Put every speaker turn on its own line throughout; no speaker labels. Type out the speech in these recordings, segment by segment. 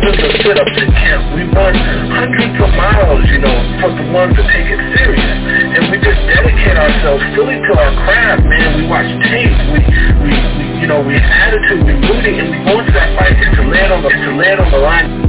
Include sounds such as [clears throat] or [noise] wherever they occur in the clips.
we do thousands of sit-ups camp. We run hundreds of miles, you know, for the ones that take it serious. And we just dedicate ourselves fully to our craft, man. We watch tape. We, we, we you know, we have attitude. We rooting, and we go that fight to land on the, to land on the line.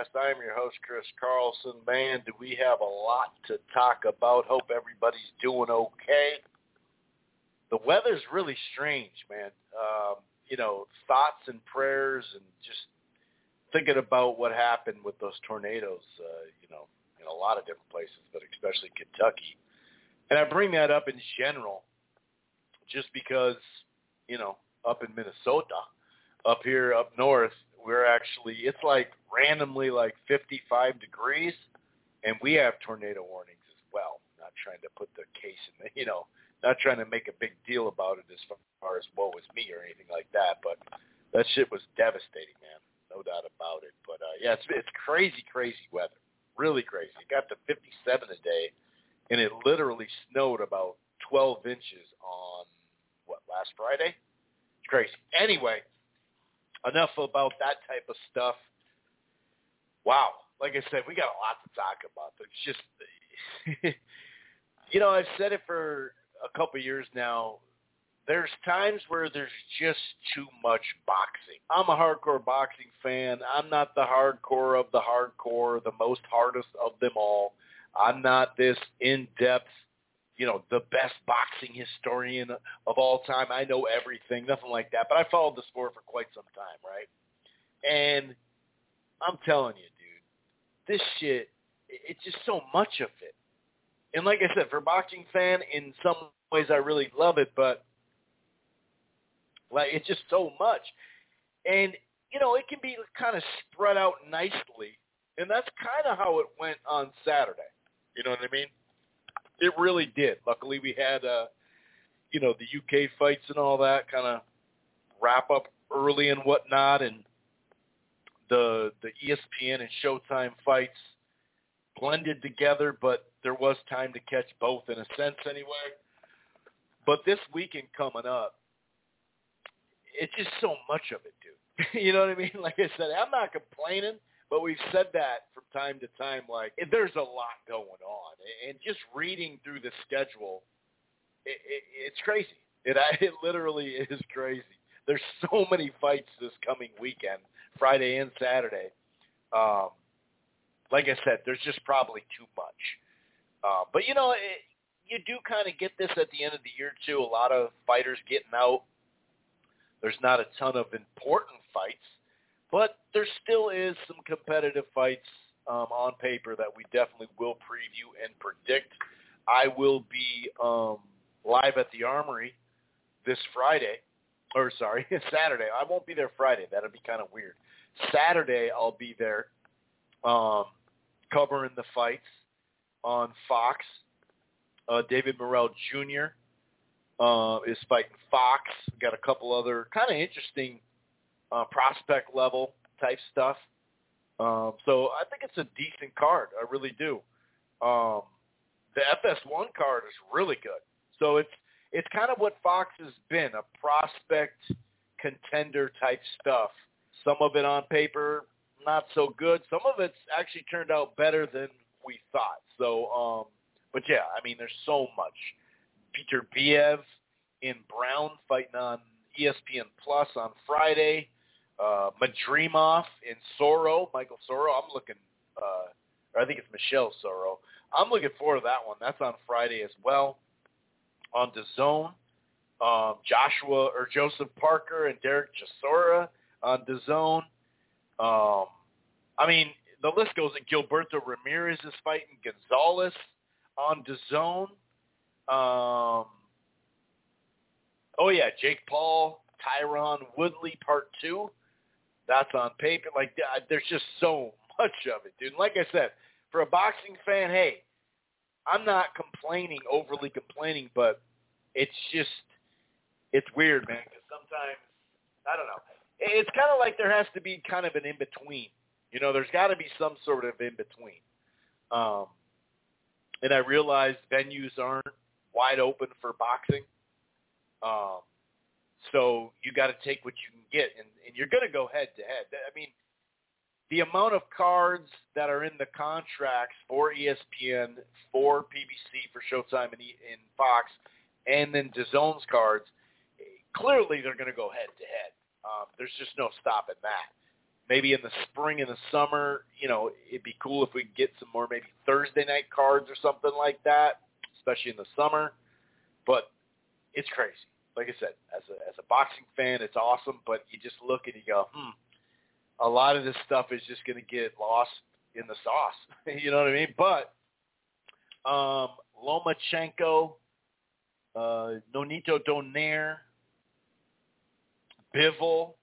Podcast. I am your host, Chris Carlson. Man, do we have a lot to talk about. Hope everybody's doing okay. The weather's really strange, man. Um, you know, thoughts and prayers and just thinking about what happened with those tornadoes, uh, you know, in a lot of different places, but especially Kentucky. And I bring that up in general just because, you know, up in Minnesota, up here up north, we're actually it's like randomly like 55 degrees, and we have tornado warnings as well. Not trying to put the case in the you know, not trying to make a big deal about it as far as woe is me or anything like that, but that shit was devastating, man. No doubt about it. But uh, yeah, it's it's crazy, crazy weather, really crazy. It got to 57 a day, and it literally snowed about 12 inches on what last Friday It's crazy. Anyway, enough about that type of stuff. Wow. Like I said, we got a lot to talk about. It's just, [laughs] you know, I've said it for a couple of years now. There's times where there's just too much boxing. I'm a hardcore boxing fan. I'm not the hardcore of the hardcore, the most hardest of them all. I'm not this in-depth you know, the best boxing historian of all time. I know everything, nothing like that. But I followed the sport for quite some time, right? And I'm telling you, dude, this shit, it's just so much of it. And like I said, for a boxing fan, in some ways I really love it, but like it's just so much. And, you know, it can be kind of spread out nicely. And that's kind of how it went on Saturday. You know what I mean? It really did. Luckily, we had, uh, you know, the UK fights and all that kind of wrap up early and whatnot, and the the ESPN and Showtime fights blended together. But there was time to catch both in a sense, anyway. But this weekend coming up, it's just so much of it, dude. [laughs] you know what I mean? Like I said, I'm not complaining. But we've said that from time to time, like there's a lot going on, and just reading through the schedule, it, it, it's crazy. It it literally is crazy. There's [laughs] so many fights this coming weekend, Friday and Saturday. Um, like I said, there's just probably too much. Uh, but you know, it, you do kind of get this at the end of the year too. A lot of fighters getting out. There's not a ton of important fights. But there still is some competitive fights um, on paper that we definitely will preview and predict. I will be um, live at the Armory this Friday, or sorry, [laughs] Saturday. I won't be there Friday. That'll be kind of weird. Saturday, I'll be there um, covering the fights on Fox. Uh, David Morrell Jr. Uh, is fighting Fox. We've got a couple other kind of interesting uh, prospect level type stuff. Um, so I think it's a decent card. I really do. Um, the FS1 card is really good. So it's it's kind of what Fox has been, a prospect contender type stuff. Some of it on paper not so good. Some of it's actually turned out better than we thought. So, um, but yeah, I mean, there's so much. Peter Biev in Browne fighting on ESPN Plus on Friday uh, Madrimov and Soro, Michael Soro. I'm looking, uh, or I think it's Michel Soro. I'm looking forward to that one. That's on Friday as well on the Zone. Um, Joshua or Joseph Parker and Dereck Chisora on DAZN. Um, I mean, the list goes. And Gilberto Ramirez is fighting Gonzalez on the Zone. Um, oh yeah, Jake Paul, Tyron Woodley Part Two. That's on paper. Like there's just so [laughs] much of it, dude. Like I said, for a boxing fan, hey, I'm not complaining, overly complaining, but it's just it's weird, man. Because sometimes I don't know. It's kind of like there has to be kind of an in between. You know, there's got to be some sort of in between. Um, and I realize venues aren't wide open for boxing. Um, so you got to take what you can get, and, and you're going to go head to head. I mean, the amount of cards that are in the contracts for ESPN, for PBC, for Showtime, and, and Fox, and then DAZN's cards, clearly they're going to go head to head. Um, there's just no stopping that. Maybe in the spring and the summer, you know, it'd be cool if we could get some more maybe Thursday night cards or something like that, especially in the summer. But it's crazy. Like I said, as a as a boxing fan, it's awesome. But you just look and you go, hmm, a lot of this stuff is just going to get lost in the sauce. [laughs] you know what I mean? But um, Lomachenko, uh, Nonito Donaire, Bivol,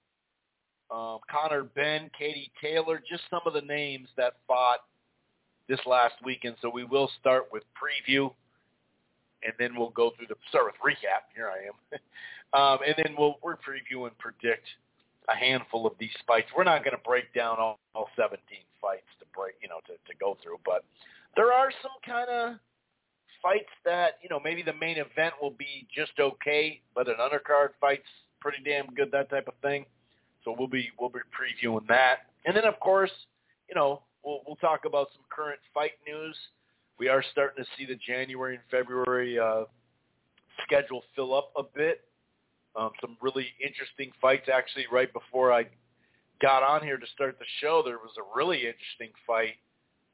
um, Conor Benn, Katie Taylor, just some of the names that fought this last weekend. So we will start with preview, and then we'll go through the start with recap. Here I am, [laughs] um, and then we'll we'll preview and predict a handful of these fights. We're not going to break down all, all 17 fights to break, you know, to, to go through, but there are some kind of fights that you know maybe the main event will be just okay, but an undercard fight's pretty damn good, that type of thing. So we'll be we'll be previewing that, and then of course, you know, we'll we'll talk about some current fight news. We are starting to see the January and February uh, schedule fill up a bit. Um, some really interesting fights. Actually, right before I got on here to start the show, there was a really interesting fight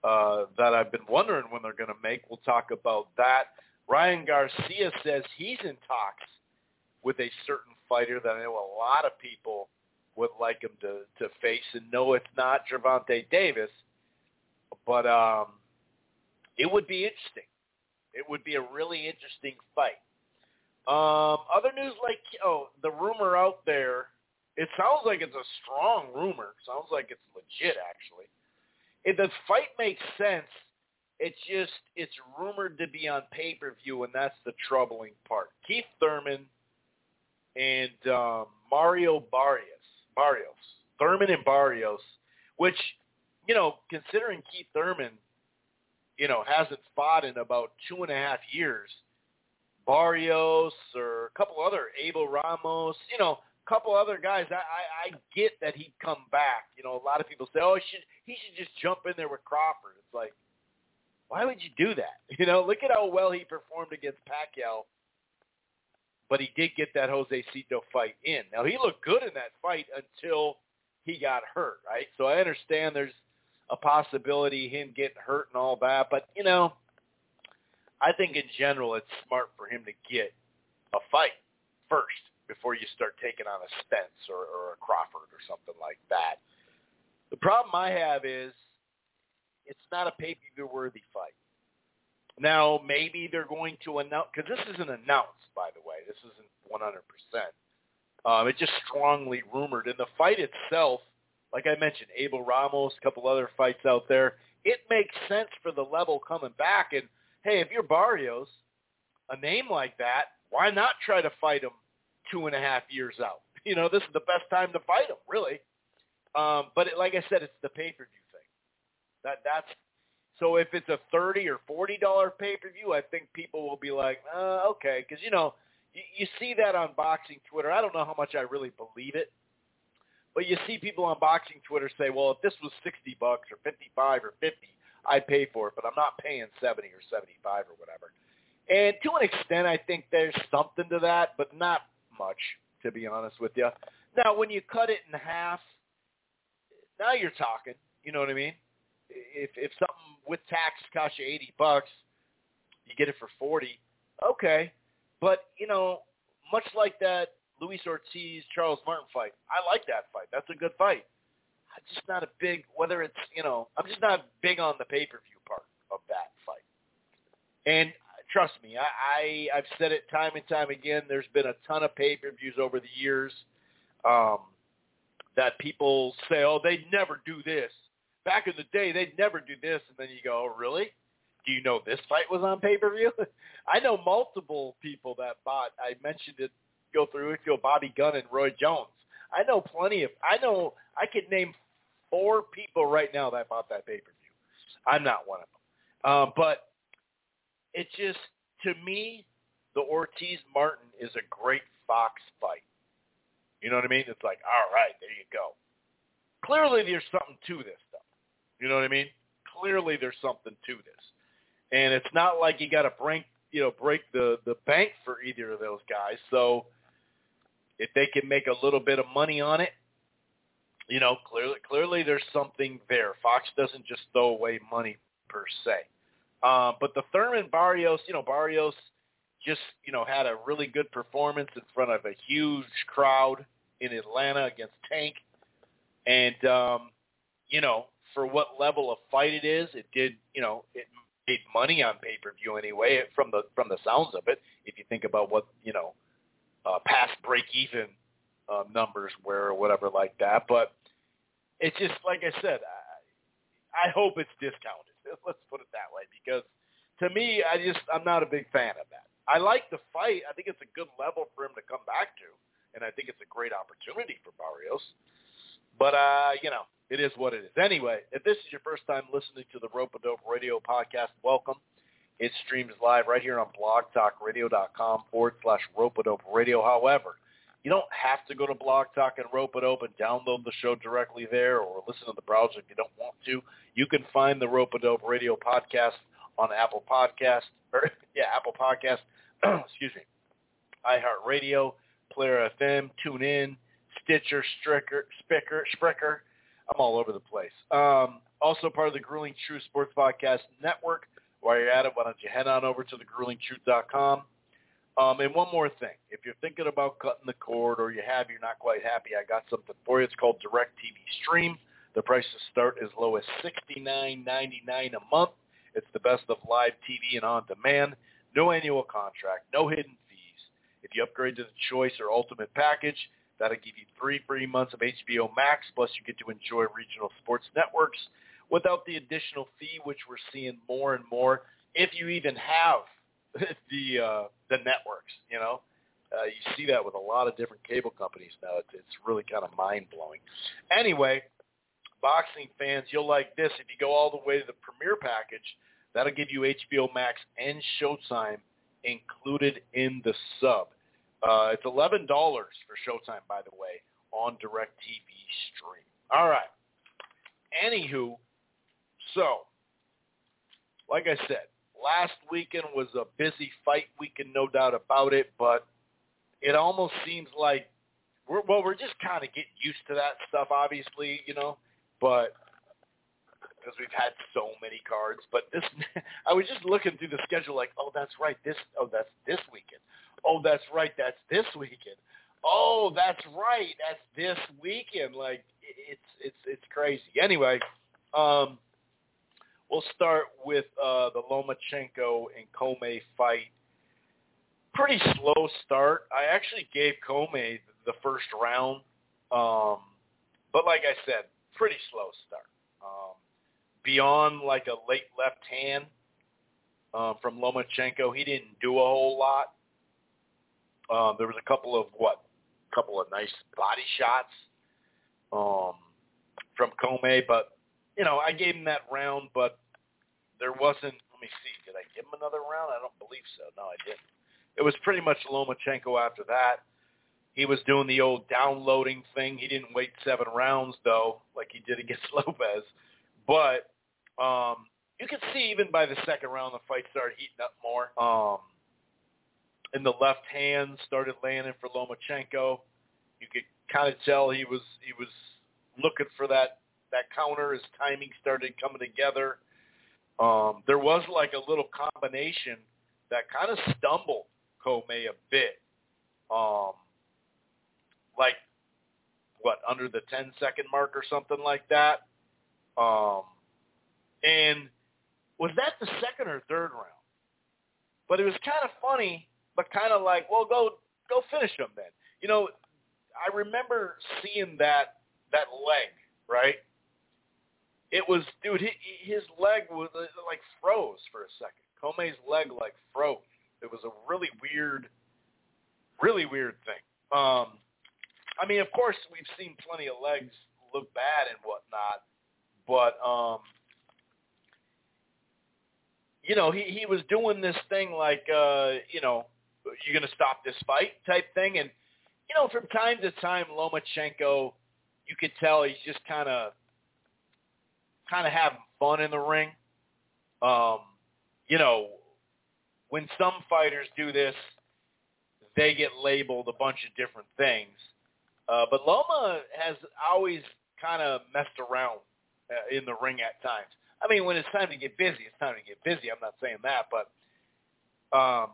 uh, that I've been wondering when they're going to make. We'll talk about that. Ryan Garcia says he's in talks with a certain fighter that I know a lot of people would like him to, to face. And no, it's not Gervonta Davis, but um, it would be interesting. It would be a really interesting fight. Um, other news like, oh, the rumor out there, it sounds like it's a strong rumor. Sounds like it's legit, actually. If the fight makes sense, it's just, it's rumored to be on pay-per-view, and that's the troubling part. Keith Thurman and um, Mario Barrios, Barrios, Thurman and Barrios, which, you know, considering Keith Thurman, you know, hasn't fought in about two and a half years, Barrios or a couple other, Abel Ramos, you know, a couple other guys, I, I, I get that he'd come back. You know, a lot of people say, oh, he should, he should just jump in there with Crawford. It's like, why would you do that? [laughs] You know, look at how well he performed against Pacquiao but he did get that Josesito fight in. Now he looked good in that fight until he got hurt, right? So I understand there's a possibility him getting hurt and all that, but you know, I think in general it's smart for him to get a fight first before you start taking on a Spence or, or a Crawford or something like that. The problem I have is it's not a pay-per-view worthy fight. Now, maybe they're going to announce, because this isn't announced, by the way. This isn't 100%. Um, it's just strongly rumored. And the fight itself, like I mentioned, Abel Ramos, a couple other fights out there, it makes sense for the level coming back. And, hey, if you're Barrios, a name like that, why not try to fight him two and a half years out? [laughs] You know, this is the best time to fight him, really. Um, but it, like I said, it's the pay-per-view thing. That that's so if it's a thirty or forty dollar pay per view, I think people will be like, uh, okay, because you know you, you see that on boxing Twitter. I don't know how much I really believe it, but you see people on boxing Twitter say, well, if this was sixty bucks or fifty five or fifty, I'd pay for it, but I'm not paying seventy or seventy five or whatever. And to an extent, I think there's something to that, but not much, to be honest with you. Now, when you cut it in half, now you're talking. You know what I mean? if if something with tax costs you eighty bucks, you get it for forty. Okay, but you know, much like that Luis Ortiz Charles Martin fight, I like that fight. That's a good fight. I'm just not a big whether it's you know I'm just not big on the pay per view part of that fight. And trust me, I, I I've said it time and time again. There's been a ton of pay per views over the years um, that people say, oh, they'd never do this. Back in the day, they'd never do this, and then you go, oh, really? Do you know this fight was on pay per view? [laughs] I know multiple people that bought. I mentioned it. Go through it. Go Bobby Gunn and Roy Jones. I know plenty of. I know. I could name four people right now that bought that pay per view. I'm not one of them. Um, but it just to me, the Ortiz Martin is a great Fox fight. You know what I mean? It's like, all right, there you go. Clearly, there's something to this stuff. You know what I mean? Clearly, there's something to this, and it's not like you got to break, you know, break the the bank for either of those guys. So, if they can make a little bit of money on it, you know, clearly, clearly there's something there. Fox doesn't just throw away money per se. Uh, but the Thurman Barrios, you know, Barrios just, you know, had a really good performance in front of a huge crowd in Atlanta against Tank. And, um, you know, for what level of fight it is, it did, you know, it made money on pay-per-view anyway from the, from the sounds of it. If you think about what, you know, uh, past break-even uh, numbers were or whatever like that. But it's just, like I said, I, I hope it's discounted. [laughs] Let's put it that way because to me, I just, I'm not a big fan of that. I like the fight. I think it's a good level for him to come back to and I think it's a great opportunity for Barrios. But uh, you know, it is what it is. Anyway, if this is your first time listening to the Rope Dope Radio podcast, welcome. It streams live right here on blogtalkradio.com forward slash Rope Radio. However, you don't have to go to Blog Talk and Rope It Open, download the show directly there or listen to the browser if you don't want to. You can find the Rope Radio podcast on Apple Podcast, or [laughs] yeah, Apple Podcast, [clears throat] excuse me, iHeartRadio, Player FM, TuneIn, Stitcher, Stricker, Spicker, Sprecher. I'm all over the place. Um, also part of the Grueling Truth Sports Podcast Network. While you're at it, why don't you head on over to thegruelingtruth.com. Um, and one more thing. If you're thinking about cutting the cord or you have, you're not quite happy, I got something for you. It's called DirecTV Stream. The prices start as low as $69.99 a month. It's the best of live TV and on demand. No annual contract, no hidden fees. if you upgrade to the Choice or Ultimate package, that'll give you three free months of HBO Max, plus you get to enjoy regional sports networks without the additional fee, which we're seeing more and more. If you even have [laughs] the uh, the networks, you know, uh, you see that with a lot of different cable companies now. It's, it's really kind of mind blowing. Anyway, boxing fans, you'll like this. If you go all the way to the Premier package, that'll give you HBO Max and Showtime included in the sub. Uh, it's eleven dollars for Showtime, by the way, on DirecTV stream. All right. Anywho, so like I said, last weekend was a busy fight weekend, no doubt about it. But it almost seems like we're well, we're just kind of getting used to that stuff, obviously, you know. But because we've had so many cards. But this, [laughs] I was just looking through the schedule, like, oh, that's right, this, oh, that's this weekend. Oh, that's right, that's this weekend. Oh, that's right, that's this weekend. Like, it's it's it's crazy. Anyway, um, we'll start with uh, the Lomachenko and Commey fight. Pretty slow start. I actually gave Commey the first round, um, but like I said, pretty slow start. Um, beyond like a late left hand um, from Lomachenko, he didn't do a whole lot. Um, there was a couple of what, couple of nice body shots um, from Commey, but you know I gave him that round, but there wasn't. Let me see, did I give him another round? I don't believe so. No, I didn't. It was pretty much Lomachenko after that. He was doing the old downloading thing. He didn't wait seven rounds though, like he did against [laughs] Lopez. But um, you could see even by the second round, the fight started heating up more. Um, and the left hand started landing for Lomachenko. You could kind of tell he was he was looking for that that counter, his timing started coming together. Um, there was like a little combination that kind of stumbled Commey a bit. Um, like what under the 10 second mark or something like that. Um, and was that the second or third round? But it was kind of funny, but kind of like, well, go go finish him then. You know, I remember seeing that that leg, right? It was, dude, his leg was like froze for a second. Commey's leg like froze. It was a really weird, really weird thing. Um, I mean, of course, we've seen plenty of legs look bad and whatnot, but um, you know, he he was doing this thing like, uh, you know, you're to stop this fight type thing, and you know, from time to time, Lomachenko, you could tell he's just kind of kind of having fun in the ring. Um, you know, when some fighters do this, they get labeled a bunch of different things. Uh, but Loma has always kind of messed around uh, in the ring at times. I mean, when it's time to get busy, it's time to get busy. I'm not saying that, but um,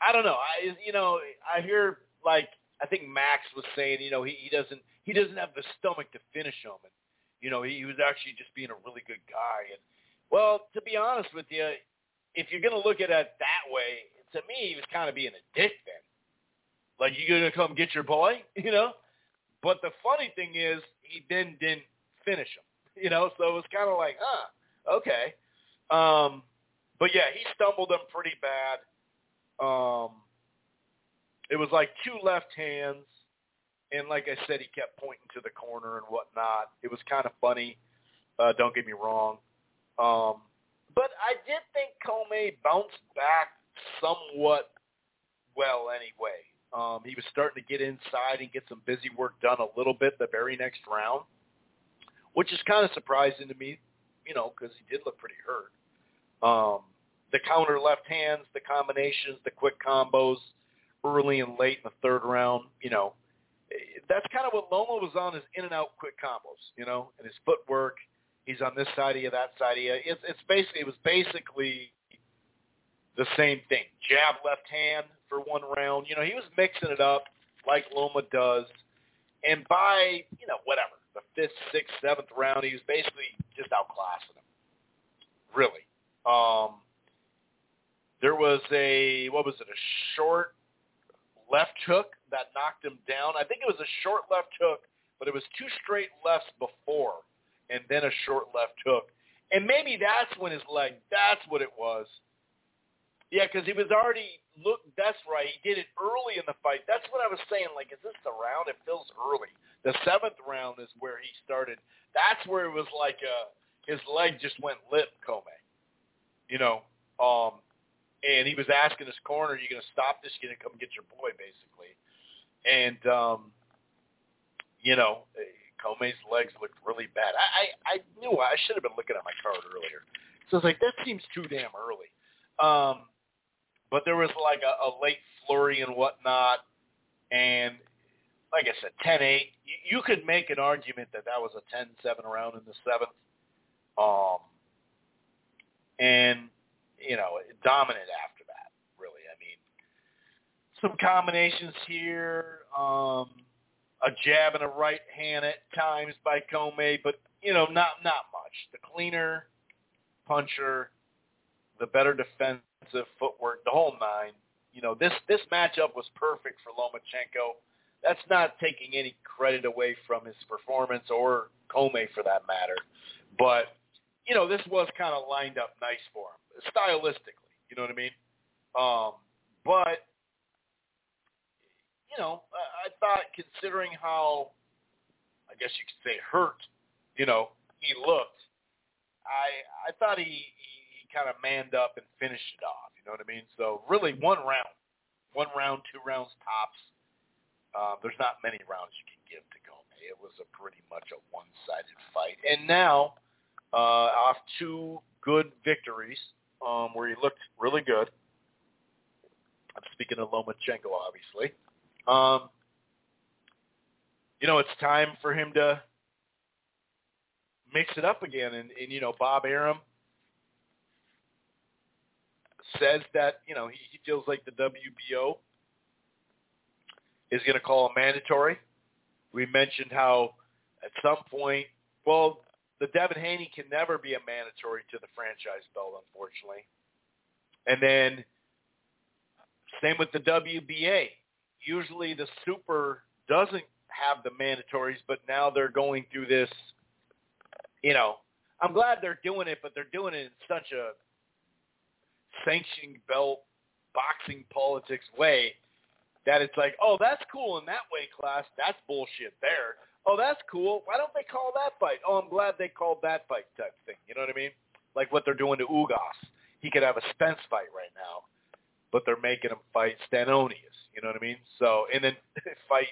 I don't know. I you know I hear like I think Max was saying you know he, he doesn't he doesn't have the stomach to finish him, and you know he, he was actually just being a really good guy. And well, to be honest with you, if you're going to look at it that way, to me he was kind of being a dick then. Like you gonna come get your boy, [laughs] you know? But the funny thing is, he then didn't finish him, [laughs] you know. So it was kind of like, huh, okay. Um, but yeah, he stumbled him pretty bad. Um, it was like two left hands, and like I said, he kept pointing to the corner and whatnot. It was kind of funny. Uh, don't get me wrong. Um, but I did think Commey bounced back somewhat well anyway. Um, he was starting to get inside and get some busy work done a little bit the very next round, which is kind of surprising to me, you know, because he did look pretty hurt. Um, the counter left hands, the combinations, the quick combos early and late in the third round, you know, that's kind of what Loma was on is in and out quick combos, you know, and his footwork. He's on this side of you, that side of you. It's, it's basically, it was basically the same thing. Jab left hand, for one round. You know, he was mixing it up like Loma does. And by, you know, whatever, the fifth, sixth, seventh round, he was basically just outclassing him. Really. Um, there was a, what was it, a short left hook that knocked him down. I think it was a short left hook, but it was two straight lefts before and then a short left hook. And maybe that's when his leg, that's what it was. Yeah, because he was already look. That's right. He did it early in the fight. That's what I was saying. Like, is this the round? It feels early. The seventh round is where he started. That's where it was like uh, his leg just went limp, Commey. You know, um, and he was asking his corner, "Are you going to stop this? You going to come get your boy?" Basically, and um, you know, Commey's legs looked really bad. I, I I knew I should have been looking at my card earlier. So I was like, that seems too damn early. Um, but there was like a, a late flurry and whatnot, and like I said, 10-8. You, you could make an argument that that was a 10-7 round in the seventh. Um, and you know, dominant after that. Really, I mean, some combinations here. Um, a jab and a right hand at times by Commey, but you know, not not much. The cleaner puncher, the better defensive footwork, the whole nine. You know, this this matchup was perfect for Lomachenko. That's not taking any credit away from his performance or Commey for that matter. But, you know, this was kind of lined up nice for him, stylistically. You know what I mean? Um, but, you know, I, I thought considering how, I guess you could say hurt, you know, he looked, I I thought he, he kind of manned up and finished it off. You know what I mean? So really one round, one round, two rounds tops. Uh, there's not many rounds you can give to Commey. It was a pretty much a one-sided fight. And now, uh, off two good victories um, where he looked really good. I'm speaking of Lomachenko, obviously. Um, you know, it's time for him to mix it up again. And, and you know, Bob Arum says that you know he, he feels like the WBO is going to call a mandatory. We mentioned how at some point, well, the Devin Haney can never be a mandatory to the franchise belt, unfortunately. And then same with the WBA. Usually the super doesn't have the mandatories, but now they're going through this, you know, I'm glad they're doing it, but they're doing it in such a sanctioning belt boxing politics way that it's like, oh, that's cool in that weight class. That's bullshit there. Oh, that's cool. Why don't they call that fight? Oh, I'm glad they called that fight type thing. You know what I mean? Like what they're doing to Ugas. He could have a Spence fight right now, but they're making him fight Stanionis. You know what I mean? So, and then [laughs] fight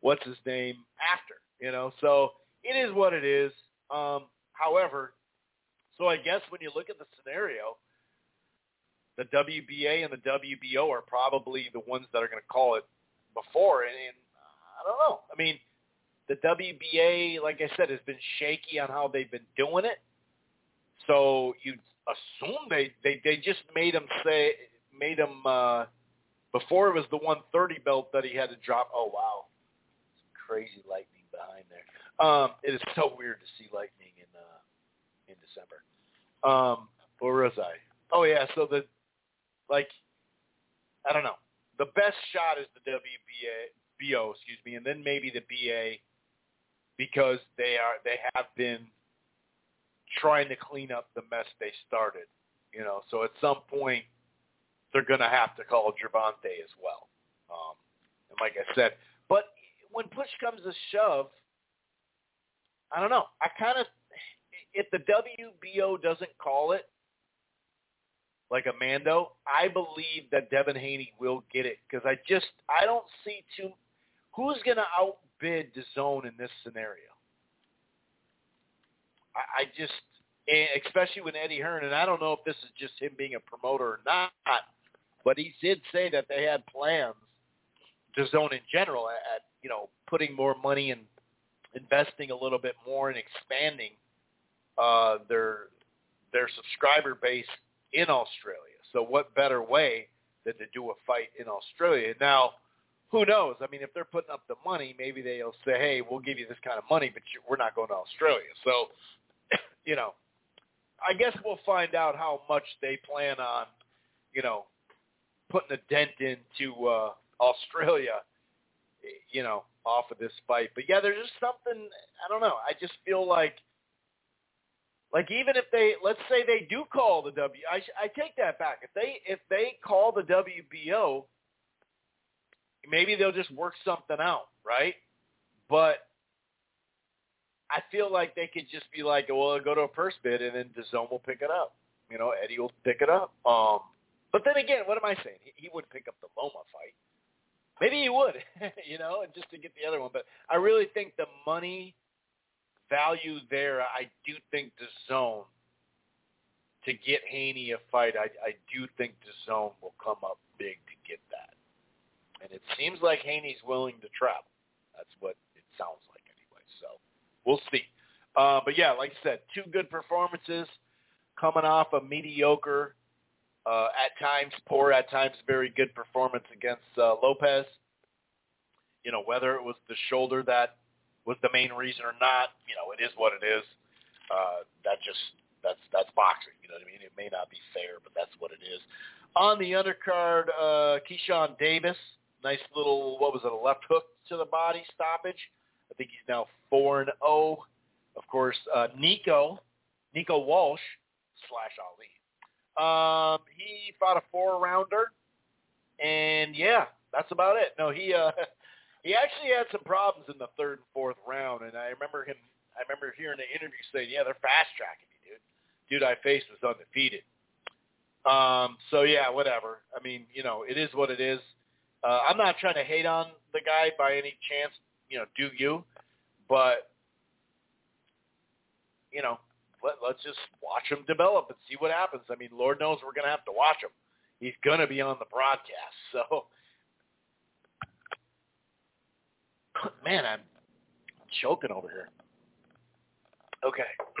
what's his name after. You know, so it is what it is. Um, however, so I guess when you look at the scenario, the WBA and the WBO are probably the ones that are going to call it before. And, and I don't know. I mean, the WBA, like I said, has been shaky on how they've been doing it. So you assume they they they just made him say made him uh, before it was the 130 belt that he had to drop. Oh wow, Some crazy lightning behind there. Um, it is so weird to see lightning in uh, in December. Um, where was I? Oh yeah, so the like I don't know. The best shot is the WBA BO, excuse me, and then maybe the BA because they are they have been trying to clean up the mess they started. You know, so at some point they're going to have to call Gervonta as well. Um, and like I said, but when push comes to shove, I don't know. I kind of if the WBO doesn't call it, like a Mando, I believe that Devin Haney will get it because I just I don't see too who's going to outbid DAZN in this scenario. I, I just, especially with Eddie Hearn, and I don't know if this is just him being a promoter or not, but he did say that they had plans, DAZN in general, at you know putting more money and investing a little bit more and expanding uh, their their subscriber base in Australia. So what better way than to do a fight in Australia? Now, who knows? I mean, if they're putting up the money, maybe they'll say, "Hey, we'll give you this kind of money, but you, we're not going to Australia." So, [clears throat] you know, I guess we'll find out how much they plan on, you know, putting a dent into uh, Australia, [laughs] you know, off of this fight. But yeah, there's just something I don't know. I just feel like like even if they let's say they do call the W I I take that back. If they if they call the WBO, maybe they'll just work something out, right? But I feel like they could just be like, well, go to a purse bid and then DAZN will pick it up. You know, Eddie will pick it up. Um, but then again, what am I saying? He, he would pick up the Loma fight. Maybe he would, [laughs] you know, and just to get the other one. But I really think the money value there, I do think the zone to get Haney a fight, I, I do think the zone will come up big to get that. And it seems like Haney's willing to travel. That's what it sounds like anyway. So we'll see. Uh, but yeah, like I said, two good performances coming off a mediocre, uh, at times poor, at times very good performance against uh, Lopez. You know, whether it was the shoulder that was the main reason or not, you know, it is what it is. Uh, that just that's that's boxing. You know what I mean? It may not be fair, but that's what it is. On the undercard, uh, Keyshawn Davis, nice little what was it, a left hook to the body stoppage. I think he's now four and zero. Oh. Of course, uh, Nico, Nico Walsh slash Ali. Um, he fought a four rounder, and yeah, that's about it. No, he uh, [laughs] he actually had some problems in the third and fourth round, and I remember him. I remember hearing the interview saying, "Yeah, they're fast tracking me, dude. Dude I faced was undefeated." Um, so yeah, whatever. I mean, you know, it is what it is. Uh, I'm not trying to hate on the guy by any chance. You know, do you? But you know, let, let's just watch him develop and see what happens. I mean, Lord knows we're going to have to watch him. He's going to be on the broadcast, so [coughs] man, I'm choking over here. Okay. [clears throat]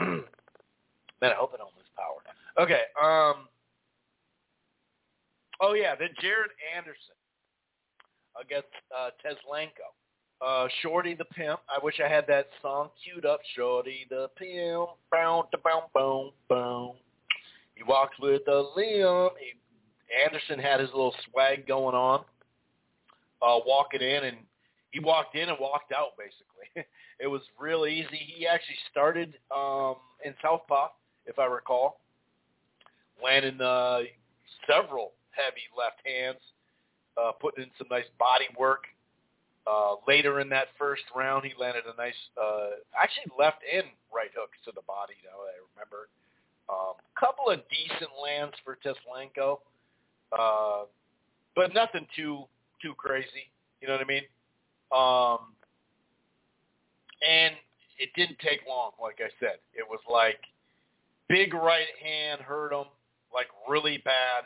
Man, I hope I don't lose power. Okay. Um. Oh yeah, then Jared Anderson against uh, Teslenko. Uh, Shorty the Pimp. I wish I had that song queued up. Shorty the Pimp. Boom, boom, boom, boom. He walks with a limp. He, Anderson had his little swag going on, uh, walking in, and he walked in and walked out basically. [laughs] it was real easy. He actually started um, in Southpaw, if I recall, landing uh, several heavy left hands, uh, putting in some nice body work. Uh, later in that first round, he landed a nice, uh, actually left and right hooks to the body. Now I remember. Um, couple of decent lands for Teslenko, uh, but nothing too too crazy. You know what I mean? Um, and it didn't take long. Like I said, it was like big right hand hurt him like really bad,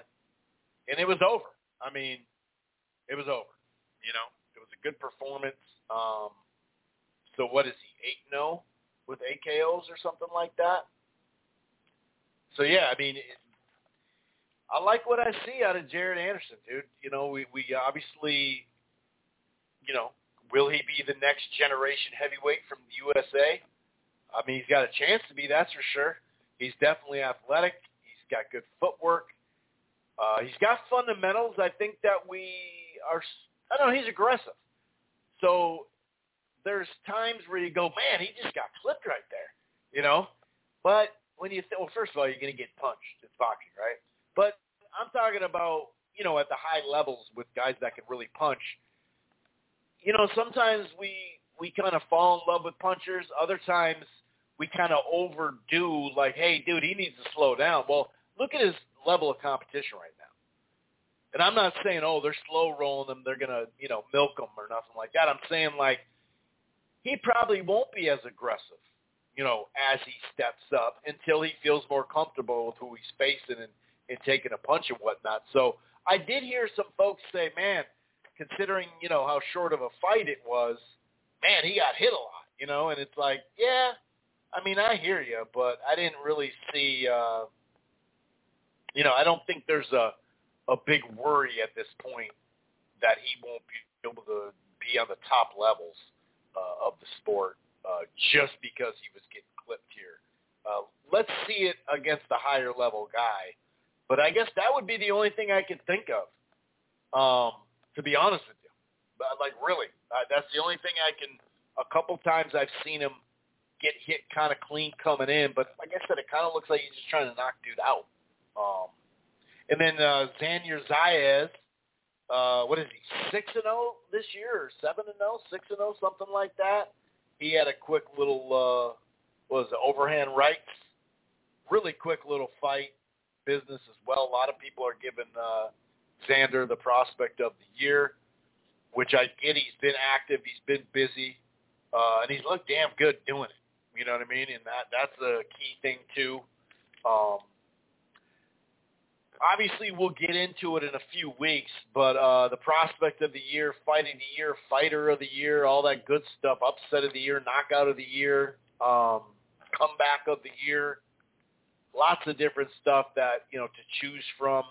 and it was over. I mean, it was over. You know, it was a good performance. Um, so what is he eight no with AKOs or something like that? So yeah, I mean, it, I like what I see out of Jared Anderson, dude. You know, we we obviously, you know, will he be the next generation heavyweight from the USA? I mean, he's got a chance to be, that's for sure. He's definitely athletic. He's got good footwork. Uh, he's got fundamentals. I think that we are. I don't know. He's aggressive. So there's times where you go, man, he just got clipped right there, you know. But when you say, well, first of all, you're going to get punched. It's boxing, right? But I'm talking about, you know, at the high levels with guys that can really punch. You know, sometimes we we kind of fall in love with punchers. Other times we kind of overdo, like, hey, dude, he needs to slow down. Well, look at his level of competition right now. And I'm not saying, oh, they're slow rolling them, they're gonna, you know, milk them or nothing like that. I'm saying like he probably won't be as aggressive, you know, as he steps up until he feels more comfortable with who he's facing and and taking a punch and whatnot. So I did hear some folks say, man, considering, you know, how short of a fight it was, man, he got hit a lot, you know, and it's like, yeah, I mean, I hear you, but I didn't really see, uh, you know, I don't think there's a, a big worry at this point that he won't be able to be on the top levels uh, of the sport uh, just because he was getting clipped here. Uh, let's see it against the higher level guy but I guess that would be the only thing I could think of, um, to be honest with you. But like really, uh, that's the only thing I can. A couple times I've seen him get hit kind of clean coming in, but like I said, it kind of looks like he's just trying to knock dude out. Um, and then uh, Xander Zayas, uh, what is he, six and zero oh this year, or seven and zero, oh, six and zero, something like that. He had a quick little, uh, was it, overhand rights, really quick little fight business as well. A lot of people are giving uh, Xander the prospect of the year, which I get. He's been active. He's been busy, uh, and he's looked damn good doing it. You know what I mean? And that that's a key thing too. Um, obviously, we'll get into it in a few weeks, but uh, the prospect of the year, fighting of the year, fighter of the year, all that good stuff, upset of the year, knockout of the year, um, comeback of the year lots of different stuff that you know to choose from.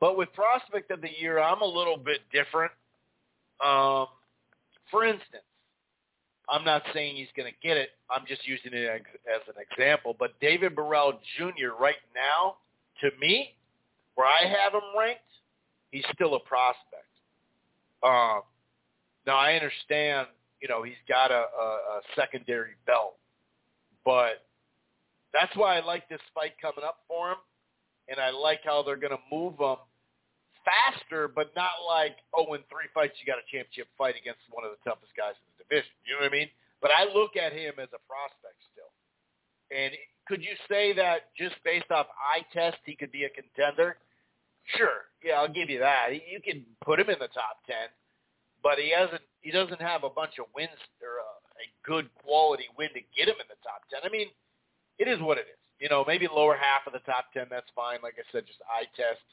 But with prospect of the year, I'm a little bit different. Um, for instance, I'm not saying he's going to get it. I'm just using it as an example. But David Morrell Jr. right now, to me, where I have him ranked, he's still a prospect. Um, now I understand, you know, he's got a, a, a secondary belt, but that's why I like this fight coming up for him, and I like how they're going to move him faster, but not like, oh, in three fights you got a championship fight against one of the toughest guys in the division. You know what I mean? But I look at him as a prospect still. And could you say that just based off eye test he could be a contender? Sure. Yeah, I'll give you that. You can put him in the top 10, but he hasn't he doesn't have a bunch of wins or a, a good quality win to get him in the top 10. I mean, it is what it is. You know, maybe lower half of the top ten, that's fine. Like I said, just eye test.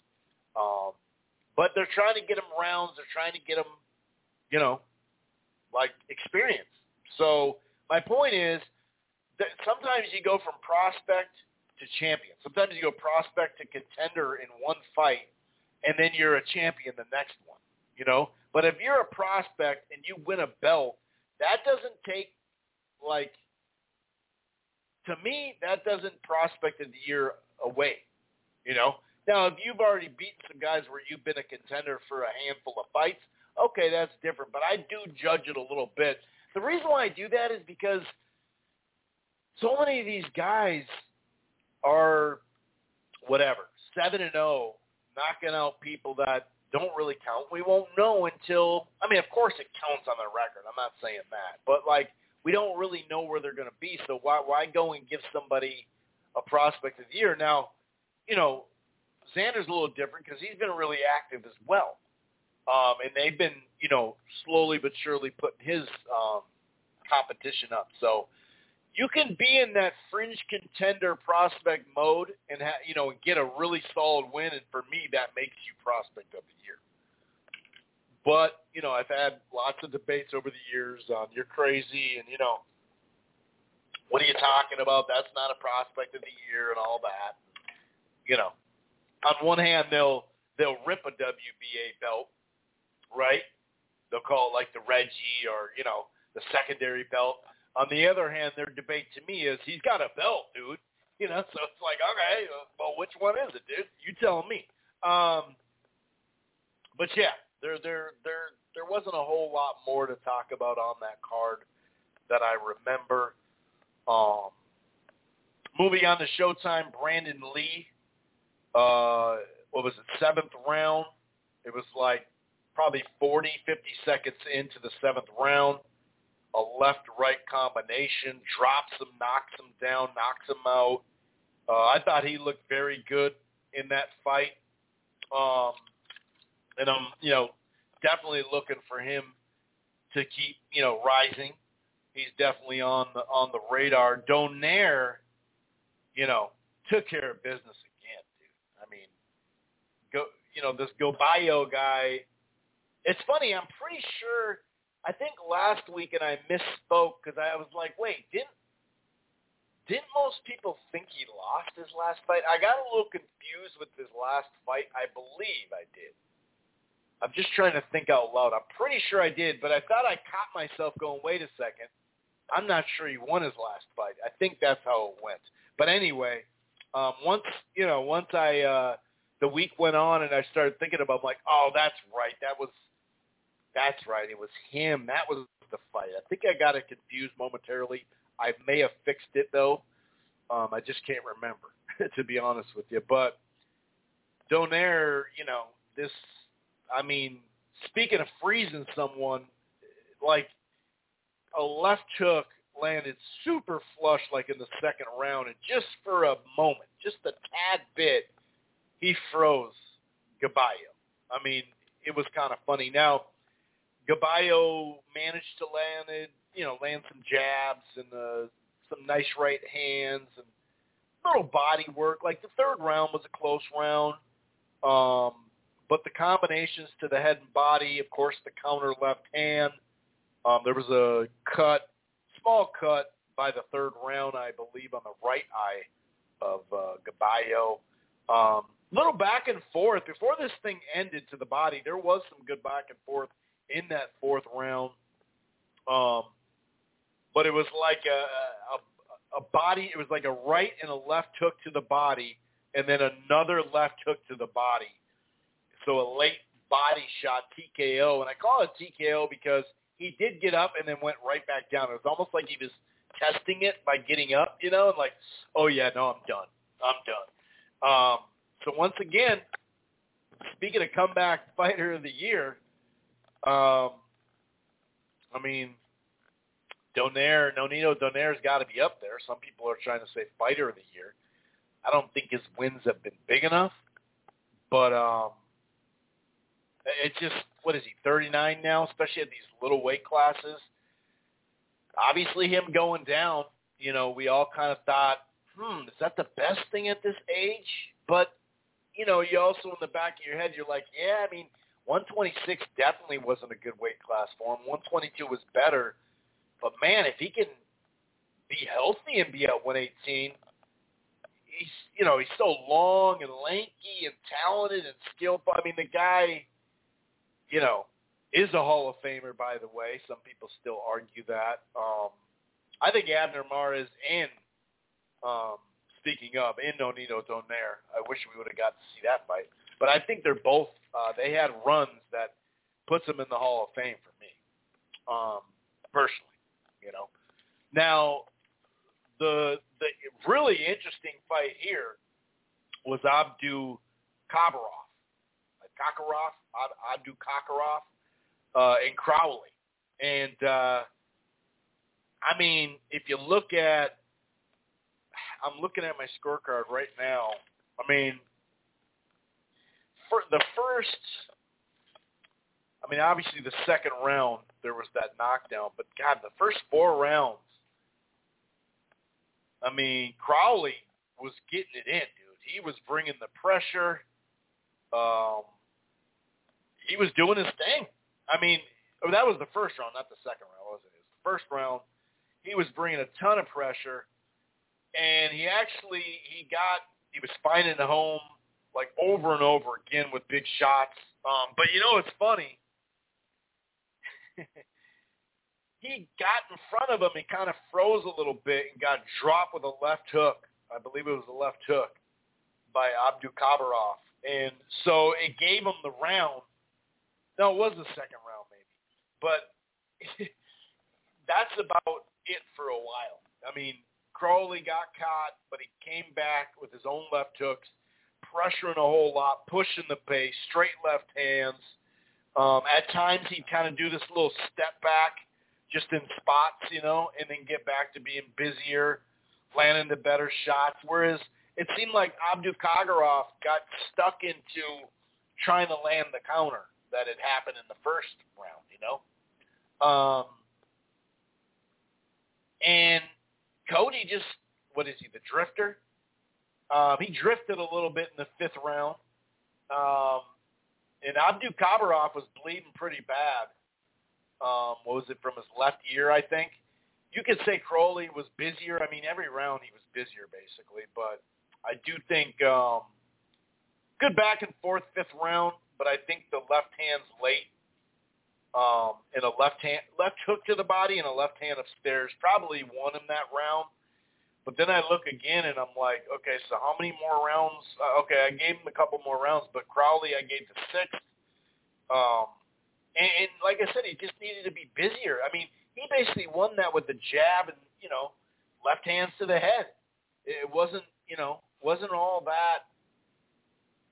Um, but they're trying to get him rounds. They're trying to get him, you know, like experience. So my point is, th- sometimes you go from prospect to champion. Sometimes you go prospect to contender in one fight, and then you're a champion the next one. You know, but if you're a prospect and you win a belt, that doesn't take like to me that doesn't prospect of the year away. You know, now if you've already beaten some guys where you've been a contender for a handful of fights, okay, that's different. But I do judge it a little bit. The reason why I do that is because so many of these guys are whatever seven and zero, knocking out people that don't really count. We won't know until I mean, of course, it counts on their record. I'm not saying that, but like we don't really know where they're going to be. So why why go and give somebody a prospect of the year now? You know, Xander's a little different because he's been really active as well, um, and they've been you know slowly but surely putting his um, competition up. So you can be in that fringe contender prospect mode and ha- you know get a really solid win, and for me that makes you prospect of the year. But you know I've had lots of debates over the years on you're crazy and you know what are you talking about? That's not a prospect of the year and all that. You know, on one hand they'll they'll rip a WBA belt, right? They'll call it like the Reggie or you know the secondary belt on the other hand, their debate to me is he's got a belt, dude. [laughs] You know, so it's like, okay, well, which one is it, dude? You tell me. Um, but yeah, there, there, there, there wasn't a whole lot more to talk about on that card that I remember. Um, moving on to Showtime, Brandon Lee. Uh, what was it? Seventh round. It was like probably 40, 50 seconds into the seventh round a left-right combination, drops him, knocks him down, knocks him out. Uh, I thought he looked very good in that fight, um, and I'm you know definitely looking for him to keep you know rising. He's definitely on the on the radar. Donaire, you know, took care of business again, dude. I mean, go you know this Gaballo guy. It's funny. I'm pretty sure I think last week, and I misspoke because I was like, wait, didn't didn't most people think he lost his last fight? I got a little confused with his last fight. I believe I did. I'm just trying to think out loud. I'm pretty sure I did, but I thought I caught myself going, wait a second. I'm not sure he won his last fight. I think that's how it went. But anyway, um, once you know, once I uh, the week went on and I started thinking about, like, oh, that's right. That was that's right. It was him. That was the fight. I think I got it confused momentarily. I may have fixed it though. Um, I just can't remember, [laughs] to be honest with you. But Donaire, you know, this. I mean, speaking of freezing someone, like a left hook landed super flush, like in the second round, and just for a moment, just a tad bit, he froze Gaballo. I mean, it was kind of funny. Now, Gaballo managed to land it, you know, land some jabs and uh, some nice right hands and little body work. Like the third round was a close round, um, but the combinations to the head and body, of course, the counter left hand. Um, there was a cut, small cut by the third round, I believe, on the right eye of uh, Gaballo. Um, little back and forth before this thing ended to the body. There was some good back and forth in that fourth round. Um, but it was like a, a a body. It was like a right and a left hook to the body, and then another left hook to the body. So a late body shot TKO, and I call it TKO because he did get up and then went right back down. It was almost like he was testing it by getting up, you know, and like, oh yeah, no, I'm done. I'm done. Um, so once again, speaking of comeback fighter of the year, um, I mean, Donaire, Nonito Donaire's got to be up there. Some people are trying to say fighter of the year. I don't think his wins have been big enough, but um, it's just what is he 39 now, especially at these little weight classes. Obviously, him going down, you know, we all kind of thought, hmm, is that the best thing at this age? But you know, you also in the back of your head, you're like, yeah, I mean, 126 definitely wasn't a good weight class for him. 122 was better, but man, if he can be healthy and be at 118. He's, you know, he's so long and lanky and talented and skillful. I mean, the guy, you know, is a Hall of Famer, by the way. Some people still argue that. Um, I think Abner Mares and um, speaking of in Nonito Donaire, I wish we would have got to see that fight. But I think they're both. Uh, they had runs that puts them in the Hall of Fame for me, um, personally. You know. Now, the the really interesting fight here was Abdu Kabarov, Kakarov, Abdu Kakarov, uh, and Crowley. And uh, I mean, if you look at, I'm looking at my scorecard right now. I mean, for the first, I mean, obviously the second round there was that knockdown, but God, the first four rounds, I mean, Crowley was getting it in, dude. He was bringing the pressure. Um, he was doing his thing. I mean, oh, that was the first round, not the second round, was it? It was the first round. He was bringing a ton of pressure, and he actually he got he was finding the home like over and over again with big shots. Um, but you know, it's funny. [laughs] he got in front of him and kind of froze a little bit and got dropped with a left hook. I believe it was a left hook by Abdukabarov. And so it gave him the round no, it was the second round maybe, but [laughs] that's about it for a while. I mean, Crowley got caught, but he came back with his own left hooks, pressuring a whole lot, pushing the pace, straight left hands. Um, at times he'd kind of do this little step back just in spots, you know, and then get back to being busier, landing the better shots. Whereas it seemed like Abdu Kagarov got stuck into trying to land the counter that had happened in the first round, you know. Um, and Cody just, what is he, the drifter? Um, he drifted a little bit in the fifth round. Um, and Abdu Kabarov was bleeding pretty bad. Um, what was it, from his left ear, I think? You could say Crowley was busier. I mean, every round he was busier, basically. But I do think um, good back and forth fifth round but I think the left hand's late. Um, and a left hand, left hook to the body and a left hand upstairs probably won him that round. But then I look again and I'm like, okay, so how many more rounds? Uh, okay, I gave him a couple more rounds, but Crowley I gave the sixth. Um, and, and like I said, he just needed to be busier. I mean, he basically won that with the jab and you know, left hands to the head. It wasn't, you know, wasn't all that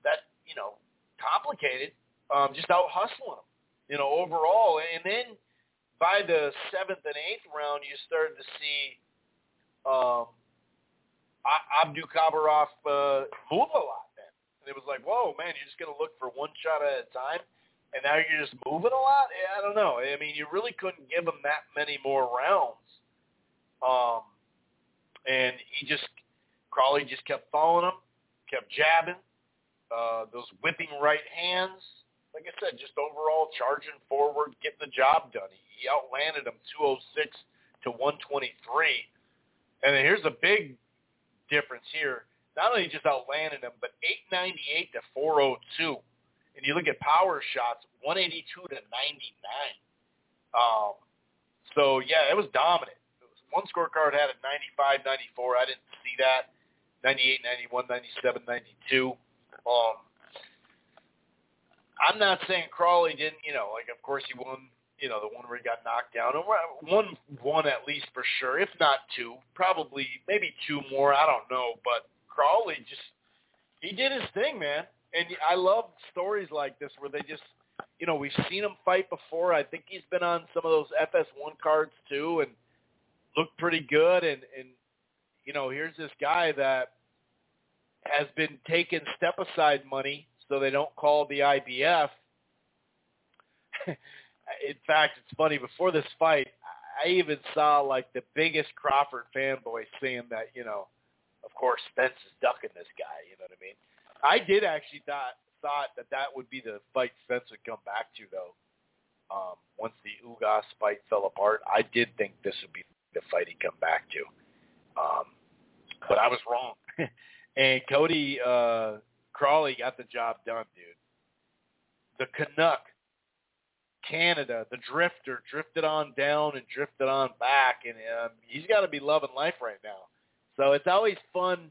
that you know complicated. Um, just out hustling them, you know, overall. And then by the seventh and eighth round, you started to see um, Abdu Kabarov uh, move a lot. Then and it was like, whoa, man, you're just going to look for one shot at a time, and now you're just moving a lot. I don't know. I mean, you really couldn't give him that many more rounds. Um, and he just Crowley just kept following him, kept jabbing, uh, those whipping right hands. Like I said, just overall charging forward, getting the job done. He, outlanded him 206 to 123. And here's a big difference here. Not only just outlanded him, but 898 to 402. And you look at power shots, 182 to 99. Um, so yeah, it was dominant. It was, one scorecard had a 95, 94. I didn't see that. 98, 91, 97, 92. Um, I'm not saying Crowley didn't, you know, like of course he won, you know, the one where he got knocked down. And One, one at least for sure, if not two, probably maybe two more. I don't know, but Crowley just he did his thing, man. And I love stories like this where they just, you know, we've seen him fight before. I think he's been on some of those FS1 cards too, and looked pretty good. And and you know, here's this guy that has been taking step aside money so they don't call the IBF. [laughs] In fact, it's funny. Before this fight, I even saw like the biggest Crawford fanboy saying that you know, of course Spence is ducking this guy. You know what I mean? I did actually thought thought that that would be the fight Spence would come back to though. Um, once the Ugas fight fell apart, I did think this would be the fight he'd come back to. Um, but I was wrong. [laughs] and Cody uh, Crowley got the job done, dude. The Canuck, Canada, the Drifter, drifted on down and drifted on back, and um, he's got to be loving life right now. So it's always fun,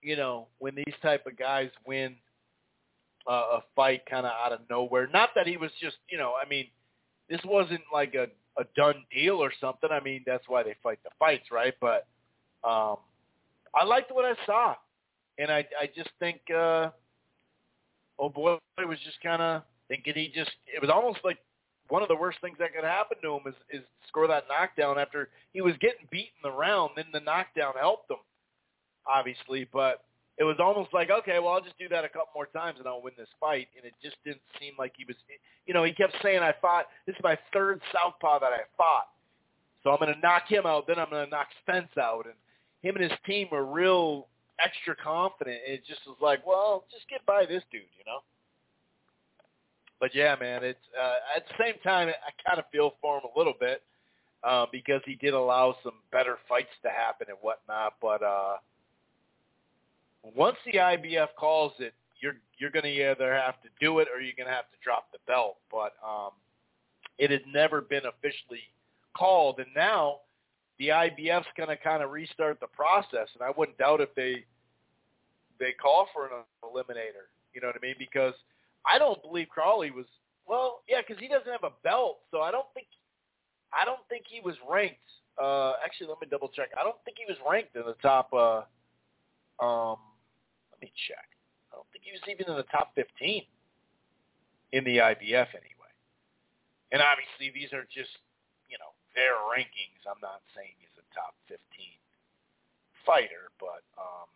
you know, when these type of guys win uh, a fight kind of out of nowhere. Not that he was just, you know, I mean, this wasn't like a a done deal or something. I mean, that's why they fight the fights, right? But um, I liked what I saw, and I I just think uh, oh boy it was just kind of thinking he just it was almost like one of the worst things that could happen to him is is score that knockdown after he was getting beaten the round. Then the knockdown helped him, obviously, but it was almost like, okay, well, I'll just do that a couple more times and I'll win this fight. And it just didn't seem like he was, you know, he kept saying, I fought, this is my third southpaw that I fought. So I'm going to knock him out, then I'm going to knock Spence out. And him and his team were real extra confident. And it just was like, well, just get by this dude, you know? But yeah, man, it's uh, at the same time, I kind of feel for him a little bit uh, because he did allow some better fights to happen and whatnot. But uh, once the IBF calls it, you're you're going to either have to do it or you're going to have to drop the belt. But um, it had never been officially called, and now the IBF's going to kind of restart the process. And I wouldn't doubt if they they call for an eliminator. You know what I mean? Because I don't believe Crowley was well, yeah, because he doesn't have a belt, so I don't think I don't think he was ranked. Uh, actually, let me double check. I don't think he was ranked in the top. Uh, um, let me check. I don't think he was even in the top 15 in the IBF anyway. And obviously, these are just, you know, their rankings. I'm not saying he's a top 15 fighter, but um,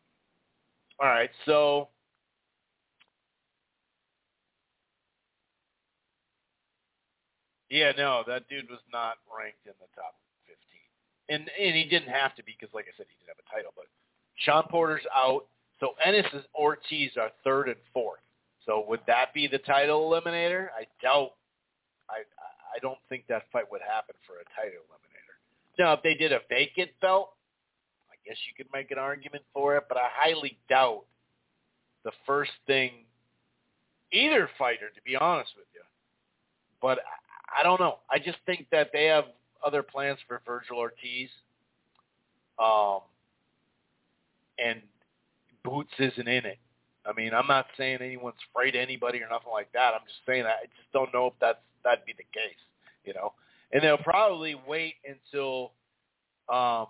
all right. So yeah, no, that dude was not ranked in the top 15, and and he didn't have to be because, like I said, he didn't have a title. But Sean Porter's out. So Ennis and Ortiz are third and fourth. So would that be the title eliminator? I doubt. I I don't think that fight would happen for a title eliminator. Now, if they did a vacant belt, I guess you could make an argument for it, but I highly doubt the first thing either fighter, to be honest with you. But I, don't know. I just think that they have other plans for Vergil Ortiz. Um, and Boots isn't in it. I mean, I'm not saying anyone's afraid of anybody or nothing like that. I'm just saying I just don't know if that's that'd be the case, you know. And they'll probably wait until, um,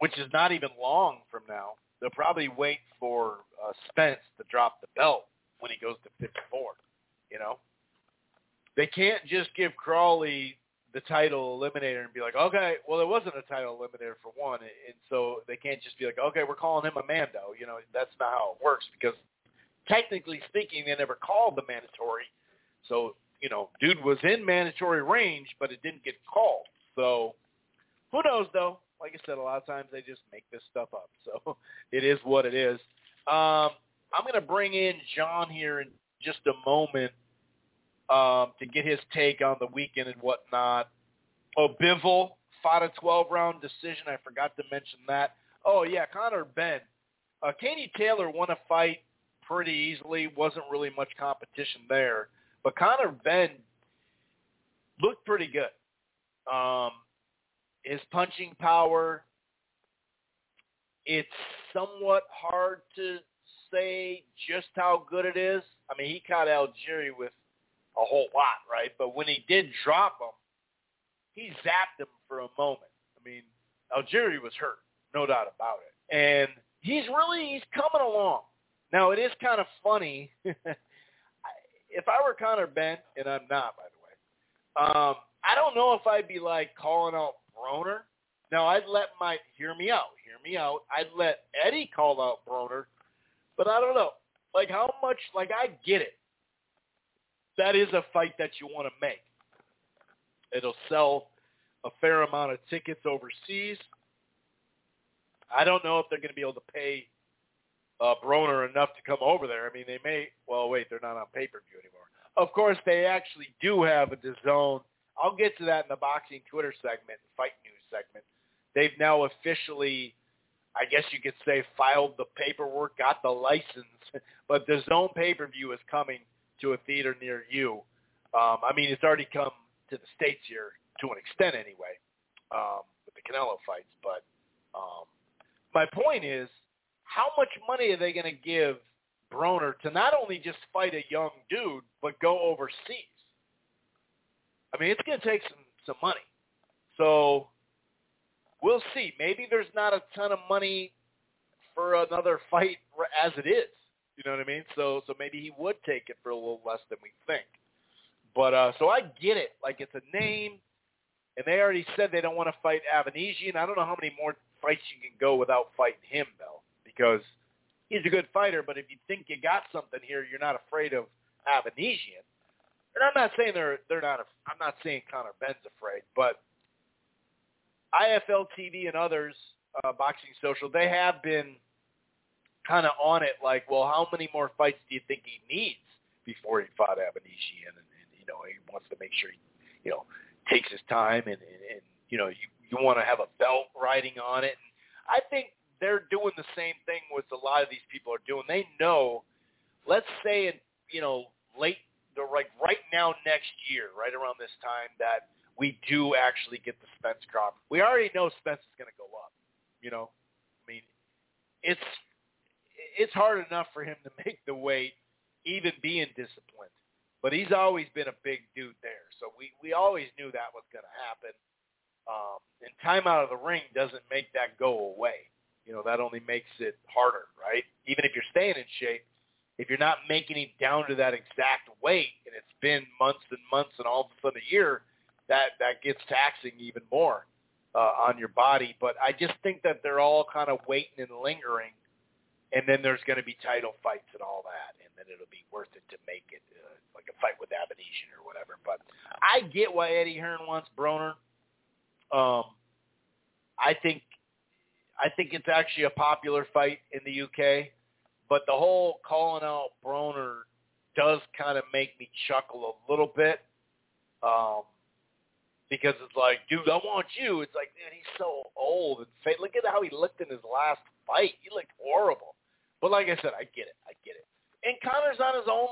which is not even long from now. They'll probably wait for uh, Spence to drop the belt when he goes to 54. You know, they can't just give Crowley the title eliminator and be like, okay, well, there wasn't a title eliminator for one, and so they can't just be like, okay, we're calling him a Mando. You know, that's not how it works because technically speaking, they never called the mandatory. So, you know, dude was in mandatory range, but it didn't get called. So, who knows though? Like I said, a lot of times they just make this stuff up. So [laughs] it is what it is. Um, I'm going to bring in John here in just a moment um, to get his take on the weekend and whatnot. Oh, Bivol fought a 12-round decision. I forgot to mention that. Oh, yeah, Conor Benn. Uh, Katie Taylor won a fight pretty easily. Wasn't really much competition there. But Conor Benn looked pretty good. Um, his punching power, it's somewhat hard to say just how good it is. I mean, he caught Algieri with a whole lot, right? But when he did drop him, he zapped him for a moment. I mean, Algieri was hurt, no doubt about it. And he's really he's coming along. Now it is kind of funny. [laughs] if I were Conor Benn, and I'm not, by the way, um, I don't know if I'd be like calling out Broner. Now I'd let my hear me out, hear me out. I'd let Eddie call out Broner, but I don't know. Like how much? Like I get it that is a fight that you want to make. It'll sell a fair amount of tickets overseas. I don't know if they're going to be able to pay uh, Broner enough to come over there. I mean, they may. Well, wait, they're not on pay-per-view anymore. Of course, they actually do have a DAZN. I'll get to that in the boxing Twitter segment, fight news segment. they've now officially, I guess you could say, filed the paperwork, got the license. [laughs] But DAZN pay-per-view is coming to a theater near you. Um, I mean, it's already come to the states here to an extent, anyway, um, with the Canelo fights. But um, my point is, how much money are they going to give Broner to not only just fight a young dude, but go overseas? I mean, it's going to take some some money. So we'll see. Maybe there's not a ton of money for another fight as it is. You know what I mean? So so maybe he would take it for a little less than we think. But uh so I get it. Like it's a name and they already said they don't want to fight Avanesyan. I don't know how many more fights you can go without fighting him though, because he's a good fighter, but if you think you got something here, you're not afraid of Avanesyan. And I'm not saying they're they're not. I'm not saying Conor Benn's afraid, but IFL TV and others, uh, Boxing Social, they have been kind of on it. Like, well, how many more fights do you think he needs before he fought Avanesyan? And, and you know, he wants to make sure he, you know, takes his time and, and, and you know, you you want to have a belt riding on it. And I think they're doing the same thing with a lot of these people are doing. They know, let's say in you know late the like right now next year, right around this time that we do actually get the Spence crop. We already know Spence is going to go up. You know, I mean, it's it's hard enough for him to [laughs] make the weight, even being disciplined. But he's always been a big dude there, so we we always knew that was going to happen. Um, and time out of the ring doesn't make that go away. You know, that only makes it harder, right? Even if you're staying in shape, if you're not making it down to that exact weight, and it's been months and months and all of a sudden a year, that that gets taxing even more uh, on your body. But I just think that they're all kind of waiting and lingering, and then there's going to be title fights and all that, and then it'll be worth it to make it uh, like a fight with Avanesyan or whatever. But I get why Eddie Hearn wants Broner. Um, I think I think it's actually a popular fight in the UK, but the whole calling out Broner does kind of make me chuckle a little bit. Um, because it's like, dude, I want you. It's like, man, he's so old and fat. Look at how he looked in his last fight. He looked horrible. But like I said, I get it. I get it. And Conor's on his own,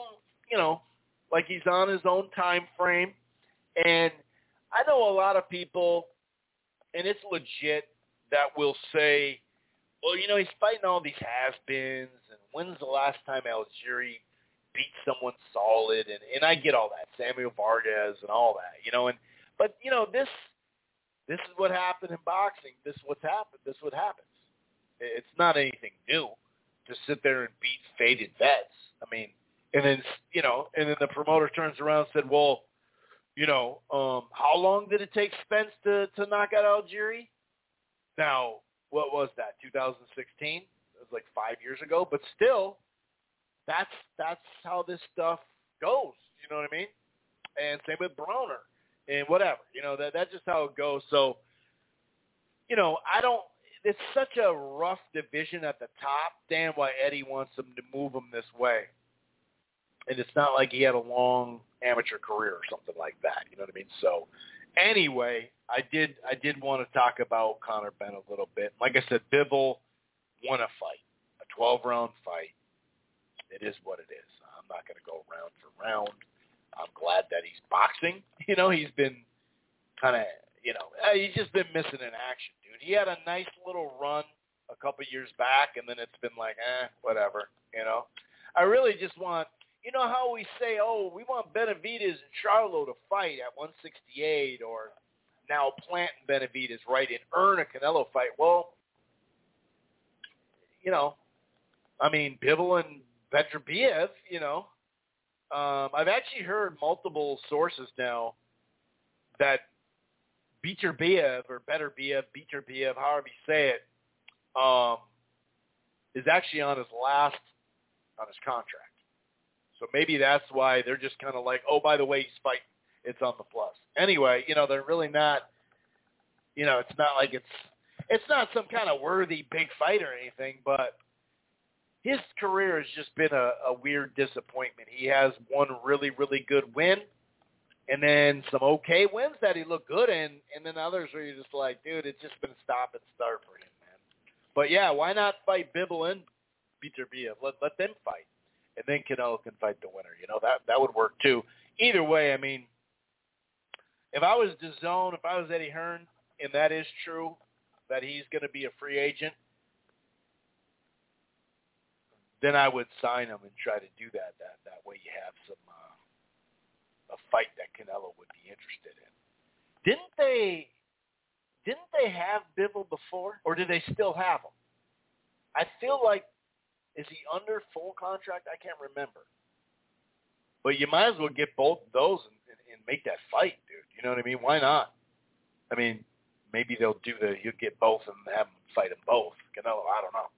you know, like he's on his own time frame. And I know a lot of people, and it's legit, that will say, well, you know, he's fighting all these has-beens, and when's the last time Algieri beat someone solid? And, and I get all that, Samuel Vargas and all that, you know, and – but you know this this is what happened in boxing. This is what's happened. This is what happens. It's not anything new to sit there and beat faded vets. I mean, and then you know, and then the promoter turns around and said, "Well, you know, um, how long did it take Spence to to knock out Algieri?" Now, what was that? 2016. It was like five years ago, but still, that's that's how this stuff goes. You know what I mean? And same with Broner and whatever. You know, that that's just how it goes. So, you know, I don't. It's such a rough division at the top. Damn, why Eddie wants them to move him this way. And it's not like he had a long amateur career or something like that. You know what I mean? So, anyway, I did I did want to talk about Conor Benn a little bit. Like I said, Bivol won a fight, a 12 round fight. It is what it is. I'm not going to go round for round. I'm glad that he's boxing. [laughs] You know, he's been kind of, you know, uh, he's just been missing in action, dude. He had a nice little run a couple years back, and then it's been like, eh, whatever. You know, I really just want, you know, how we say, oh, we want Benavidez and Charlo to fight at 168, or now Plant and Benavidez, right, and earn a Canelo fight. Well, you know, I mean, Bivol and Beterbiev, you know, um, I've actually heard multiple sources now that Beterbiev or Beterbiev, Beterbiev, however you say it, um, is actually on his last on his contract. So maybe that's why they're just kind of like, oh, by the way, he's fighting. It's on the plus. Anyway, you know, they're really not. You know, it's not like it's it's not some kind of worthy big fight or anything, but his career has just been a, a weird disappointment. He has one really, really good win, and then some okay wins that he looked good in, and then others where you're just like, dude, it's just been stop and start for him, man. But yeah, why not fight Bivol and Beterbiev? Let let them fight, and then Canelo can fight the winner. You know that that would work too. Either way, I mean, if I was DAZN, if I was Eddie Hearn, and that is true, that he's going to be a free agent, then I would sign him and try to do that. That that way you have some a fight that Canelo would be interested in. Didn't they? Didn't they have Bivol before, or do they still have him? I feel like is he under full contract? I can't remember. But you might as well get both of those and, and, and make that fight, dude. You know what I mean? Why not? I mean, maybe they'll do the you get both and have them fight them both. Canelo, I don't know.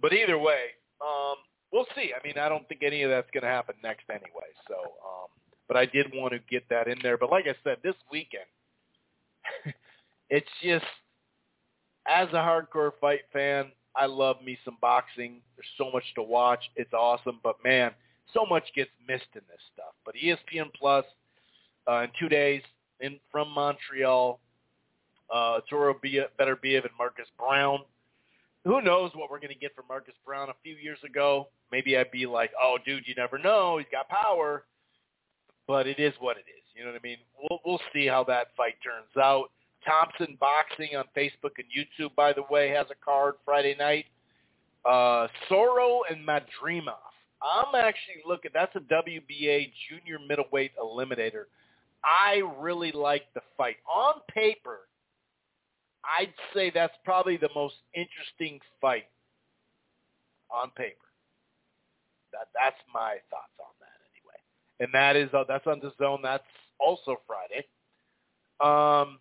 But either way, um, we'll see. I mean, I don't think any of that's going to happen next anyway. So, um, but I did want to get that in there. But like I said, this weekend, [laughs] it's just as a hardcore fight fan, I love me some boxing. There's so much to watch. It's awesome. But man, so much gets missed in this stuff. But ESPN Plus uh, in two days in from Montreal, uh, Toro Beterbiev and Marcus Browne who knows what we're going to get from Marcus Browne a few years ago. Maybe I'd be like, oh, dude, you never know. He's got power. But it is what it is. You know what I mean? We'll, we'll see how that fight turns out. Thompson Boxing on Facebook and YouTube, by the way, has a card Friday night. Uh, Soro and Madrimov. I'm actually looking. That's a WBA junior middleweight eliminator. I really like the fight. On paper, I'd say that's probably the most interesting fight on paper. That that's my thoughts on. And that is uh, that's on DAZN. That's also Friday. Um,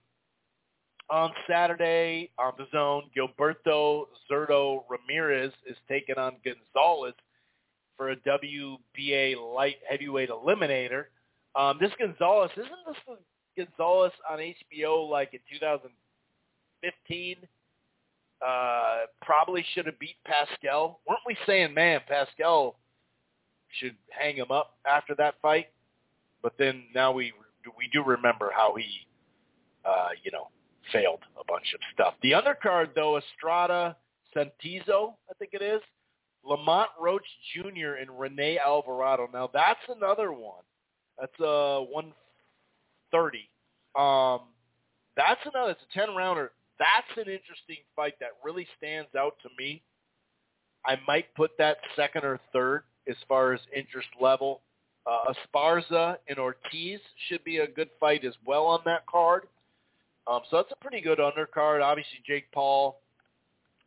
on Saturday on DAZN, Gilberto Zurdo Ramirez is taking on Gonzalez for a WBA light heavyweight eliminator. Um, this Gonzalez isn't this Gonzalez on HBO like in 2015? Uh, probably should have beat Pascal. Weren't we saying, man, Pascal should hang him up after that fight? But then now we we do remember how he, uh, you know, failed a bunch of stuff. The undercard though, Estrada Santizo, I think it is, Lamont Roach Jr. and Rene Alvarado. Now that's another one. That's a uh, 130. Um, that's another. It's a 10 rounder that's an interesting fight that really stands out to me. I might put that second or third as far as interest level. Uh, Esparza and Ortiz should be a good fight as well on that card. Um, so that's a pretty good undercard. Obviously, Jake Paul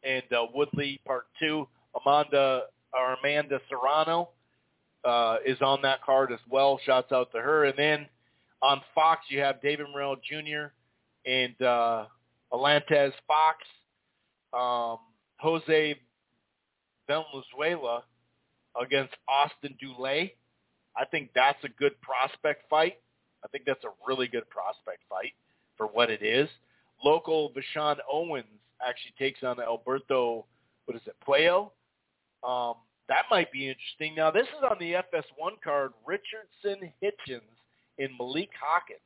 and uh, Woodley Part Two. Amanda or Amanda Serrano uh, is on that card as well. Shouts out to her. And then on Fox, you have David Morrell Jr. and uh, Alantez Fox, um, Jose Valenzuela against Austin Dulay. I think that's a good prospect fight. I think that's a really good prospect fight for what it is. Local Vashon Owens actually takes on Alberto, what is it, Puello? Um, that might be interesting. Now, this is on the FS1 card, Richardson Hitchens in Malik Hawkins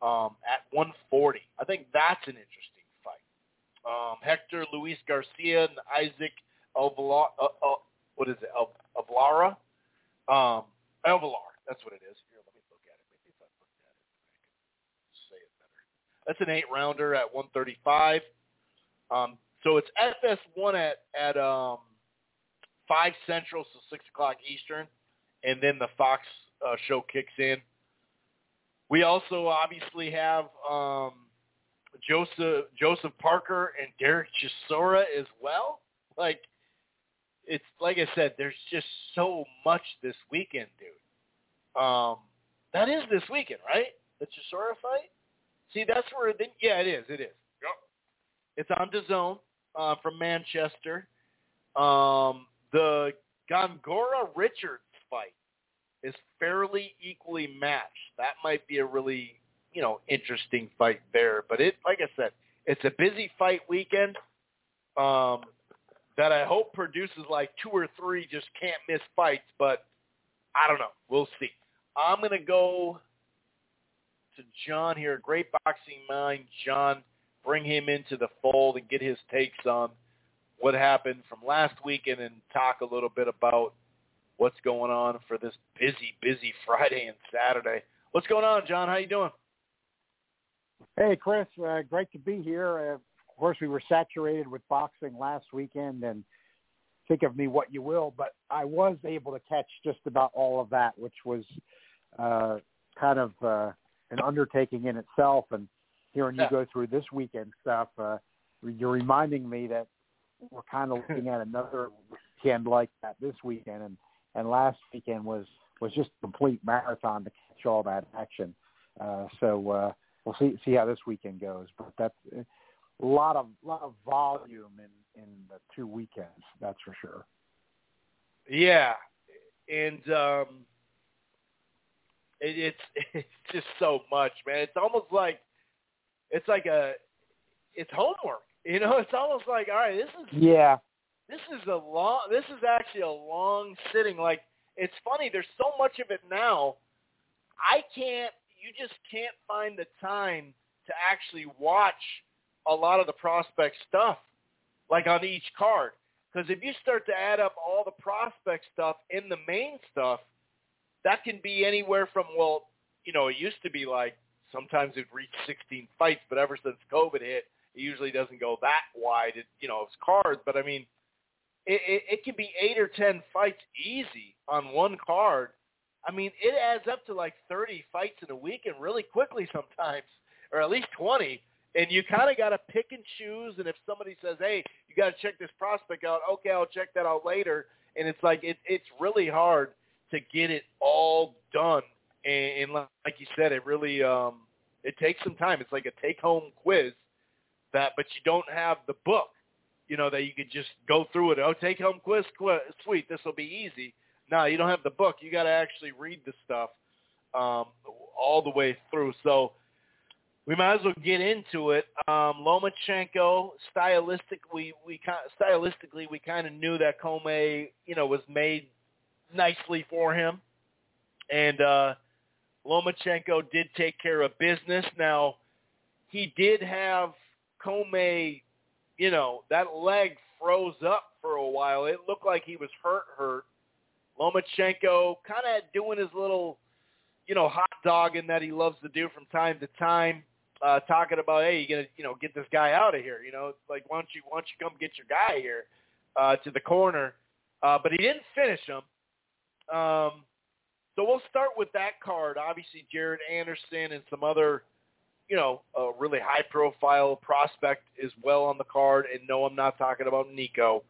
um, at 140. I think that's an interesting fight. Um, Hector Luis Garcia and Isaac Alvalar, uh, uh, what is it, Al- Avlara? Um, Alvalar, that's what it is. Here, let me look at it. Maybe if I looked at it, I can say it better. That's an eight-rounder at 135. Um, so it's FS1 at, at um, 5 Central, so 6 o'clock Eastern, and then the Fox uh, show kicks in we also obviously have um, Joseph Joseph Parker and Dereck Chisora as well. Like it's like I said, there's just so much this weekend, dude. Um, that is this weekend, right? The Chisora fight. See, that's where. The, yeah, it is. It is. Yep. It's on DAZN uh, from Manchester. Um, the Gongora Richards fight is fairly equally matched. That might be a really, you know, interesting fight there. But it, like I said, it's a busy fight weekend um, that I hope produces like two or three just can't miss fights. But I don't know. We'll see. I'm gonna go. to John here, Great Boxing Mind, John. Bring him into the fold and get his takes on what happened from last weekend and talk a little bit about what's going on for this busy, busy Friday and Saturday. What's going on, John? How you doing?
Hey, Chris. Uh, great to be here. Of course, we were saturated with boxing last weekend, and think of me what you will, but I was able to catch just about all of that, which was uh, kind of uh, an undertaking in itself. And hearing you go through this weekend stuff, uh, you're reminding me that we're kind of looking at another weekend like that this weekend, and and last weekend was was just a complete marathon to catch all that action. Uh, so uh, we'll see see how this weekend goes, but that's lot of lot of volume in in the two weekends. That's for sure.
Yeah, and um, it, it's [laughs] it's just so much, man. It's almost like it's like a it's homework. [laughs] You know, it's almost like all right, this is
yeah,
this is a long. This is actually a long sitting. Like it's funny. There's so much of it now. I can't. You just can't find the time to actually watch a lot of the prospect stuff, like on each card. Because if you start to add up all the prospect stuff in the main stuff, that can be anywhere from well, you know, it used to be like sometimes it'd reach 16 fights, but ever since COVID hit, it usually doesn't go that wide. It, you know, it's cards, but I mean, it, it, it can be eight or 10 fights easy on one card. I mean, it adds up to like 30 fights in a week and really quickly sometimes, or at least 20. And you kind of got to pick and choose. And if somebody says, "Hey, you got to check this prospect out," okay, I'll check that out later. And it's like it, it's really hard to get it all done. And, and like you said, it really um, it takes some time. It's like a take-home quiz that, but you don't have the book, you know, that you could just go through it. Oh, take-home quiz, quiz, sweet, this will be easy. No, you don't have the book. You got to actually read the stuff um, all the way through. So we might as well get into it. Um, Lomachenko, stylistic, we, stylistically we kind of knew that Commey, you know, was made nicely for him, and uh, Lomachenko did take care of business. Now he did have Commey, you know, that leg froze up for a while. It looked like he was hurt, hurt. Lomachenko kind of doing his little, you know, hot dogging that he loves to do from time to time uh, talking about, hey, you gonna, you know, get this guy out of here. You know, like why don't you, why don't you come get your guy here uh, to the corner? Uh, but he didn't finish him. Um, so we'll start with that card. Obviously, Jared Anderson and some other, you know, a really high-profile prospect is well on the card. And no, I'm not talking about Nico.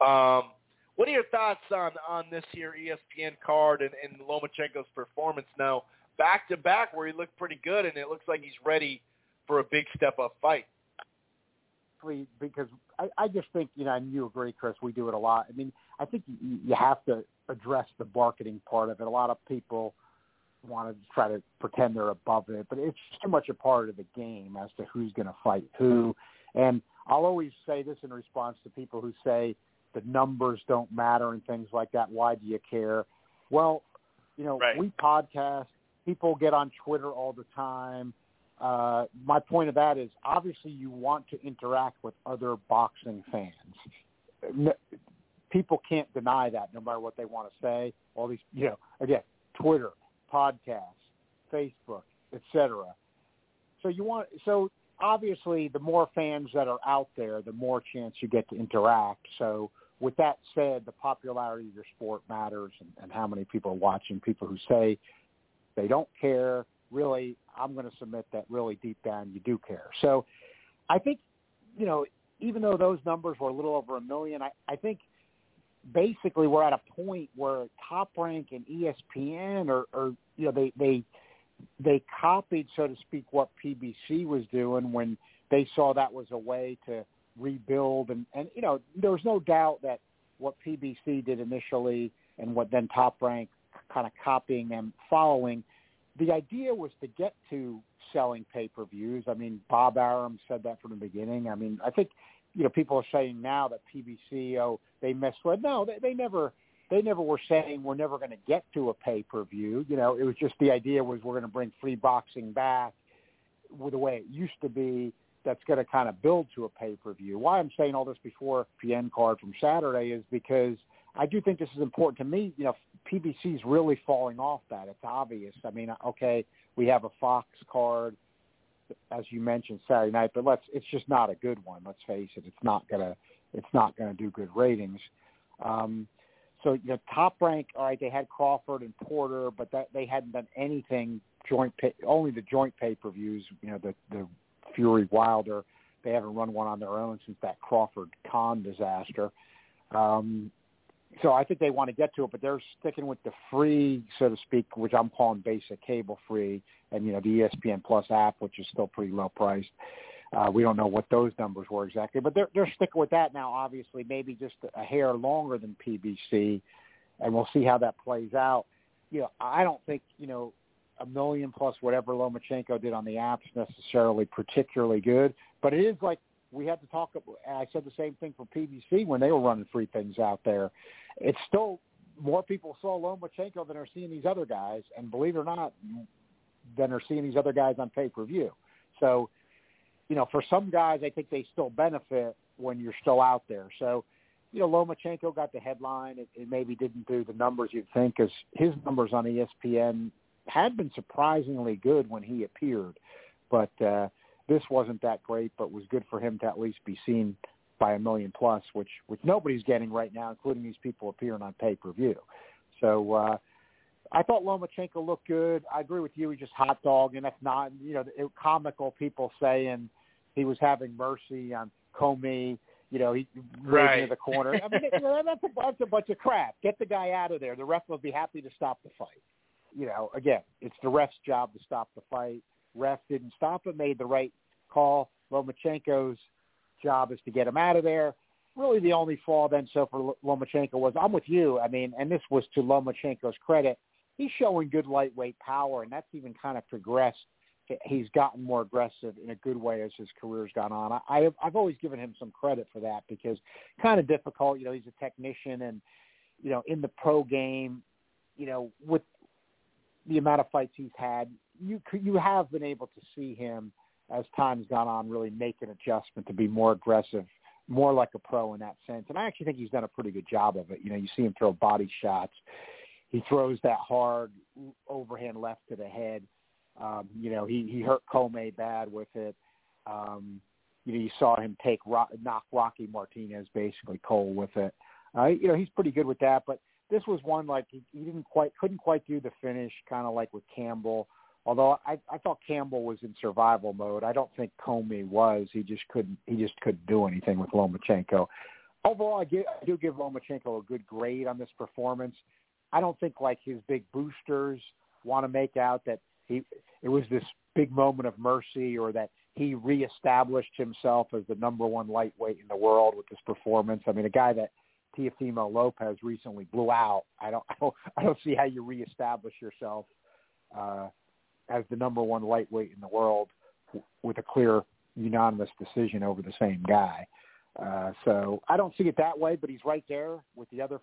Um, what are your thoughts on on this here ESPN card and, and Lomachenko's performance now back to back, where he looked pretty good, and it looks like he's ready for a big step up fight.
Because I, I just think, you know, and you agree, Chris, we do it a lot. I mean, I think you, you have to address the marketing part of it. A lot of people want to try to pretend they're above it, but it's too much a part of the game as to who's going to fight who. And I'll always say this in response to people who say the numbers don't matter and things like that. Why do you care? Well, you know,
right.
we podcast. People get on Twitter all the time uh, my point of that is obviously you want to interact with other boxing fans. People can't deny that, no matter what they want to say. All these, you know, again, Twitter, podcasts, Facebook, etc. So you want so obviously the more fans that are out there, the more chance you get to interact. So with that said, the popularity of your sport matters and, and how many people are watching. People who say they don't care really, I'm going to submit that really deep down you do care. So I think, you know, even though those numbers were a little over a million, I, I think basically we're at a point where Top Rank and ESPN or, or you know, they, they, they copied, so to speak, what PBC was doing when they saw that was a way to rebuild. And, and you know, there's no doubt that what PBC did initially and what then Top Rank kind of copying and following – the idea was to get to selling pay-per-views. I mean, Bob Arum said that from the beginning. I mean, I think you know people are saying now that PBC, oh, they messed with. No, they, they never they never were saying we're never going to get to a pay per view. You know, it was just the idea was we're going to bring free boxing back with the way it used to be. That's going to kind of build to a pay per view. Why I'm saying all this before PN card from Saturday is because I do think this is important to me. You know, PBC is really falling off that. It's obvious. I mean, okay, we have a Fox card, as you mentioned Saturday night, but let's. It's just not a good one. Let's face it. It's not gonna. It's not gonna do good ratings. Um, so you know, top rank. All right, they had Crawford and Porter, but that they hadn't done anything joint. Pay, only the joint pay per views. You know, the the Fury Wilder. They haven't run one on their own since that Crawford Khan disaster. Um, so I think they want to get to it, but they're sticking with the free, so to speak, which I'm calling basic cable free, and you know the ESPN Plus app, which is still pretty low priced. Uh, we don't know what those numbers were exactly, but they're they're sticking with that now. Obviously, maybe just a hair longer than PBC, and we'll see how that plays out. You know, I don't think you know a million plus whatever Lomachenko did on the apps necessarily particularly good, but it is like we had to talk. I said the same thing for PBC when they were running free things out there. It's still more people saw Lomachenko than are seeing these other guys, and believe it or not, than are seeing these other guys on pay per view. So, you know, for some guys, I think they still benefit when you're still out there. So, you know, Lomachenko got the headline. It, it maybe didn't do the numbers you'd think, because his numbers on ESPN had been surprisingly good when he appeared, but. uh this wasn't that great, but was good for him to at least be seen by a million plus, which which nobody's getting right now, including these people appearing on pay per view. So uh, I thought Lomachenko looked good. I agree with you. He just hot dog, and that's not you know it, comical people saying he was having mercy on Commey. You know, he
right
into the corner. I mean, you know, that's a that's a bunch of crap. Get the guy out of there. The ref will be happy to stop the fight. You know, again, it's the ref's job to stop the fight ref didn't stop him, made the right call. Lomachenko's job is to get him out of there. Really, the only flaw then so for Lomachenko was I'm with you. I mean, and this was to Lomachenko's credit. He's showing good lightweight power, and that's even kind of progressed. He's gotten more aggressive in a good way as his career's gone on. I, have I've always given him some credit for that because kind of difficult. You know, he's a technician, and you know, in the pro game, you know, with the amount of fights he's had, you you have been able to see him as time's gone on really make an adjustment to be more aggressive, more like a pro in that sense. And I actually think he's done a pretty good job of it. You know, you see him throw body shots. He throws that hard overhand left to the head. Um, you know, he he hurt Commey bad with it. Um, you know, you saw him take knock Rocky Martinez basically cold with it. Uh, you know, he's pretty good with that, but this was one like he, he didn't quite couldn't quite do the finish, kind of like with Campbell. Although I, I thought Campbell was in survival mode, I don't think Commey was. He just couldn't. He just couldn't do anything with Lomachenko. Overall, I, give, I do give Lomachenko a good grade on this performance. I don't think like his big boosters want to make out that he it was this big moment of mercy or that he reestablished himself as the number one lightweight in the world with this performance. I mean, a guy that Teofimo Lopez recently blew out. I don't, [laughs] I don't, I don't see how you reestablish yourself uh, as the number one lightweight in the world with a clear unanimous decision over the same guy. Uh, so I don't see it that way, but he's right there with the other,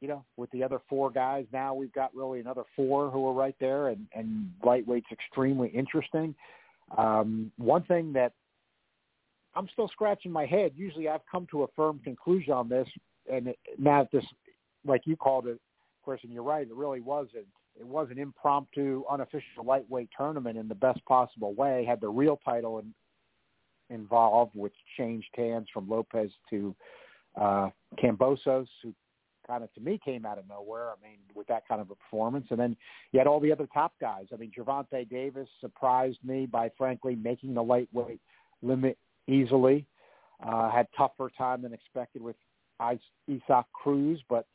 you know, with the other four guys. Now we've got really another four who are right there, and, and lightweight's extremely interesting. Um, one thing that I'm still scratching my head. Usually, I've come to a firm conclusion on this, and now this, like you called it, of course, and you're right, it really was a it was an impromptu, unofficial lightweight tournament in the best possible way. Had the real title in, involved, which changed hands from Lopez to uh, Kambosos, who kind of to me came out of nowhere. I mean, with that kind of a performance, and then you had all the other top guys. I mean, Gervonta Davis surprised me by frankly making the lightweight limit easily. Uh, had tougher time than expected with Isaac Cruz, but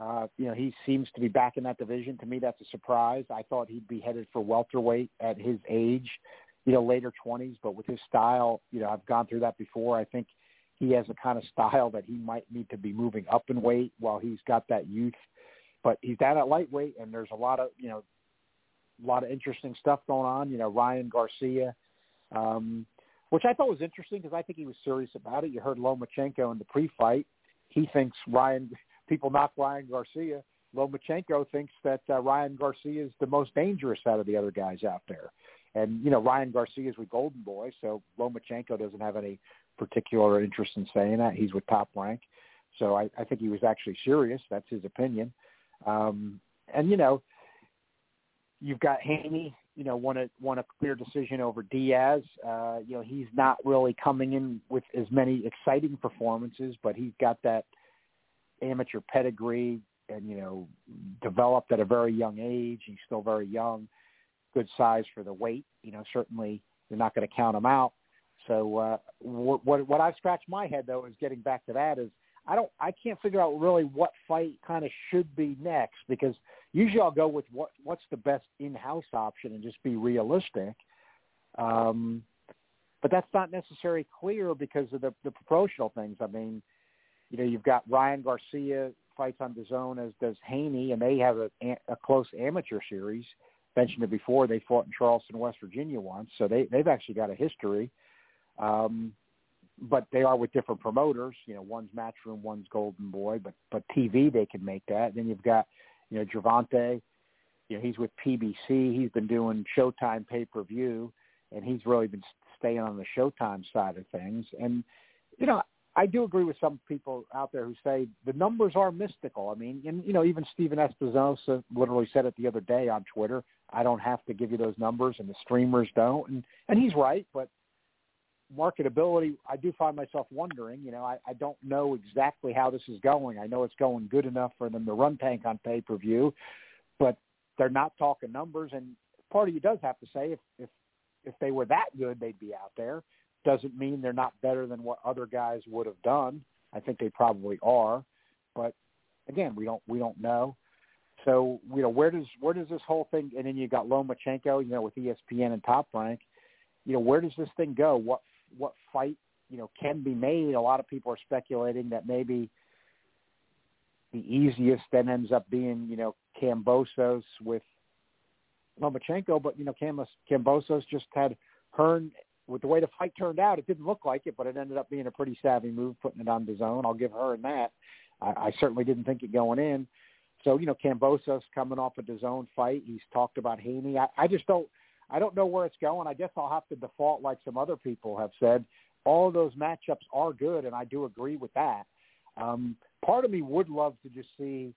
uh, you know, he seems to be back in that division. To me, that's a surprise. I thought he'd be headed for welterweight at his age, you know, later 20s. But with his style, you know, I've gone through that before. I think he has a kind of style that he might need to be moving up in weight while he's got that youth. But he's down at lightweight, and there's a lot of, you know, a lot of interesting stuff going on. You know, Ryan Garcia, um, which I thought was interesting because I think he was serious about it. You heard Lomachenko in the pre-fight. He thinks Ryan people knock Ryan Garcia, Lomachenko thinks that uh, Ryan Garcia is the most dangerous out of the other guys out there. And you know Ryan Garcia is with Golden Boy, so Lomachenko doesn't have any particular interest in saying that. He's with Top Rank, so I, I think he was actually serious. That's his opinion. Um, and you know, you've got Haney. You know, won a won a clear decision over Diaz. Uh, you know, he's not really coming in with as many exciting performances, but he's got that amateur pedigree and you know developed at a very young age. He's still very young, good size for the weight. You know, certainly you're not going to count him out. So uh, what, what what I've scratched my head though is getting back to that is I don't I can't figure out really what fight kind of should be next because usually I'll go with what what's the best in-house option and just be realistic. Um, but that's not necessarily clear because of the the promotional things. I mean, you know, you've got Ryan Garcia fights on DAZN as does Haney, and they have a, a close amateur series. Mentioned it before. They fought in Charleston, West Virginia once, so they they've actually got a history. Um, but they are with different promoters. You know, one's Matchroom, one's Golden Boy, but but TV they can make that. Then you've got you know Gervonta. You know, he's with PBC. He's been doing Showtime pay per view, and he's really been staying on the Showtime side of things. And you know, I do agree with some people out there who say the numbers are mystical. I mean, and you know, even Stephen Espinoza literally said it the other day on Twitter. I don't have to give you those numbers, and the streamers don't, and and he's right. But marketability, I do find myself wondering. You know, I, I don't know exactly how this is going. I know it's going good enough for them to run Tank on pay per view, but they're not talking numbers. And part of you does have to say if if if they were that good, they'd be out there doesn't mean they're not better than what other guys would have done. I think they probably are, but again, we don't we don't know. So you know where does where does this whole thing? And then you got Lomachenko, you know, with ESPN and Top Rank. You know, where does this thing go? What what fight you know can be made? A lot of people are speculating that maybe the easiest then ends up being you know Kambosos with Lomachenko, but you know Cam Kambosos just had Hearn with the way the fight turned out, it didn't look like it, but it ended up being a pretty savvy move, putting it on DAZN. I'll give her in that. I, I certainly didn't think it going in. So you know, Kambosos coming off a DAZN fight. He's talked about Haney. I, I just don't. I don't know where it's going. I guess I'll have to default like some other people have said. All those matchups are good, and I do agree with that. Um, part of me would love to just see,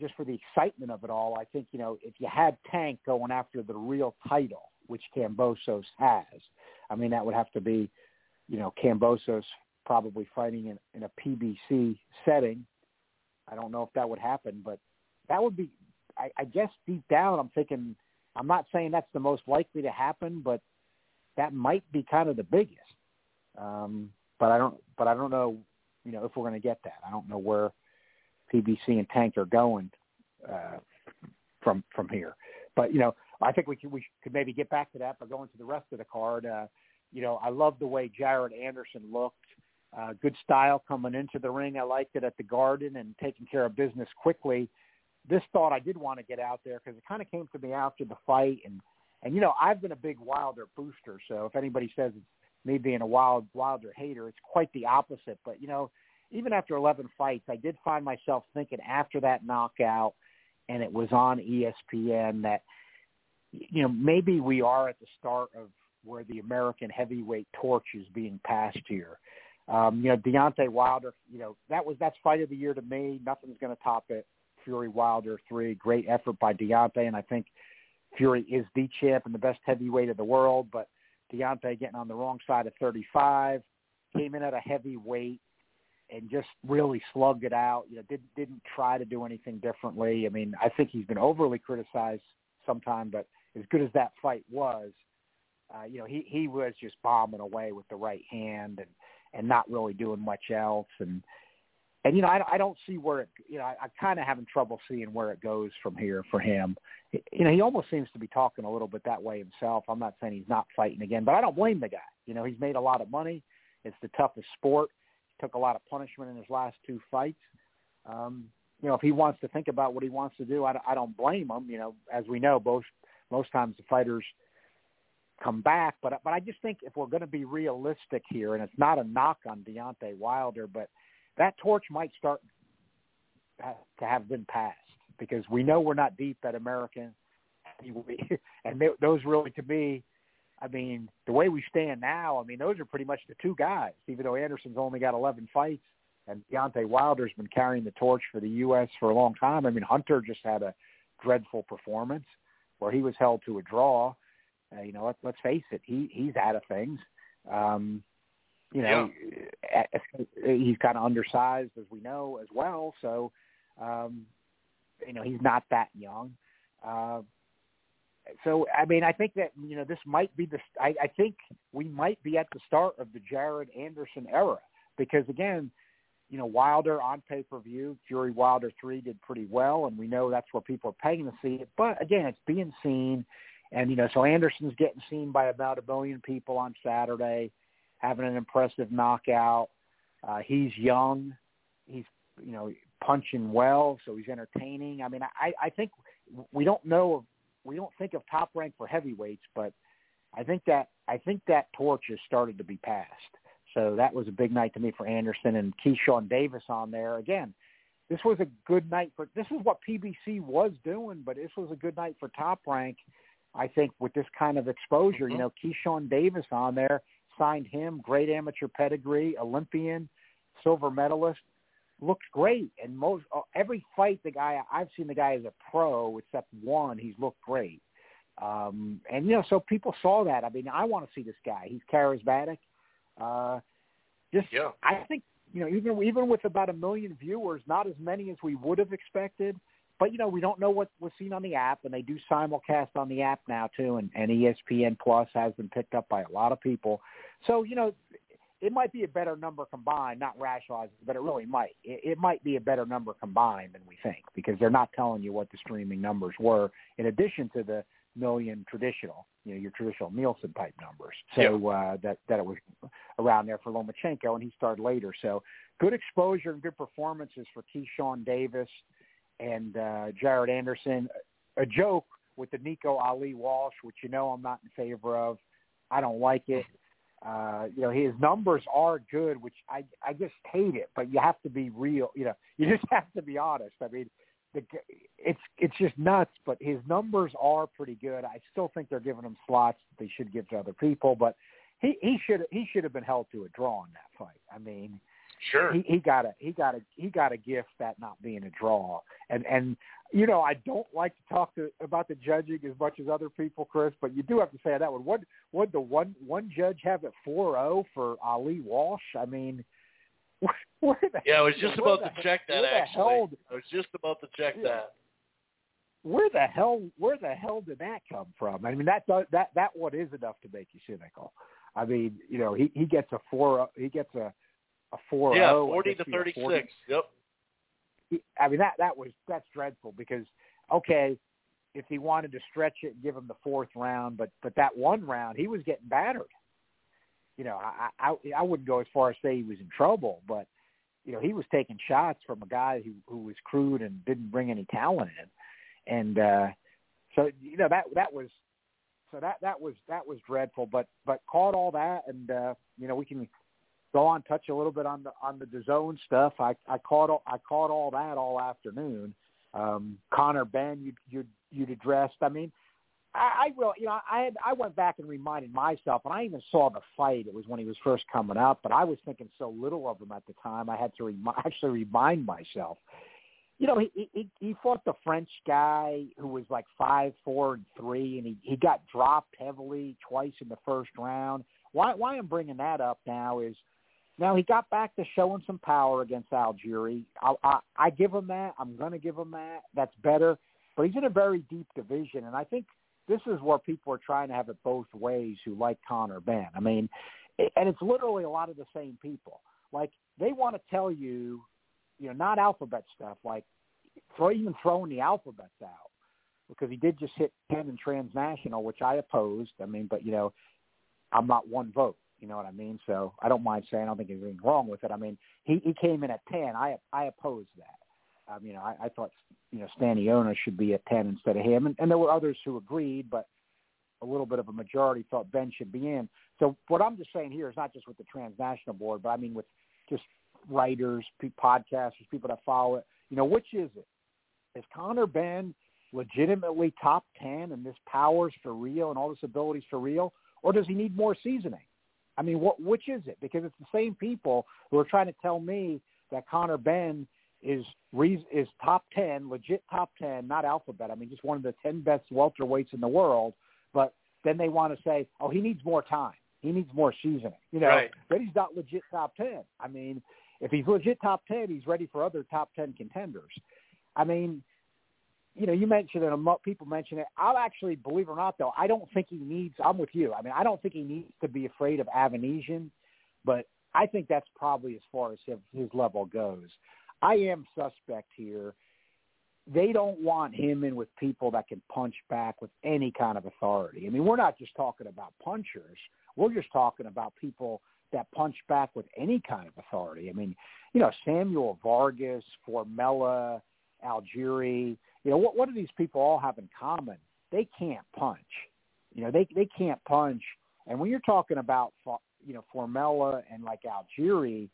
just for the excitement of it all. I think you know, if you had Tank going after the real title, which Kambosos has, I mean, that would have to be, you know, Kambosos probably fighting in, in a PBC setting. I don't know if that would happen, but that would be. I, I guess deep down, I'm thinking. I'm not saying that's the most likely to happen, but that might be kind of the biggest. Um, but I don't. But I don't know. You know, if we're going to get that, I don't know where PBC and Tank are going uh, from from here. But you know, I think we could we could maybe get back to that, but going to the rest of the card, uh, you know, I love the way Jared Anderson looked. Uh, good style coming into the ring. I liked it at the Garden and taking care of business quickly. This thought I did want to get out there because it kind of came to me after the fight, and and you know I've been a big Wilder booster, so if anybody says it's me being a wild Wilder hater, it's quite the opposite. But you know, even after 11 fights, I did find myself thinking after that knockout, and it was on ESPN that you know, maybe we are at the start of where the American heavyweight torch is being passed here. Um, you know, Deontay Wilder, you know, that was that's fight of the year to me. Nothing's going to top it. Fury Wilder three, great effort by Deontay, and I think Fury is the champ and the best heavyweight of the world. But Deontay getting on the wrong side of 35, came in at a heavyweight and just really slugged it out. You know, didn't didn't try to do anything differently. I mean, I think he's been overly criticized sometime, but as good as that fight was, uh, you know, he he was just bombing away with the right hand and and not really doing much else. And and you know, I, I don't see where it. You know, I, I'm kind of having trouble seeing where it goes from here for him. You know, he almost seems to be talking a little bit that way himself. I'm not saying he's not fighting again, but I don't blame the guy. You know, he's made a lot of money. It's the toughest sport. He took a lot of punishment in his last two fights. Um, you know, if he wants to think about what he wants to do, I, I don't blame him. You know, as we know, both most times the fighters come back. But but I just think if we're going to be realistic here, and it's not a knock on Deontay Wilder, but that torch might start to have been passed because we know we're not deep at American, [laughs] and those really to me, I mean, the way we stand now, I mean, those are pretty much the two guys. Even though Anderson's only got 11 fights, and Deontay Wilder's been carrying the torch for the U.S. for a long time. I mean, Hunter just had a dreadful performance where he was held to a draw. Uh, you know, let, let's face it, he he's out of things. Um, you know, yeah. he's kind of undersized, as we know as well. So, um, you know, he's not that young. Uh, so, I mean, I think that you know this might be the. I, I think we might be at the start of the Jared Anderson era because again, you know, Wilder on pay per view, Fury Wilder three did pretty well, and we know that's where people are paying to see it. But again, it's being seen, and you know, so Anderson's getting seen by about a billion people on Saturday, having an impressive knockout. Uh, he's young, he's you know punching well, so he's entertaining. I mean, I I think we don't know we don't think of top rank for heavyweights, but I think that I think that torch has started to be passed. So that was a big night to me for Anderson and Keyshawn Davis on there. Again, this was a good night for this is what PBC was doing, but this was a good night for Top Rank. I think with this kind of exposure, you mm-hmm. know, Keyshawn Davis on there signed him, great amateur pedigree, Olympian, silver medalist, looks great. And most uh, every fight the guy I've seen the guy as a pro, except one, he's looked great. Um, and you know, so people saw that. I mean, I want to see this guy. He's charismatic. Uh, just, yeah. I think you know, even even with about a million viewers, not as many as we would have expected. But you know, we don't know what was seen on the app, and they do simulcast on the app now too, and, and ESPN Plus has been picked up by a lot of people. So you know, it might be a better number combined, not rationalized, but it really might. It, it might be a better number combined than we think because they're not telling you what the streaming numbers were in addition to the million traditional, you know, your traditional Nielsen type numbers. So yeah. uh, that that it was around there for Lomachenko, and he started later. So good exposure and good performances for Keyshawn Davis and uh, Jared Anderson. A joke with the Nico Ali Walsh, which you know I'm not in favor of. I don't like it. Uh, you know, his numbers are good, which I I just hate it. But you have to be real. You know, [laughs] you just have to be honest. I mean, the it's it's just nuts. But his numbers are pretty good. I still think they're giving him slots that they should give to other people. But he he should he should have been held to a draw in that fight. I mean,
sure,
he, he got a he got a he got a gift that not being a draw. And and you know I don't like to talk to about the judging as much as other people, Chris. But you do have to say that one. What what the one one judge have at four zero for Ali Walsh? I mean [laughs] where the,
yeah, I was just about
the,
to check that. Actually,
hell,
I was just about to check yeah. that.
Where the hell? Where the hell did that come from? I mean, that does, that that one is enough to make you cynical. I mean, you know, he he gets a four. He gets a a four.
Oh yeah, forty to thirty six. Yep.
He, I mean that that was that's dreadful because okay, if he wanted to stretch it and give him the fourth round, but but that one round he was getting battered you know, I, I I wouldn't go as far as say he was in trouble, but you know, he was taking shots from a guy who who was crude and didn't bring any talent in, and uh, so you know that that was so that that was that was dreadful. But but caught all that, and uh, you know we can go on touch a little bit on the on DAZN stuff. I I caught all, I caught all that all afternoon. Um, Conor Benn, you you you'd addressed. I mean, I, I will, you know, I had I went back and reminded myself, and I even saw the fight. It was when he was first coming up, but I was thinking so little of him at the time. I had to rem- [laughs] actually remind myself. You know, he he he fought the French guy who was like five, four, and three, and he he got dropped heavily twice in the first round. Why why I'm bringing that up now is. Now he got back to showing some power against Algieri. I, I, I give him that. I'm going to give him that. That's better. But he's in a very deep division, and I think this is where people are trying to have it both ways who like Conor Benn. I mean, and it's literally a lot of the same people. Like they want to tell you, you know, not alphabet stuff, like throw even throwing the alphabets out because he did just hit ten in transnational, which I opposed. I mean, but you know, I'm not one vote. You know what I mean? So I don't mind saying I don't think there's anything wrong with it. I mean, he he came in at ten. I I opposed that. Um, you know, I, I thought you know Stanionis should be at ten instead of him, and, and there were others who agreed, but a little bit of a majority thought Benn should be in. So what I'm just saying here is not just with the transnational board, but I mean with just writers, podcasters, people that follow it. You know, which is it? Is Conor Benn legitimately top 10 and this power's for real and all this abilities for real? Or does he need more seasoning? I mean, what which is it? Because it's the same people who are trying to tell me that Conor Benn is is top 10, legit top 10, not alphabet. I mean, just one of the 10 best welterweights in the world. But then they want to say, oh, he needs more time. He needs more seasoning. You know,
right.
but he's not legit top 10. I mean, if he's legit top 10, he's ready for other top 10 contenders. I mean, you know, you mentioned it, people mention it. I'll actually, believe it or not, though, I don't think he needs, I'm with you. I mean, I don't think he needs to be afraid of Avanesyan, but I think that's probably as far as his, his level goes. I am suspect here. They don't want him in with people that can punch back with any kind of authority. I mean, we're not just talking about punchers. We're just talking about people that punch back with any kind of authority. I mean, you know, Samuel Vargas, Formella, Algieri, you know, what what do these people all have in common? They can't punch. You know, they they can't punch. And when you're talking about you know Formella and like Algieri,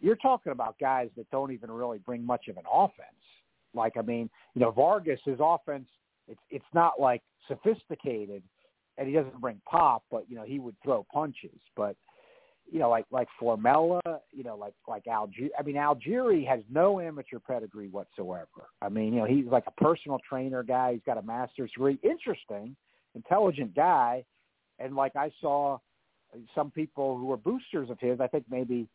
you're talking about guys that don't even really bring much of an offense. Like I mean, you know, Vargas his offense it's it's not like sophisticated, and he doesn't bring pop, but you know he would throw punches. But you know, like like Formella, you know, like like Algieri. I mean, Algieri has no amateur pedigree whatsoever. I mean, you know, he's like a personal trainer guy. He's got a master's degree. Interesting, intelligent guy, and like I saw some people who were boosters of his. I think maybe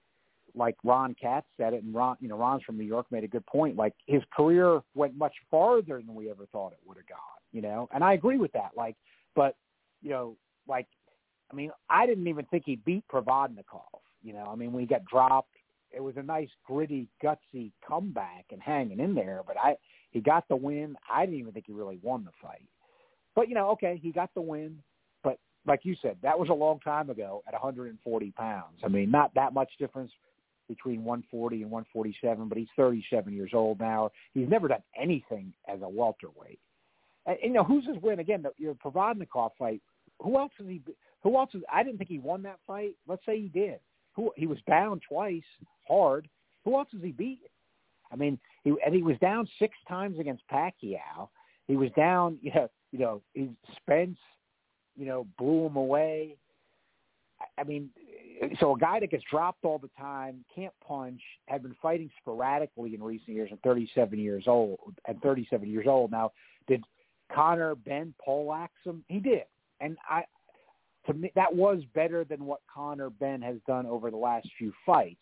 like Ron Katz said it, and Ron, you know, Ron's from New York made a good point. Like his career went much farther than we ever thought it would have gone. You know, and I agree with that. Like, but you know, like I mean, I didn't even think he beat Provodnikov. You know, I mean, when he got dropped, it was a nice, gritty, gutsy comeback and hanging in there. But I, he got the win. I didn't even think he really won the fight. But you know, okay, he got the win. But like you said, that was a long time ago at 140 pounds. I mean, not that much difference between 140 and 147. But he's 37 years old now. He's never done anything as a welterweight. And, you know, who's his win again? The you know, Provodnikov fight. Who else has he? Who else? Is, I didn't think he won that fight. Let's say he did. Who he was down twice, hard. Who else has he beat? I mean, he and he was down six times against Pacquiao. He was down, [laughs] you know, you know, Spence, you know, blew him away. I mean, so a guy that gets dropped all the time, can't punch, had been fighting sporadically in recent years, and 37 years old. At 37 years old now, did Conor Benn poleaxe him? He did, and I to me, that was better than what Conor Benn has done over the last few fights.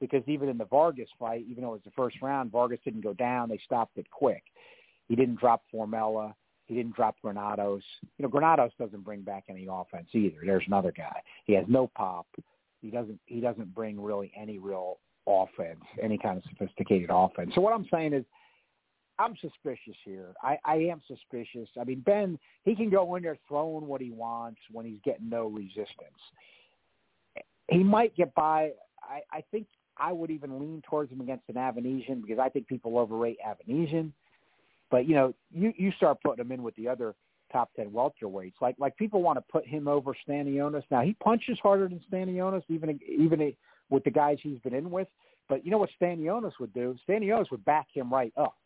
Because even in the Vargas fight, even though it was the first round, Vargas didn't go down. They stopped it quick. He didn't drop Formella. He didn't drop Granados. You know, Granados doesn't bring back any offense either. There's another guy. He has no pop. He doesn't. He doesn't bring really any real offense, any kind of sophisticated offense. So what I'm saying is, I'm suspicious here. I, I am suspicious. I mean, Benn, he can go in there throwing what he wants when he's getting no resistance. He might get by. I, I think I would even lean towards him against an Avanesyan because I think people overrate Avanesyan. But you know, you you start putting him in with the other top ten welterweights. Like like people want to put him over Stanionis. Now he punches harder than Stanionis, even even with the guys he's been in with. But you know what Stanionis would do? Stanionis would back him right up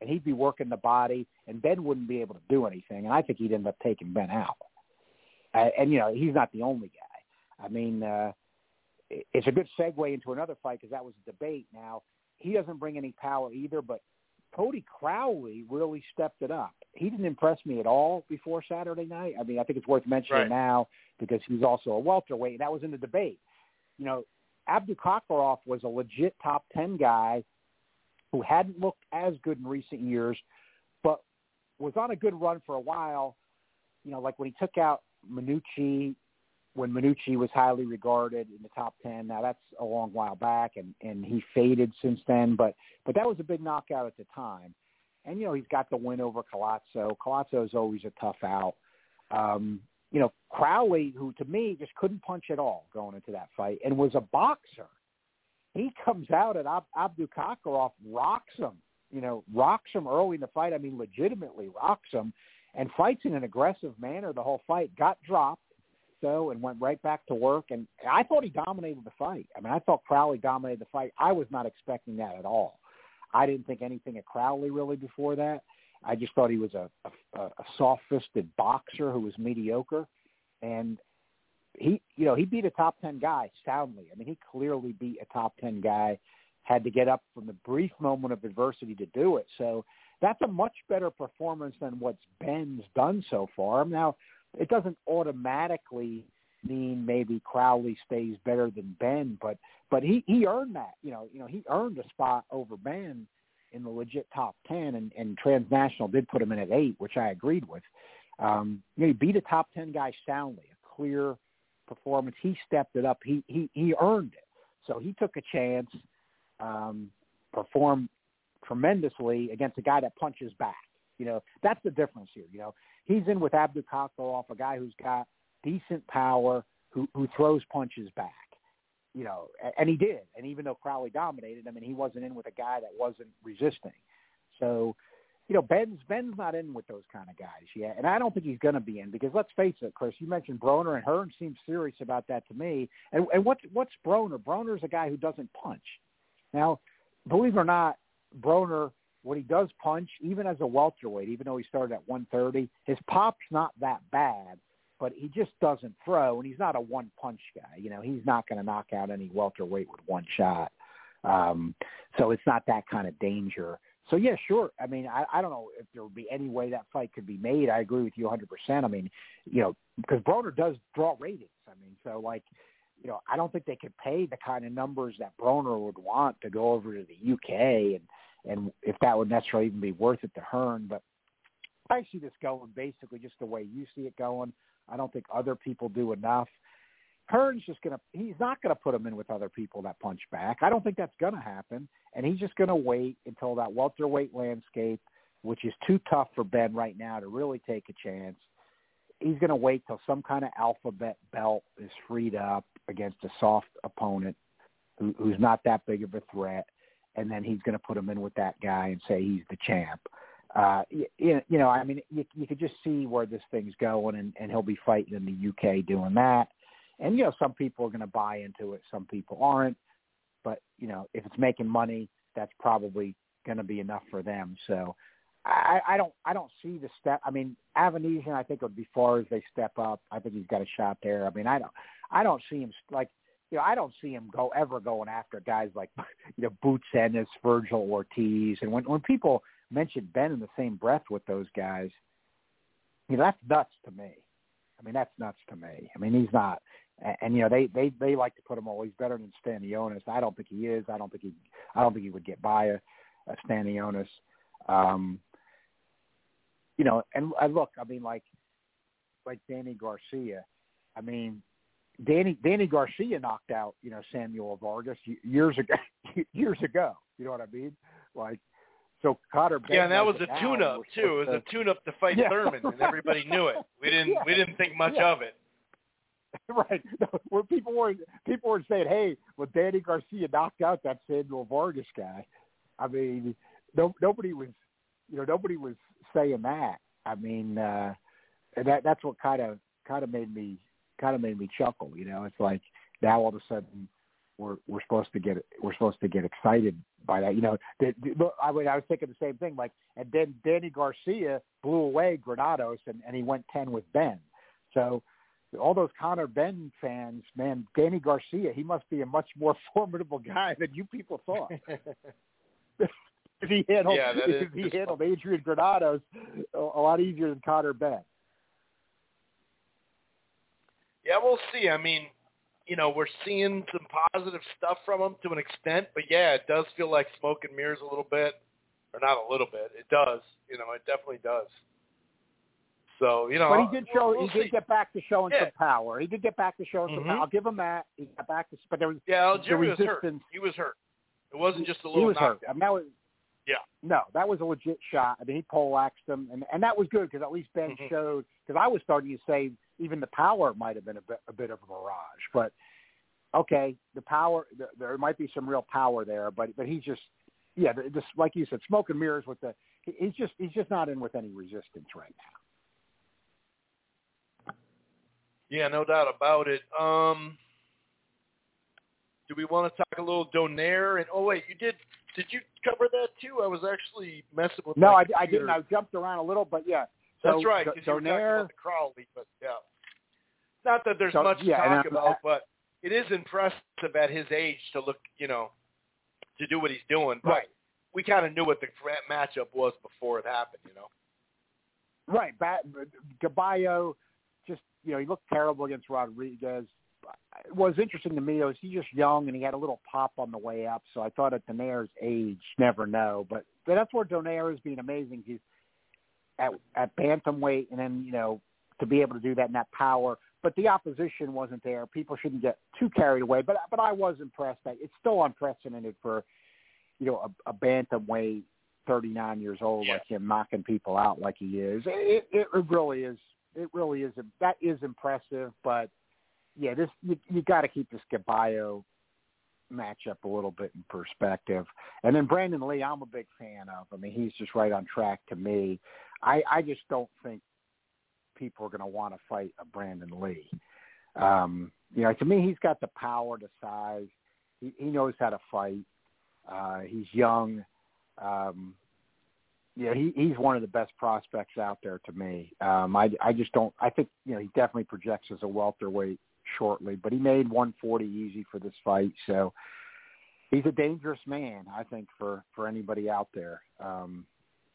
and he'd be working the body, and Benn wouldn't be able to do anything. And I think he'd end up taking Benn out. Uh, and you know, he's not the only guy. I mean, uh, it's a good segue into another fight because that was a debate. Now he doesn't bring any power either, but Cody Crowley really stepped it up. He didn't impress me at all before Saturday night. I mean, I think it's worth mentioning
right.
now because he's also a welterweight, and that was in the debate. You know, Abdukakhorov was a legit top ten guy who hadn't looked as good in recent years, but was on a good run for a while. You know, like when he took out Minucci, when Minucci was highly regarded in the top ten. Now that's a long while back, and and he faded since then. But but that was a big knockout at the time. And you know he's got the win over Collazo. Collazo is always a tough out. Um, you know Crowley, who to me just couldn't punch at all going into that fight, and was a boxer he comes out and Ab- Abdukakhorov rocks him, you know, rocks him early in the fight. I mean, legitimately rocks him and fights in an aggressive manner the whole fight. Got dropped, so, and went right back to work. And I thought he dominated the fight. I mean, I thought Crowley dominated the fight. I was not expecting that at all. I didn't think anything of Crowley really before that. I just thought he was a, a, a soft-fisted boxer who was mediocre, and he, you know, he beat a top ten guy soundly. I mean, he clearly beat a top ten guy. Had to get up from the brief moment of adversity to do it. So that's a much better performance than what's Benn's done so far. Now, it doesn't automatically mean maybe Crowley stays better than Benn, but but he he earned that. You know, you know he earned a spot over Benn in the legit top ten, and, and Transnational did put him in at eight, which I agreed with. Um, you know, he beat a top ten guy soundly, a clear performance. He stepped it up. He he he earned it. So he took a chance, um, performed tremendously against a guy that punches back. You know, that's the difference here. You know, he's in with Abdu off a guy who's got decent power, who who throws punches back. You know, and he did. And even though Crowley dominated, I mean, he wasn't in with a guy that wasn't resisting. So, you know, Benn's Benn's not in with those kind of guys yet, and I don't think he's going to be in because let's face it, Chris. You mentioned Broner, and Hearn seems serious about that to me. And and what's what's Broner? Broner's a guy who doesn't punch. Now, believe it or not, Broner when he does punch, even as a welterweight, even though he started at 130, his pop's not that bad but he just doesn't throw, and he's not a one punch guy. You know, he's not going to knock out any welterweight with one shot. Um, so it's not that kind of danger. So yeah, sure. I mean, I, I don't know if there would be any way that fight could be made. I agree with you 100%. I mean, you know, because Broner does draw ratings. I mean, so like, you know, I don't think they could pay the kind of numbers that Broner would want to go over to the UK, and and if that would necessarily even be worth it to Hearn. But I see this going basically just the way you see it going. I don't think other people do enough. Hearn's just gonna he's not gonna put him in with other people that punch back. I don't think that's gonna happen. And he's just gonna wait until that welterweight landscape, which is too tough for Benn right now to really take a chance. He's gonna wait till some kind of alphabet belt is freed up against a soft opponent who, who's not that big of a threat, and then he's gonna put him in with that guy and say he's the champ uh, you, you know, I mean, you, you could just see where this thing's going, and, and he'll be fighting in the UK doing that. And you know, some people are going to buy into it, some people aren't. But you know, if it's making money, that's probably going to be enough for them. So, I, I don't, I don't see the step. I mean, Avanesyan, I think it would be far as they step up. I think he's got a shot there. I mean, I don't, I don't see him like you know, I don't see him go ever going after guys like [laughs] you know Boots Ennis, Vergil Ortiz, and when when people mention Benn in the same breath with those guys, you know, that's nuts to me. I mean, that's nuts to me. I mean, he's not, and, and you know, they they they like to put him. Oh, better than Stanionis. I don't think he is. I don't think he. I don't think he would get by a, a Stanionis. Um, you know, and I look. I mean, like like Danny Garcia. I mean, Danny Danny Garcia knocked out you know Samuel Vargas years ago. [laughs] years ago, you know what I mean? Like so Cotter.
Yeah, and that was a tune-up too. It was a tune-up to fight [laughs] yeah. Thurman, and everybody knew it. We [laughs] didn't yeah. we didn't think much
yeah.
of it.
Right. No, where people were people were saying, "Hey, well, Danny Garcia knocked out that Samuel Vargas guy." I mean, no, nobody was, you know, nobody was saying that. I mean, uh, and that that's what kind of kind of made me kind of made me chuckle. You know, it's like now all of a sudden we're we're supposed to get we're supposed to get excited by that. You know, the, the, I mean, I was thinking the same thing. Like, and then Danny Garcia blew away Granados, and, and he went ten with Benn. So all those Conor Benn fans, man, Danny Garcia, he must be a much more [laughs] formidable guy than you people thought. [laughs] if he handled
yeah,
if he handled Adrian Granados a, a lot easier than Conor Benn.
Yeah, we'll see. I mean, you know, we're seeing some positive stuff from him to an extent, but yeah, it does feel like smoke and mirrors a little bit, or not a little bit. It does. You know, it definitely does. So you know,
but he did show.
We'll,
he did get back to showing
yeah.
some power. He did get back to showing
mm-hmm.
some power. I'll give him that. He got back to, but there was
yeah. Algieri
was
hurt. He was hurt. It wasn't just a little.
He was
knockdown.
hurt. I mean, that was
yeah.
No, that was a legit shot. I mean, he poleaxed him, and and that was good because at least Benn
mm-hmm.
showed. Because I was starting to say even the power might have been a bit a bit of a mirage, but okay, the power there, there might be some real power there, but but he's just yeah, just like you said, smoke and mirrors with the he's just he's just not in with any resistance right now.
Yeah, no doubt about it. Um, do we want to talk a little Donaire? And oh wait, you did Did you cover that too? I was actually messing with.
No, I, I didn't. I jumped around a little, but yeah. So
That's right. Because you were talking
Donaire,
about the Crowley, but yeah. Not that there's
So,
much
yeah,
to talk about, but it is impressive at his age to look, you know, to do what he's doing. But
right,
we kind of knew what the matchup was before it happened, you know.
right. Bat, Gaballo, just you know, he looked terrible against Rodriguez. It was interesting to me though. Is he just young and he had a little pop on the way up? So I thought at Donaire's age, never know. But, but that's where Donaire is being amazing. He's at at bantamweight, and then you know to be able to do that in that power. But the opposition wasn't there. People shouldn't get too carried away. But but I was impressed. That it's still unprecedented for you know a, a bantamweight, 39 years old
Yeah.
like him, knocking people out like he is. It, it, it really is. It really is. That is impressive. But yeah, this you, you got to keep this Gaballo matchup a little bit in perspective. And then Brandon Lee, I'm a big fan of. I mean, he's just right on track to me. I, I just don't think people are going to want to fight a Brandon Lee. Um, you know, to me, he's got the power, the size. He, he knows how to fight. Uh, he's young. Um, yeah, he, he's one of the best prospects out there to me. Um, I, I just don't. I think you know he definitely projects as a welterweight shortly, but he made 140 easy for this fight, so he's a dangerous man. I think for for anybody out there. Um,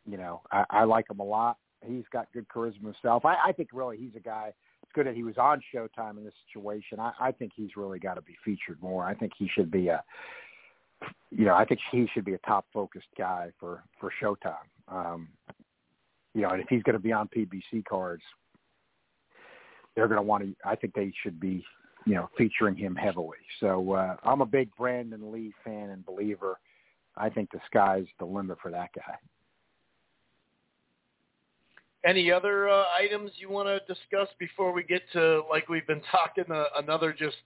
you know, I, I like him a lot. He's got good charisma himself. I, I think really he's a guy. It's good that he was on Showtime in this situation. I, I think he's really got to be featured more. I think he should be a, you know, I think he should be a top focused guy for for Showtime. Um, you know, and if he's going to be on PBC cards, they're going to want to. I think they should be, you know, featuring him heavily. So uh, I'm a big Brandon Lee fan and believer. I think the sky's the limit for that guy.
Any other uh, items you want to discuss before we get to like we've been [laughs] talking uh, another just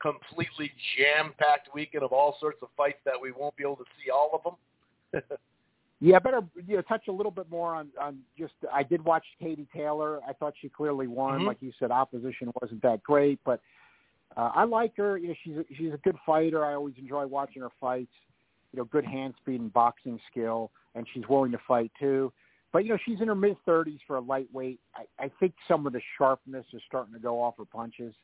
completely jam-packed weekend of all sorts of fights that we won't be able to see all of them. [laughs]
Yeah, better you know, touch a little bit more on on just. I did watch Katie Taylor. I thought she clearly won.
Mhm.
Like you said, opposition wasn't that great, but uh, I like her. You know, she's a, she's a good fighter. I always enjoy watching her fights. You know, good hand speed and boxing skill, and she's willing to fight too. But you know, she's in her mid thirties for a lightweight. I, I think some of the sharpness is starting to go off her punches.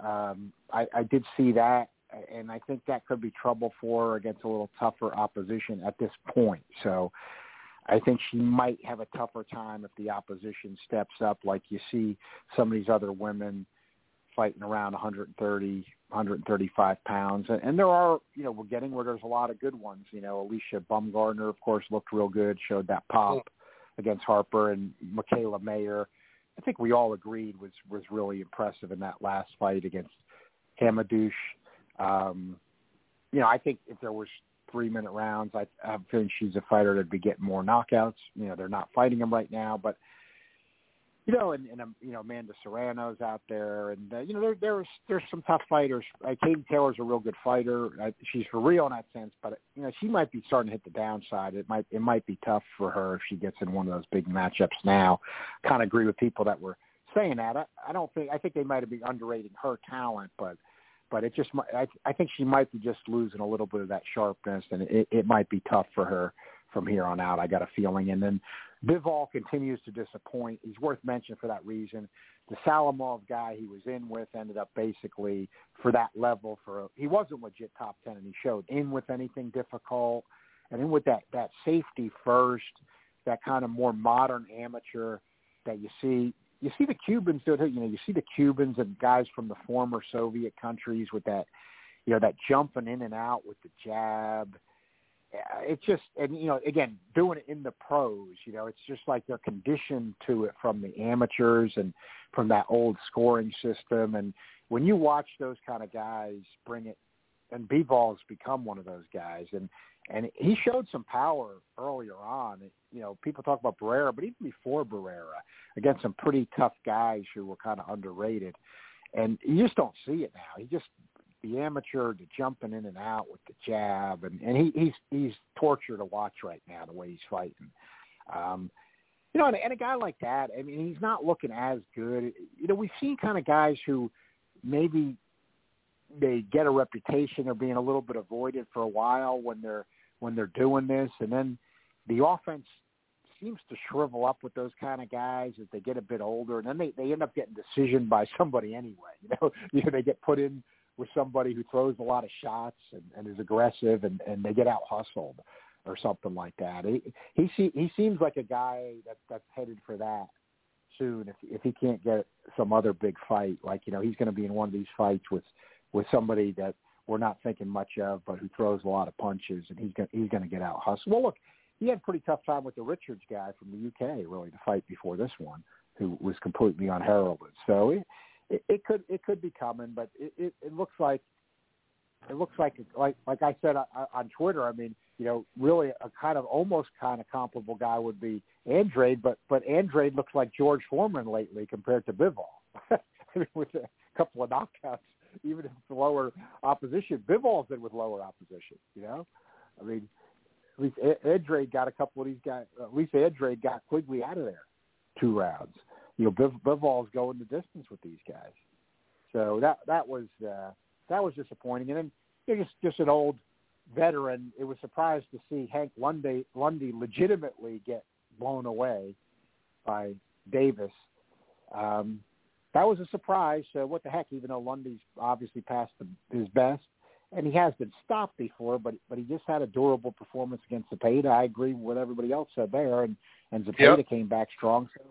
Um, I, I did see that, and I think that could be trouble for her against a little tougher opposition at this point. So I think she might have a tougher time if the opposition steps up, like you see some of these other women fighting around 130, 135 pounds. And, and there are, you know, we're getting where there's a lot of good ones. You know, Alycia Baumgardner, of course, looked real good, showed that pop against Harper and Mikaela Mayer. I think we all agreed was was really impressive in that last fight against Hamadouche. Um, you know, I think if there was three minute rounds, I, I have a feeling she's a fighter that'd be getting more knockouts. You know, they're not fighting them right now, but you know, and, and um, you know, Amanda Serrano's out there, and uh, you know, there there's there's some tough fighters. Uh, Katie Taylor's a real good fighter. Uh, she's for real in that sense, but you know, she might be starting to hit the downside. It might it might be tough for her if she gets in one of those big matchups now. Kind of agree with people that were saying that. I, I don't think I think they might have been underrating her talent, but but it just I I think she might be just losing a little bit of that sharpness, and it it might be tough for her from here on out. I got a feeling, and then Bivol continues to disappoint. He's worth mentioning for that reason. The Salamov guy he was in with ended up basically for that level for a, he wasn't legit top ten, and he showed in with anything difficult, and in with that that safety first, that kind of more modern amateur that you see. You see the Cubans do it. You know, you see the Cubans and guys from the former Soviet countries with that, you know, that jumping in and out with the jab it's just and you know again doing it in the pros you know it's just like they're conditioned to it from the amateurs and from that old scoring system. And when you watch those kind of guys bring it and Bivol's become one of those guys and and he showed some power earlier on. You know people talk about Barrera but even before Barrera against some pretty tough guys who were kind of underrated. And you just don't see it now. He just the amateur, the jumping in and out with the jab, and and he, he's he's torture to watch right now the way he's fighting. Um, you know, and, and a guy like that, I mean, he's not looking as good. You know, we've seen kind of guys who maybe they get a reputation of being a little bit avoided for a while when they're when they're doing this, and then the offense seems to shrivel up with those kind of guys as they get a bit older, and then they they end up getting decisioned by somebody anyway. [laughs] You know, you know they get put in with somebody who throws a lot of shots and, and is aggressive, and and they get out hustled or something like that. He he he seems like a guy that that's headed for that soon. If if he can't get some other big fight, like you know he's going to be in one of these fights with with somebody that we're not thinking much of, but who throws a lot of punches, and he's going he's going to get out hustled. Well, look, he had a pretty tough time with the Richards guy from the UK, really, to fight before this one, who was completely unheralded. So it, it, it could it could be coming, but it, it, it looks like it looks like like like I said on Twitter. I mean, you know, really a kind of almost kind of comparable guy would be Andrade, but but Andrade looks like George Foreman lately compared to Bivol. [laughs] I mean, with a couple of knockouts, even if lower opposition. Bivol's in with lower opposition. You know, I mean, at least Andrade got a couple of these guys. At least Andrade got Quigley out of there two rounds. You know, Biv, Bivol's going the distance with these guys. So that that was uh, that was disappointing. And then you know, just just an old veteran, it was surprised to see Hank Lundy, Lundy legitimately get blown away by Davis. Um, that was a surprise. So what the heck? Even though Lundy's obviously past the, his best, and he has been stopped before, but but he just had a durable performance against Zepeda. I agree with what everybody else said there, and and Zepeda yep. came back strong. So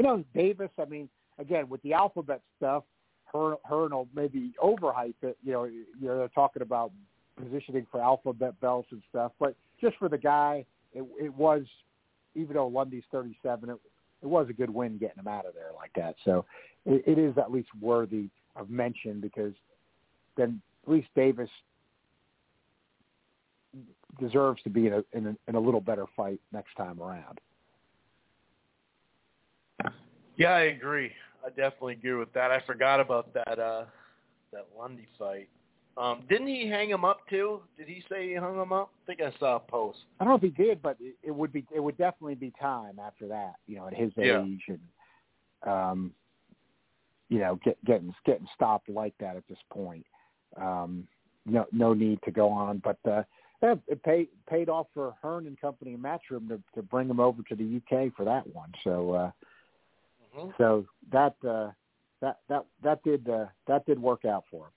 you know Davis. I mean, again with the alphabet stuff, Her, Hearn will maybe overhype it. You know, you know they're talking about positioning for alphabet belts and stuff. But just for the guy, it, it was, even though Lundy's 37, it, it was a good win getting him out of there like that. So it, it is at least worthy of mention because then at least Davis deserves to be in a, in a, in a little better fight next time around.
Yeah, I agree. I definitely agree with that. I forgot about that uh that Lundy fight. Um, didn't he hang him up too? Did he say he hung him up? I think I saw a post.
I don't know if he did, but it, it would be it would definitely be time after that. You know, at his
yeah.
age and um, you know, get, getting getting stopped like that at this point. Um, no no need to go on, but uh, it paid paid off for Hearn and Company and Matchroom to to bring him over to the UK for that one. So uh,
mm-hmm.
so that uh, that that that did uh, that did work out for him.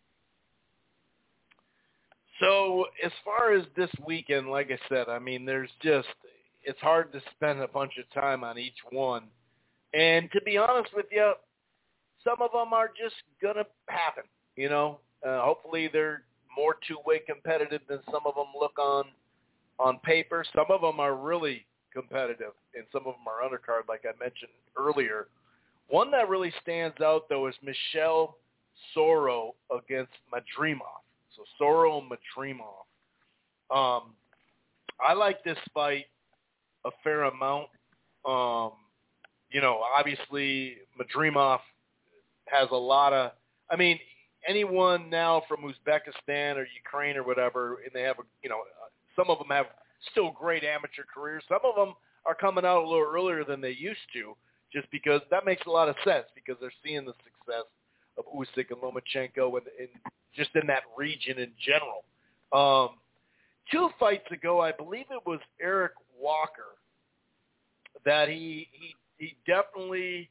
So as far as this weekend, like I said, I mean, there's just it's hard to spend a bunch of time on each one. And to be honest with you, some of them are just gonna happen. You know, uh, hopefully they're more two-way competitive than some of them look on on paper. Some of them are really competitive, and some of them are undercard, like I mentioned earlier. One that really stands out though is Michel Soro against Madrimov. So Soro and Madrimov. Um, I like this fight a fair amount. Um, you know, obviously Madrimov has a lot of. I mean, anyone now from Uzbekistan or Ukraine or whatever, and they have, a, you know, some of them have still great amateur careers. Some of them are coming out a little earlier than they used to, just because that makes a lot of sense because they're seeing the success of Usyk and Lomachenko and, and just in that region in general. Um, two fights ago, I believe it was Eric Walker that he he he definitely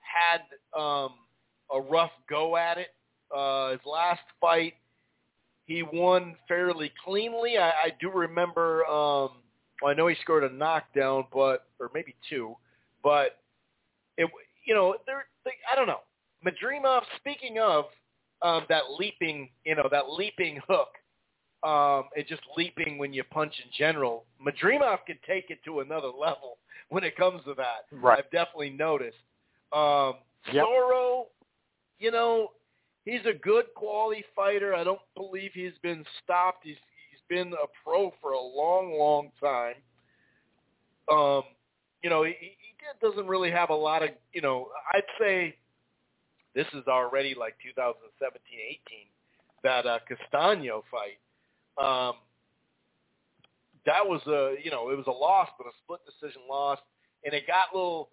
had um, a rough go at it. Uh, his last fight, he won fairly cleanly. I, I do remember. Um, well, I know he scored a knockdown, but or maybe two, but it you know there I don't know. Madrimov. Speaking of um, that leaping, you know, that leaping hook, um, and just leaping when you punch in general. Madrimov can take it to another [laughs] level when it comes to that.
Right.
I've definitely noticed. Um,
yep.
Soro, you know, he's a good quality fighter. I don't believe he's been stopped. He's he's been a pro for a long, long time. Um, you know, he, he doesn't really have a lot of, you know, I'd say this is already like 2017, 18, that uh, Castaño fight. Um, that was a, you know, it was a loss, but a split decision loss, and it got a little.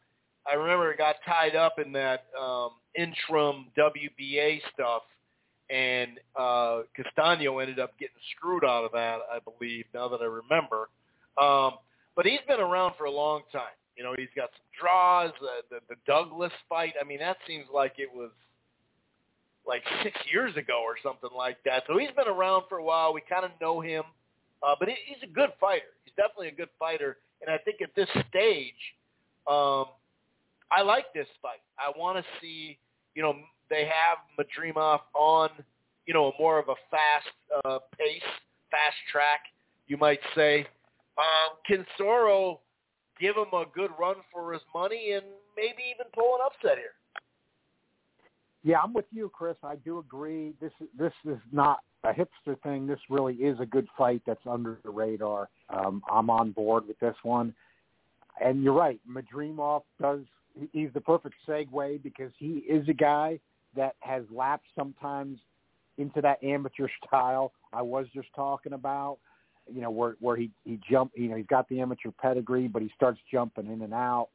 I remember it got tied up in that um, interim WBA stuff, and uh, Castano ended up getting screwed out of that, I believe. Now that I remember, um, but he's been around for a long time. You know, he's got some draws. Uh, the the Douglas fight. I mean, that seems like it was like six years ago or something like that. So he's been around for a while. We kind of know him, uh, but he, he's a good fighter. He's definitely a good fighter, and I think at this stage, um, I like this fight. I want to see, you know, they have Madrimov on, you know, more of a fast uh, pace, fast track, you might say. Um, Soro give him a good run for his money and maybe even pull an upset here?
Yeah, I'm with you, Chris. I do agree. This this is not a hipster thing. This really is a good fight that's under the radar. Um, I'm on board with this one. And you're right. Madrimov does. He's the perfect segue because he is a guy that has lapsed sometimes into that amateur [laughs] style I was just talking about. You know, where where he he jump. You know, he's got the amateur pedigree, but he starts jumping in and out.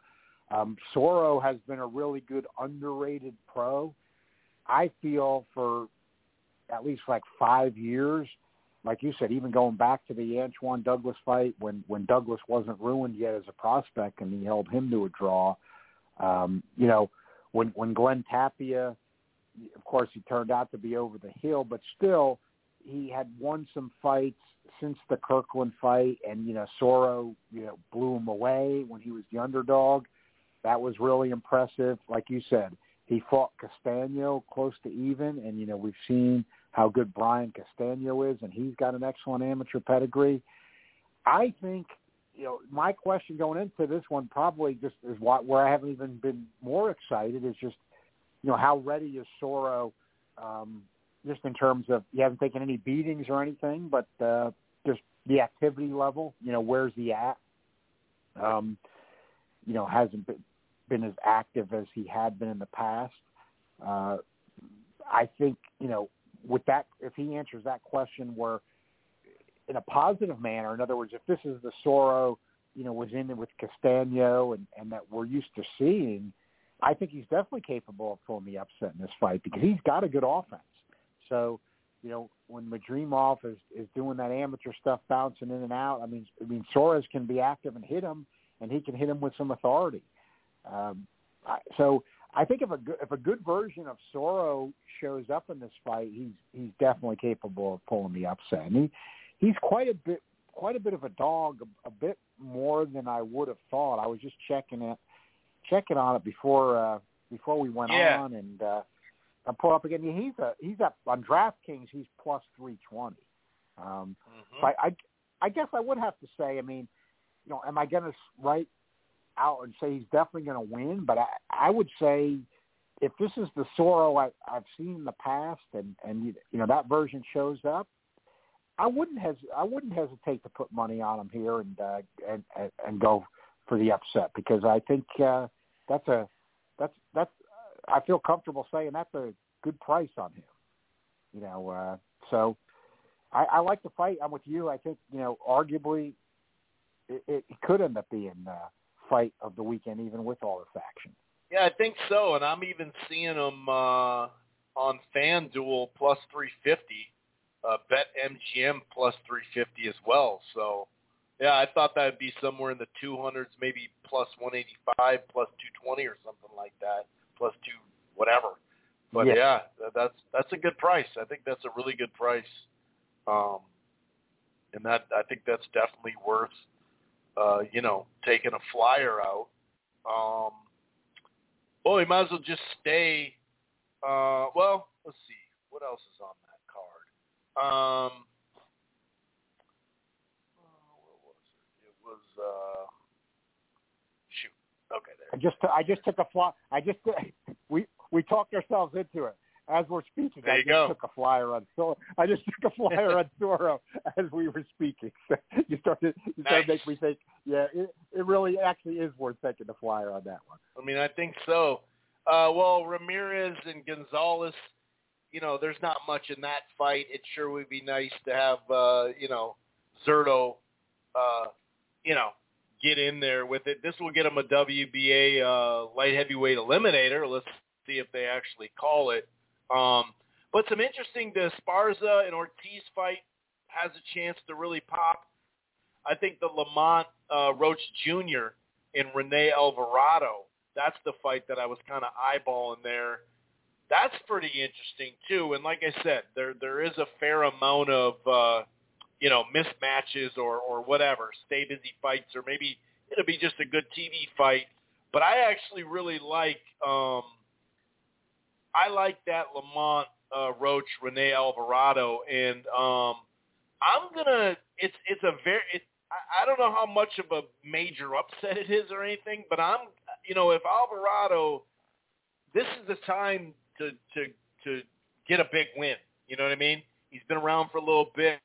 Um, Soro has been a really good underrated pro. I feel for at least like five years, like you said, even going back to the Antoine Douglas fight when when Douglas wasn't ruined yet as a prospect, and he held him to a draw. Um, you know, when when Glenn Tapia of course, he turned out to be over the hill, but still, he had won some fights since the Kirkland fight, and you know, Soro, you know, blew him away when he was the underdog. That was really impressive. Like you said, he fought Castano close to even, and you know, we've seen how good Brian Castano is, and he's got an excellent amateur pedigree. I think you know, my question going into this one probably just is what where I haven't even been more excited is just you know, how ready is Soro, um, just in terms of he hasn't taken any beatings or anything, but uh, just the activity level. You know, where's he at? Um, you know, hasn't been, been as active as he had been in the past. Uh, I think you know, with that, if he answers that question, where in a positive manner, in other words, if this is the Soro, you know, was in it with Castano and, and that we're used to seeing, I think he's definitely capable of pulling the upset in this fight because he's got a good offense. So, you know, when Madrimov is is doing that amateur stuff, bouncing in and out, I mean, I mean, Soro can be active and hit him, and he can hit him with some authority. Um, I, so, I think if a good, if a good version of Soro shows up in this fight, he's he's definitely capable of pulling the upset. And he he's quite a bit quite a bit of a dog, a, a bit more than I would have thought. I was just checking it checking on it before uh, before we went
yeah.
on, and uh, I pull up again. He's a he's up on DraftKings. He's plus three twenty. Um,
mm-hmm.
So I, I I guess I would have to say. I mean, you know, am I going to write out and say he's definitely going to win? But I I would say if this is the Soro I, I've seen in the past, and and you know that version shows up, I wouldn't hes I wouldn't hesitate to put money on him here and uh, and and go for the upset because I think uh, that's a that's that's I feel comfortable saying that's a good price on him. You know, uh, so I, I like the fight. I'm with you. I think you know, arguably, it, it could end up being uh, fight of the weekend, even with all this action.
Yeah, I think so, and I'm even seeing them uh, on FanDuel plus 350, uh, Bet MGM plus 350 as well. So yeah, I thought that would be somewhere in the 200s, maybe plus 185, plus 220 or something like that, plus two whatever. But
yeah.
yeah, that's that's a good price. I think that's a really good price, um, and that I think that's definitely worth, uh, you know, taking a flyer out. Um, well, we might as well just stay. Uh, well, let's see what else is on that card. Um, was uh, shoot. Okay, there.
I just I just took a fly. I just [laughs] we we talked ourselves into it as we're speaking.
There
I
you
just
go.
took a flyer on Soro. I just took a [laughs] flyer on Soro as we were speaking. [laughs] you started you started
Nice.
make me think. Yeah, it, it really actually is worth taking the flyer on that one.
I mean, I think so. Uh, well, Ramirez and Gonzalez, you know, there's not much in that fight. It sure would be nice to have, uh, you know, Zurdo, uh, you know, get in there with it. This will get him a WBA uh, light heavyweight eliminator. Let's see if they actually call it. Um, But some interesting, the Esparza and Ortiz fight has a chance to really pop. I think the Lamont uh, Roach Jr. and Rene Alvarado, that's the fight that I was kind of eyeballing there. That's pretty interesting too. And like I said, there there is a fair amount of uh, you know mismatches or or whatever, stay busy fights, or maybe it'll be just a good TV fight. But I actually really like um, I like that Lamont uh, Roach Rene Alvarado, and um, I'm gonna. It's it's a very. It, I, I don't know how much of a major upset it is or anything, but I'm. You know, if Alvarado, this is the time to to to get a big win. You know what I mean? He's been around for a little bit.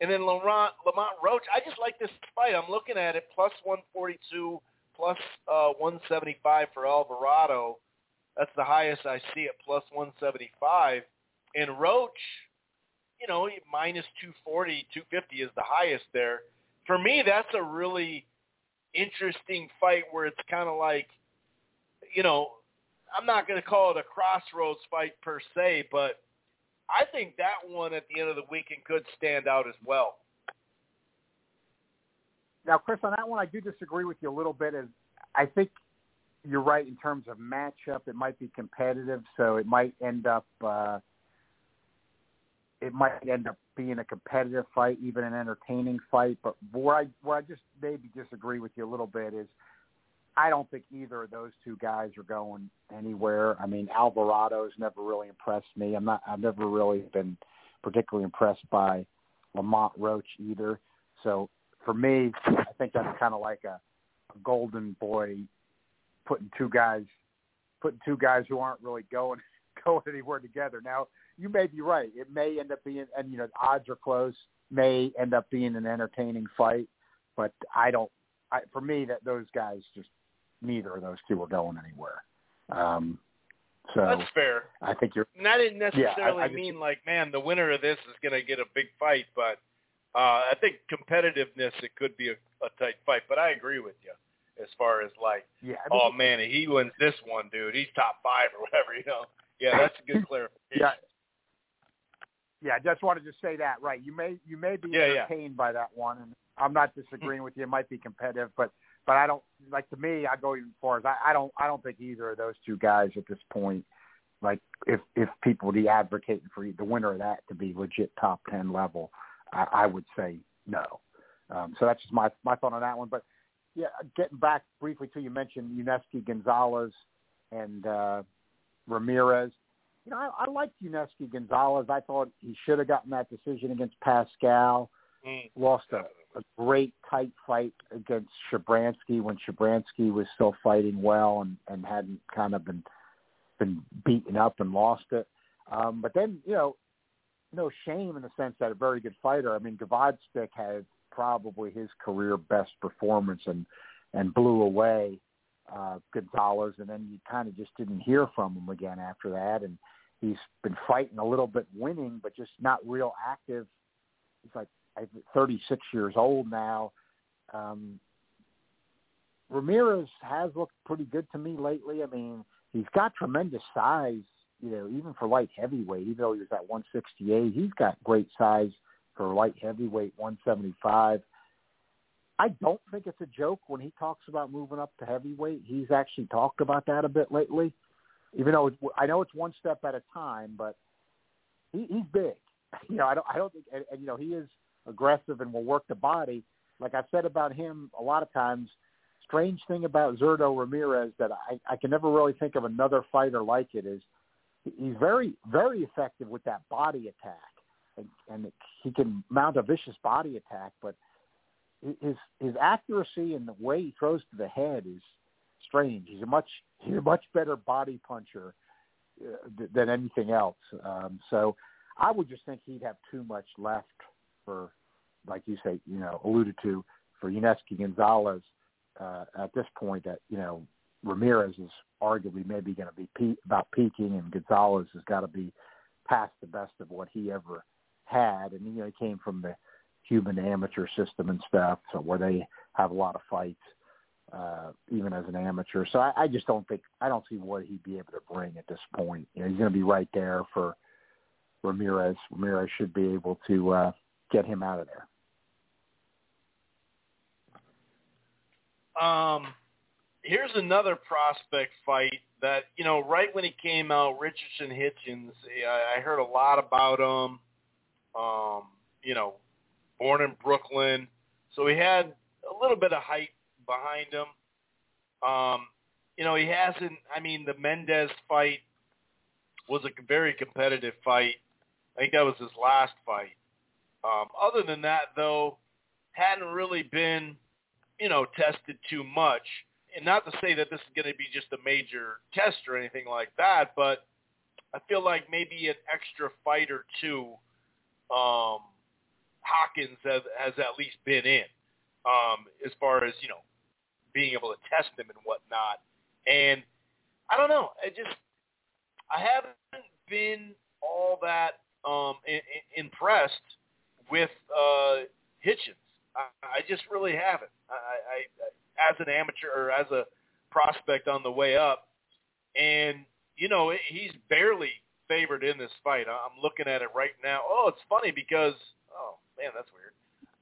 And then Lamont, Lamont Roach, I just like this fight. I'm looking at it, plus 142, plus, uh, 175 for Alvarado. That's the highest I see at plus 175. And Roach, you know, minus 240, 250 is the highest there. For me, that's a really interesting fight where it's kind of like, you know, I'm not going to call it a crossroads fight per se, but I think that one at the end of the weekend could stand out as well.
Now, Chris, on that one, I do disagree with you a little bit. As I think you're right in terms of matchup. It might be competitive, so it might end up uh, it might end up being a competitive fight, even an entertaining fight. But where I where I just maybe disagree with you a little bit is I don't think either of those two guys are going anywhere. I mean, Alvarado's never really impressed me. I'm not. I've never really been particularly impressed by Lamont Roach either. So for me, I think that's kind of like a, a golden boy putting two guys putting two guys who aren't really going [laughs] going anywhere together. Now, you may be right. It may end up being, and you know, the odds are close. May end up being an entertaining fight, but I don't. I, for me, that those guys just neither of those two are going anywhere. Um, so
that's fair.
I think you're.
And I didn't necessarily
yeah, I, I
mean like, man, the winner of this is going to get a big fight, but uh, I think competitiveness it could be a, a tight fight. But I agree with you as far as like,
yeah,
oh man, he wins this one, dude. He's top five or whatever, [laughs] you know. Yeah, that's a good clarification.
yeah. Yeah, I just wanted to say that. Right, you may you may be
yeah,
entertained
yeah.
by that one, and I'm not disagreeing [laughs] with you. It might be competitive, but but I don't like to me. I go even far as I, I don't I don't think either of those two guys at this point. Like if if people would be advocating for the winner of that to be legit top ten level, I, I would say no. Um, so that's just my my thought on that one. But yeah, getting back briefly to you mentioned Yuniesky Gonzalez and uh, Ramirez. You know, I, I liked Yuniesky Gonzalez. I thought he should have gotten that decision against Pascal.
Mm.
Lost a, a great tight fight against Shabranskyy when Shabranskyy was still fighting well and, and hadn't kind of been been beaten up and lost it. Um, but then, you know, no shame in the sense that a very good fighter. I mean, Gvozdyk had probably his career best performance and and blew away uh, Gonzalez, and then you kind of just didn't hear from him again after that. And he's been fighting a little bit, winning, but just not real active. He's like 36 years old now. Um, Ramirez has looked pretty good to me lately. I mean, he's got tremendous size, you know, even for light heavyweight, even though he was at 168, he's got great size for light heavyweight 175. I don't think it's a joke when he talks about moving up to heavyweight. He's actually talked about that a bit lately, even though I know it's one step at a time, but he, he's big. [laughs] You know, I don't, I don't think, and, and you know, he is aggressive and will work the body. Like I've said about him a lot of times, strange thing about Zurdo Ramirez that I, I can never really think of another fighter like it is he's very, very effective with that body attack and, and he can mount a vicious body attack, but his his accuracy and the way he throws to the head is strange. He's a much he's a much better body puncher uh, than anything else. Um, so I would just think he'd have too much left for, like you say, you know, alluded to for Yuniesky Gonzalez uh, at this point. That you know Ramirez is arguably maybe going to be pe- about peaking, and Gonzalez has got to be past the best of what he ever had, and you know he came from the Cuban amateur system and stuff, so where they have a lot of fights, uh, even as an amateur. So I, I just don't think I don't see what he'd be able to bring at this point. You know, he's going to be right there for Ramirez. Ramirez should be able to uh, get him out of there.
Um, here's another prospect fight that you know right when he came out, Richardson Hitchens. I, I heard a lot about him. Um, you know, born in Brooklyn, so he had a little bit of hype behind him. Um, you know, he hasn't. I mean, the Mendes fight was a very competitive fight. I think that was his last fight. Um, other than that, though, hadn't really been, you know, tested too much. And not to say that this is going to be just a major test or anything like that, but I feel like maybe an extra fight or two um, Hawkins has, has at least been in um, as far as, you know, being able to test him and whatnot. And I don't know. I just I haven't been all that um, I- I- impressed with uh, Hitchens. I, I just really haven't. I, I, as an amateur or as a prospect on the way up, and you know he's barely favored in this fight. I'm looking at it right now. Oh, it's funny because oh man, that's weird.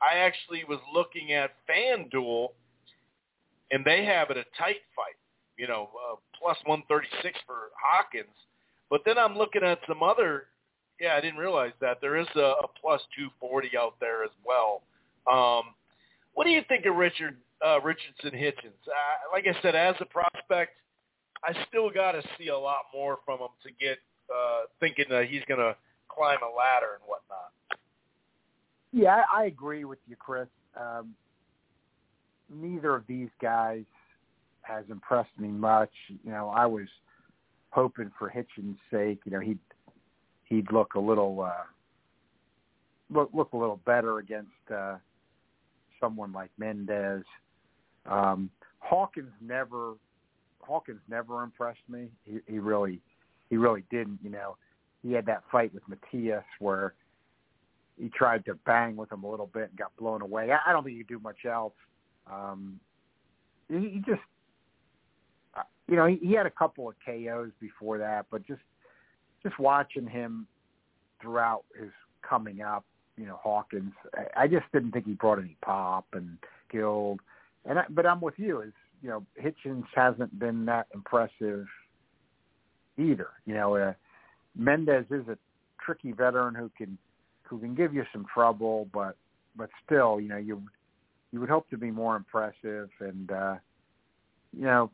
I actually was looking at FanDuel, and they have it a tight fight. You know, uh, plus 136 for Hawkins. But then I'm looking at some other. Yeah, I didn't realize that there is a, a plus 240 out there as well. Um, what do you think of Richard uh, Richardson Hitchens? Uh, like I said, as a prospect, I still got to see a lot more from him to get uh, thinking that he's going to climb a ladder and whatnot.
Yeah, I, agree with you, Chris. Um, neither of these guys has impressed me much. You know, I was hoping for Hitchens' sake, you know, he'd he'd look a little uh look look a little better against uh someone like Mendes. Um Hawkins never Hawkins never impressed me. He he really he really didn't, you know. He had that fight with Matias where he tried to bang with him a little bit and got blown away. I, I don't think he could do much else. Um he, he just you know, he, he had a couple of KOs before that, but just just watching him throughout his coming up, you know, Hawkins, I, just didn't think he brought any pop and killed. And I, but I'm with you. Is you know, Hitchens hasn't been that impressive either. You know, uh, Mendes is a tricky veteran who can who can give you some trouble, but but still, you know, you you would hope to be more impressive and uh you know,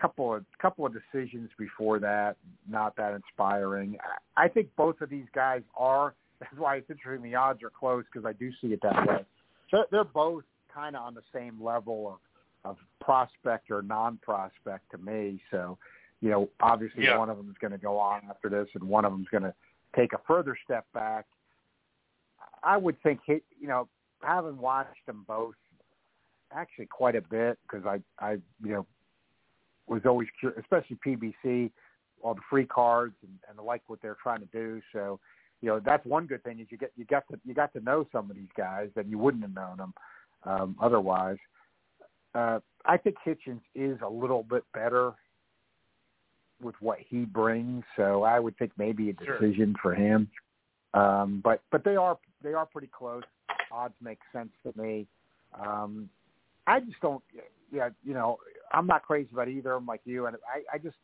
couple of couple of decisions before that, not that inspiring. I, I think both of these guys are. That's why it's interesting. The odds are close because I do see it that way. So they're both kind of on the same level of of prospect or non-prospect to me. So, you know, obviously
Yeah.
one of them is going to go on after this, and one of them is going to take a further step back. I would think, he, you know, having watched them both actually quite a bit because I, I, you know, was always curious, especially PBC, all the free cards and, and I like what they're trying to do. So, you know, that's one good thing is you get you got to you got to know some of these guys that you wouldn't have known them um, otherwise. Uh, I think Hitchens is a little bit better with what he brings, so I would think maybe a
Sure.
decision for him. Um, but but they are they are pretty close. Odds make sense to me. Um, I just don't. Yeah, you know, I'm not crazy about either of them like you, and I, I just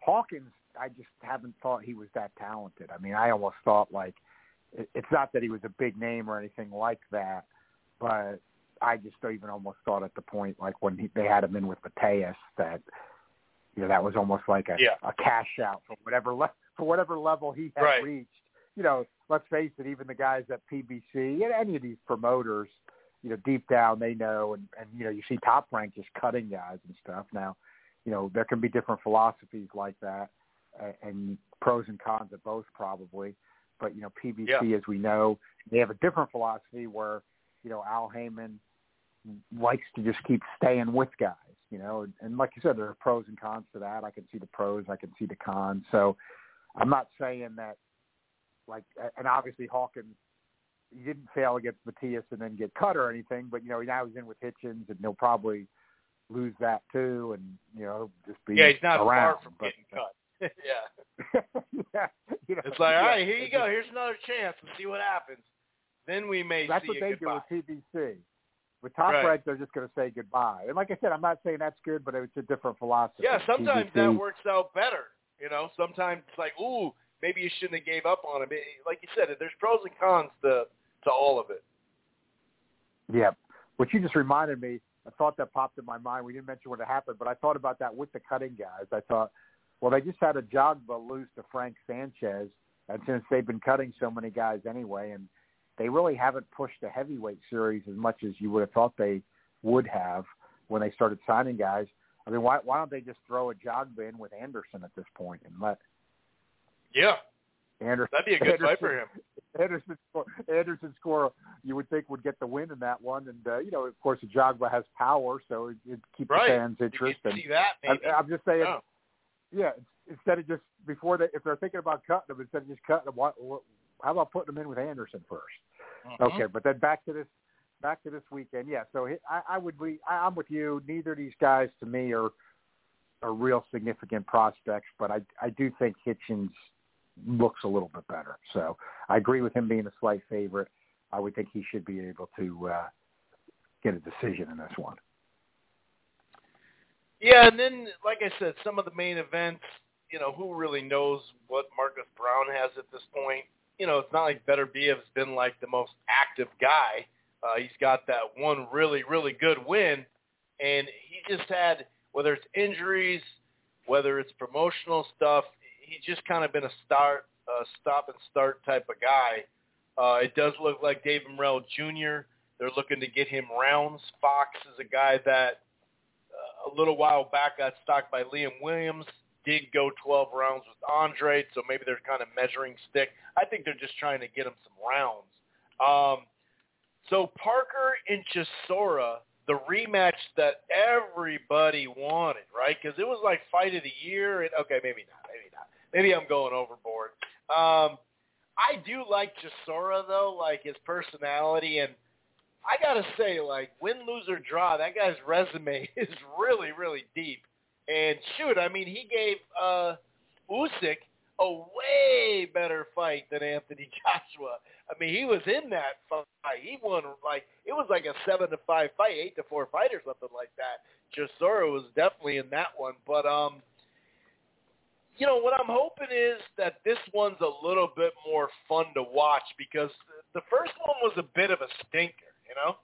Hawkins. I just haven't thought he was that talented. I mean, I almost thought like it's not that he was a big name or anything like that, but I just even almost thought at the point like when he, they had him in with Matias that you know that was almost like a,
Yeah.
a cash out for whatever le- for whatever level he had
Right.
reached. You know, let's face it, even the guys at PBC and any of these promoters, you know, deep down they know, and and you know, you see Top Rank just cutting guys and stuff. Now, you know, there can be different philosophies like that, and pros and cons of both probably. But you know, PBC, as we know, they have a different philosophy where you know Al Haymon likes to just keep staying with guys. You know, and, and like you said, there are pros and cons to that. I can see the pros, I can see the cons. So I'm not saying that like, and obviously Hawkins he didn't fail against Matias and then get cut or anything, but you know now he's in with Hitchens and he'll probably lose that too, and you know just be
Yeah, he's not
around.
far from
but,
getting cut. Yeah. [laughs]
yeah, you know,
it's like, all right, here you go. Here's another chance. Let's see what happens. Then we may
That's
see
what they
goodbye.
do with PBC. With Top
Right.
Rank, they're just going to say goodbye. And like I said, I'm not saying that's good, but it's a different philosophy.
Yeah, sometimes
PBC,
that works out better. You know, sometimes it's like, ooh, maybe you shouldn't have gave up on him. Like you said, there's pros and cons to to all of it.
Yeah. What you just reminded me, a thought that popped in my mind. We didn't mention what happened, but I thought about that with the cutting guys. I thought, well, they just had Ajagba lose to Frank Sanchez, and since they've been cutting so many guys anyway, and they really haven't pushed the heavyweight series as much as you would have thought they would have when they started signing guys. I mean, why why don't they just throw Ajagba in with Anderson at this point and let
Yeah,
Anderson
that'd be a good fight for him. [laughs]
Anderson score, Anderson score you would think would get the win in that one, and uh, you know of course Jogba has power, so it, it keeps
Right.
the fans
You
interest.
can
And
see that
I,
maybe.
I'm just saying,
Yeah.
Yeah, instead of just before they if they're thinking about cutting them, instead of just cutting them, what, what, how about putting them in with Anderson 1st
Mhm.
Okay, but then back to this back to this weekend. Yeah, so I, I would be I, I'm with you. Neither of these guys to me are are real significant prospects, but I I do think Hitchens looks a little bit better. So I agree with him being a slight favorite. I would think he should be able to uh, get a decision in this one.
Yeah, and then like I said, some of the main events, you know, who really knows what Marcus Browne has at this point? You know, it's not like Beterbiev's been like the most active guy. Uh, he's got that one really, really good win, and he just had whether it's injuries, whether it's promotional stuff, he's just kind of been a start, uh, stop and start type of guy. Uh, it does look like Dave Morrell Jr. They're looking to get him rounds. Fox is a guy that a little while back got stalked by Liam Williams. Did go 12 rounds with Andre, so maybe they're kind of measuring stick. I think they're just trying to get him some rounds. Um, so Parker and Chisora, the rematch that everybody wanted, right? Because it was like fight of the year. And, okay, maybe not, maybe not. Maybe I'm going overboard. Um, I do like Chisora though, like his personality, and I gotta say, like win, lose or draw, that guy's resume [laughs] is really, really deep. And shoot, I mean, he gave uh, Usyk a way better fight than Anthony [laughs] Joshua. I mean, he was in that fight. He won like it was like a seven to five fight, eight to four fight or something like that. Chisora was definitely in that one, but um, you know what I'm hoping is that this one's a little bit more fun to watch because the first one was a bit of a stinker, know.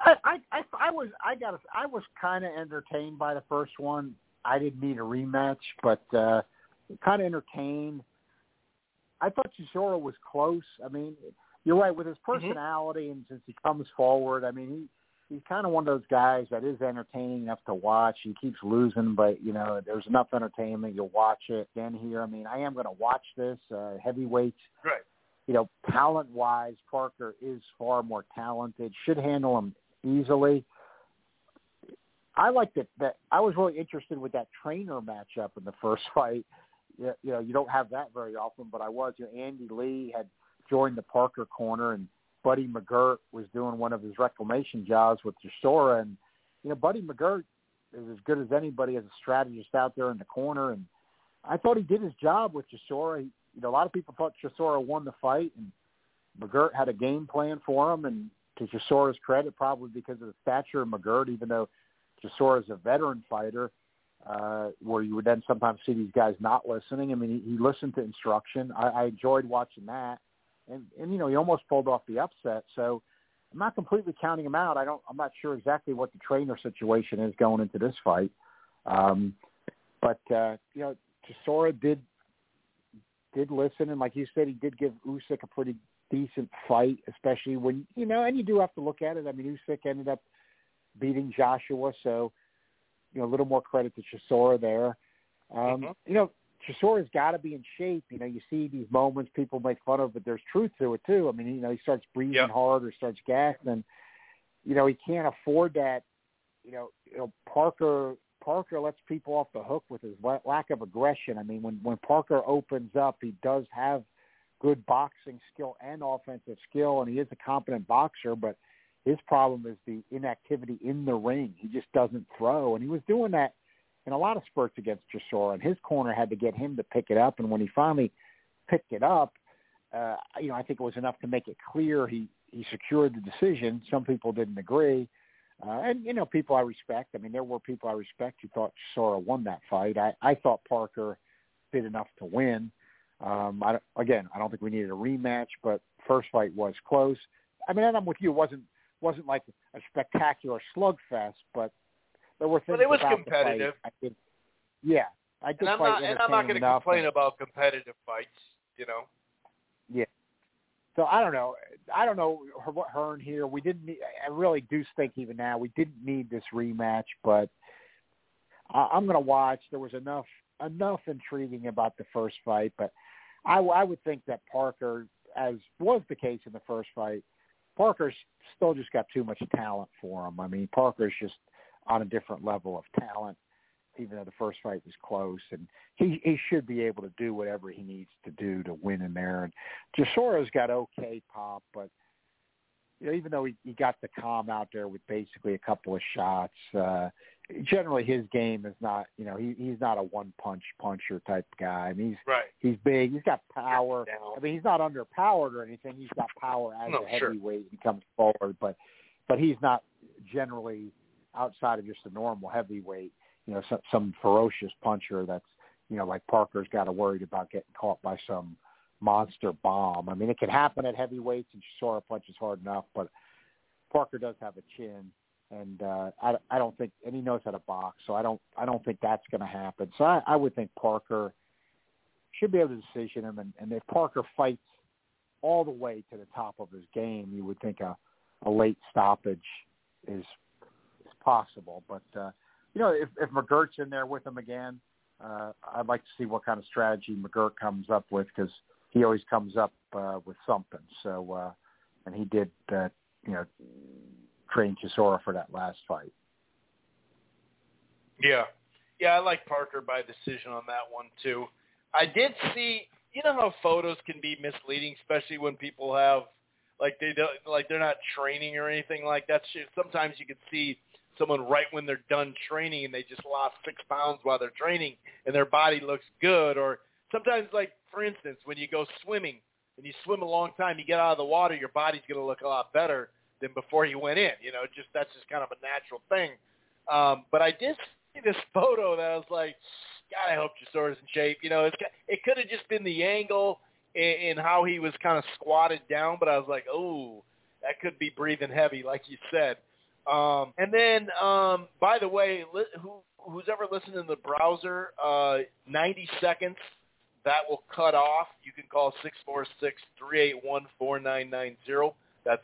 I I I, was I got I was kind of entertained by the first one. I didn't need a rematch, but uh kind of entertained. I thought Chisora was close. I mean, you're right with his personality and since he comes forward. I mean, he he's kind of one of those guys that is entertaining enough to watch. He keeps losing, but you know, there's enough entertainment. You'll watch it. Then here, I mean, I am going to watch this uh, heavyweights
Right.
You know, talent wise, Parker is far more talented. Should handle him easily. I liked it that I was really interested with that trainer matchup in the first [laughs] fight. You know, you don't have that very often, but I was. You know, Andy Lee had joined the Parker corner, and Buddy McGirt was doing one of his reclamation jobs with Chisora, and you know, Buddy McGirt is as good as anybody as a strategist out there in the corner, and I thought he did his job with. He, you know, a lot of people thought Chisora won the fight, and McGirt had a game plan for him. And to Chisora's credit, probably because of the stature of McGirt, even though Chisora is a veteran fighter, uh, where you would then sometimes see these guys not listening. I mean, he, he listened to instruction. I, I enjoyed watching that, and and you know, he almost pulled off the upset. So I'm not completely counting him out. I don't. I'm not sure exactly what the trainer situation is going into this fight. Um, but uh, you know, Chisora did did listen, and like you said, he did give Usyk a pretty decent fight, especially when you know, and you do have to look at it. I mean, Usyk ended up beating Joshua, so you know, a little more credit to Chisora there. Um,
Mhm.
You know, Chisora's got to be in shape. You know, you see these moments people make fun of, but there's truth to it too. I mean, you know, he starts breathing
Yeah.
hard or starts gasping. you know, he can't afford that. You know, you know, Parker Parker lets people off the hook with his lack of aggression. I mean, when when Parker opens up, he does have good boxing skill and offensive skill, and he is a competent boxer. But his problem is the inactivity in the ring. He just doesn't throw, and he was doing that in a lot of spurts against Chisora, and his corner had to get him to pick it up. And when he finally picked it up, uh, you know, I think it was enough to make it clear he he secured the decision. Some people didn't agree, uh, and you know, people I respect. I mean, there were people I respect who thought Chisora won that fight. I I thought Parker did enough to win. Um, I, again, I don't think we needed a rematch, but first fight was close. I mean, and I'm with you. It wasn't wasn't like a spectacular slugfest, but there were things
But it was competitive.
I did, yeah, I did
And I'm not and I'm not going to complain
and-
about competitive fights. You know.
Yeah. So I don't know. I don't know what Hearn here. We didn't. I really do think even now we didn't need this rematch, but I, I'm going to watch. There was enough enough intriguing about the first fight, but I, I would think that Parker, as was the case in the first fight, Parker's still just got too much talent for him. I mean, Parker's just on a different level of talent, even though the first fight was close, and he he should be able to do whatever he needs to do to win in there. And Chisora's got okay pop, but you know, even though he, he got Takam out there with basically a couple of shots, uh, generally his game is not, you know, he he's not a one punch puncher type guy. I mean, he's
Right.
he's big, he's got power. I mean, he's not underpowered or anything. He's got power as
No,
a
sure.
heavyweight. He comes forward, but but he's not generally outside of just a normal heavyweight. You know, some, some ferocious puncher that's you know like Parker's got to worried about getting caught by some monster bomb. I mean, it can happen at heavyweights, and Chisora punches hard enough, but Parker does have a chin, and uh, I I don't think and he knows how to box, so I don't I don't think that's going to happen. So I, I would think Parker should be able to decision him, and, and if Parker fights all the way to the top of his game, you would think a a late stoppage is is possible. But uh, you know, if if McGirt's in there with him again, uh, I'd like to see what kind of strategy McGirt comes up with because he always comes up uh, with something. So, uh, and he did, uh, you know, train Chisora for that last fight.
Yeah. Yeah, I like Parker by decision on that one too. I did see you know how photos can be misleading, especially when people have like they don't like they're not training or anything like that. Sometimes you can see someone right when they're done training and they just lost six pounds while they're training and their body looks good. Or sometimes, like for instance, when you go swimming and you swim a long time, you get out of the water, your body's going to look a lot better than before you went in. You know, just that's just kind of a natural thing. Um, but I did see this [laughs] photo that I was like, God, I hope Chisora's in shape. You know, it's, it could have just been the angle and how he was kind of squatted down, but I was like, oh, that could be breathing heavy, like you said. Um, and then, um, by the way, li- who, who's ever listened in the browser, uh, 90 seconds, that will cut off. You can call 646-381-4990. That's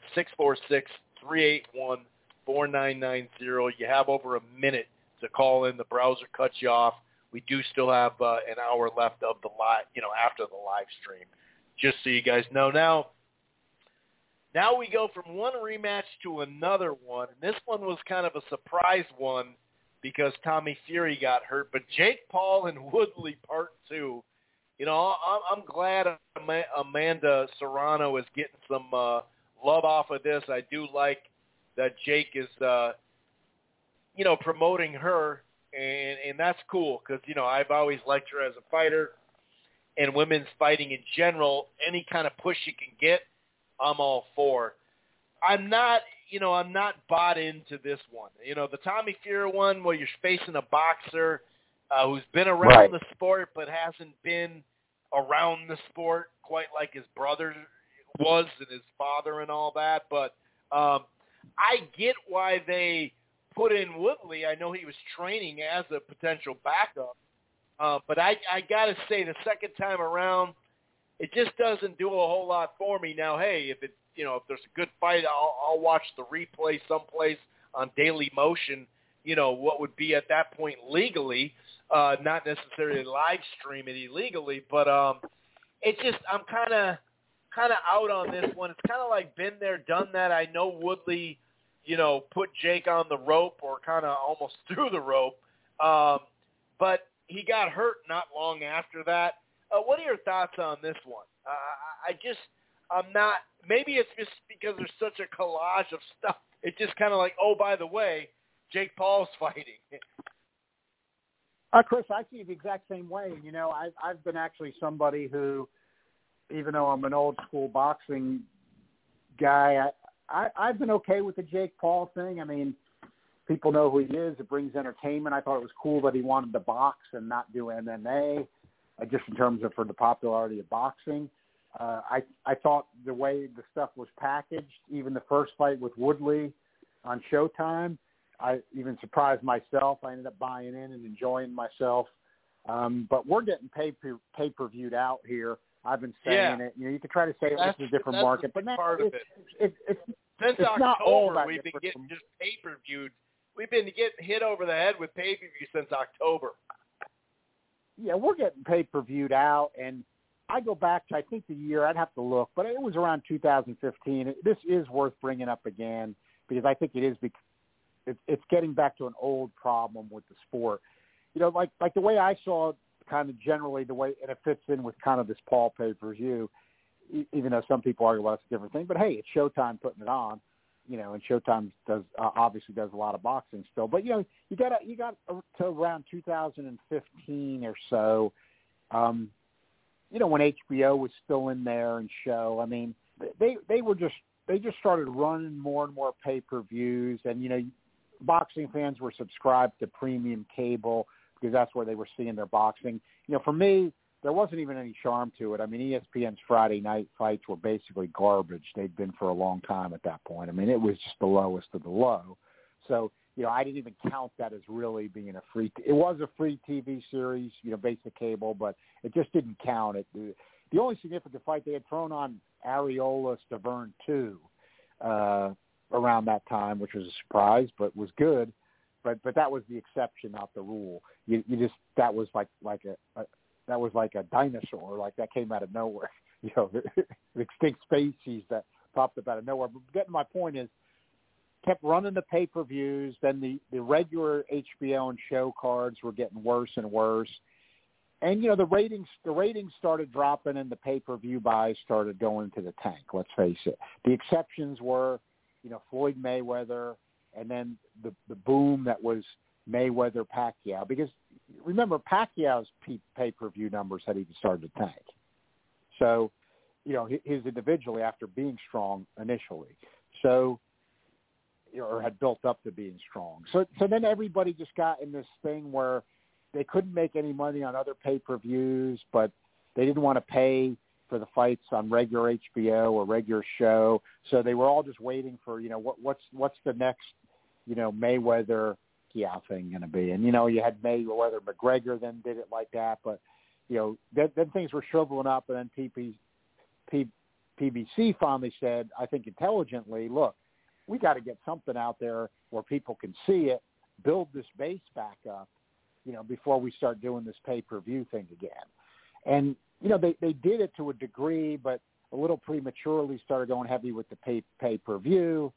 646-381-4990. You have over a minute to call in. The browser cuts you off. We do still have uh, an hour left of the live, you know, after the live stream. Just so you guys know. Now, now we go from one rematch to another one. And this one was kind of a surprise one because Tommy Fury got hurt. But Jake Paul and [laughs] Woodley Part Two. You know, I'm, glad Amanda Serrano is getting some uh, love off of this. I do like that Jake is, uh, you know, promoting her, and and that's cool because you know I've always liked her as a fighter, and women's fighting in general. Any kind of push you can get, I'm all for. I'm not, you know, I'm not bought into this one. You know, the Tommy Fury one where you're facing a boxer uh, who's been around
Right.
the sport but hasn't been around the sport quite like his brother was and his father and all that. But um, I get why they put in Woodley. I know he was training as a potential backup, uh, but I, I got to say the second time around, it just doesn't do a whole lot for me. Now, hey, if it you know if there's a good fight, I'll, I'll watch the replay someplace on Daily Motion. You know what would be at that point legally, uh, not necessarily live stream it illegally, but um, it's just I'm kind of kind of out on this one. It's kind of like been there, done that. I know Woodley, you know, put Jake on the rope or kind of almost [laughs] through the rope, um, but he got hurt not long after that. Uh, what are your thoughts on this one? Uh, I just I'm not. Maybe it's just because there's such a collage of stuff. It's just kind of like, oh, by the way, Jake Paul's [laughs] fighting.
Uh, Chris, I see it the exact same way. You know, I've I've been actually somebody who, even though I'm an old school boxing guy, I, I I've been okay with the Jake Paul thing. I mean, people know who he is. It brings entertainment. I thought it was cool that he wanted to box and not do MMA, just in terms of for the popularity of boxing. Uh, I I thought the way the stuff was packaged, even the first fight with Woodley on Showtime, I even surprised myself. I ended up buying in and enjoying myself. Um, but we're getting pay per pay per viewed out here. I've been saying
Yeah.
it. You know, you could try to say it
That's-
was a different
that's
market, but now
part of
it's,
it.
it's, it's,
Since
It's not all
October, we've been getting
from-
just pay per viewed. We've been getting hit over the head with pay per view since October.
Yeah, we're getting pay per viewed out, and I go back to I think the year I'd have to look, but it was around 2015. This is worth bringing up again because I think it is bec- it's getting back to an old problem with the sport. You know, like like the way I saw kind of generally the way and it fits in with kind of this Paul pay per view. e- Even though some people argue well, it's a different thing, but hey, it's Showtime putting it on. You know, and Showtime does uh, obviously does a lot of boxing still, but you know, you got you got to around 2015 or so. Um, you know, when HBO was still in there and show, I mean, they they were just they just started running more and more pay per views, and you know, boxing fans were subscribed to premium cable because that's where they were seeing their boxing. You know, for me, there wasn't even any charm to it. I mean, ESPN's Friday night fights were basically garbage. They'd been for a long time at that point. I mean, it was just the lowest of the low. So, you know, I didn't even count that as really being a free. It was a free TV series, you know, basic cable, but it just didn't count. It the only significant fight they had thrown on Arreola Stiverne two uh, around that time, which was a surprise, but was good. But but that was the exception, not the rule. You you just that was like like a that was like a dinosaur, like that came out of nowhere. [laughs] You know, the [laughs] extinct species that popped up out of nowhere. But getting my point is, kept running the pay per views. Then the the regular HBO and show cards were getting worse and worse. And you know the ratings the ratings started dropping and the pay per view buys started going to the tank. Let's face it. The exceptions were, you know, Floyd Mayweather, and then the the boom that was Mayweather Pacquiao. Because remember Pacquiao's pay per view numbers had even started to tank. So, you know, hi- his individually after being strong initially. So, or had built up to being strong. So, so then everybody just got in this thing where they couldn't make any money on other pay-per-views, but they didn't want to pay for the fights on regular HBO or regular show. So they were all just waiting for, you know, what, what's what's the next, you know, Mayweather Pacquiao thing going to be? And you know, you had Mayweather McGregor then did it like that, but you know, then, then things were shriveling up, and then PP, P, PBC finally said, I think intelligently, look, we got to get something out there where people can see it, build this base back up, you know, before we start doing this pay-per-view thing again. And you know, they they did it to a degree, but a little prematurely started going heavy with the pay pay-per-view.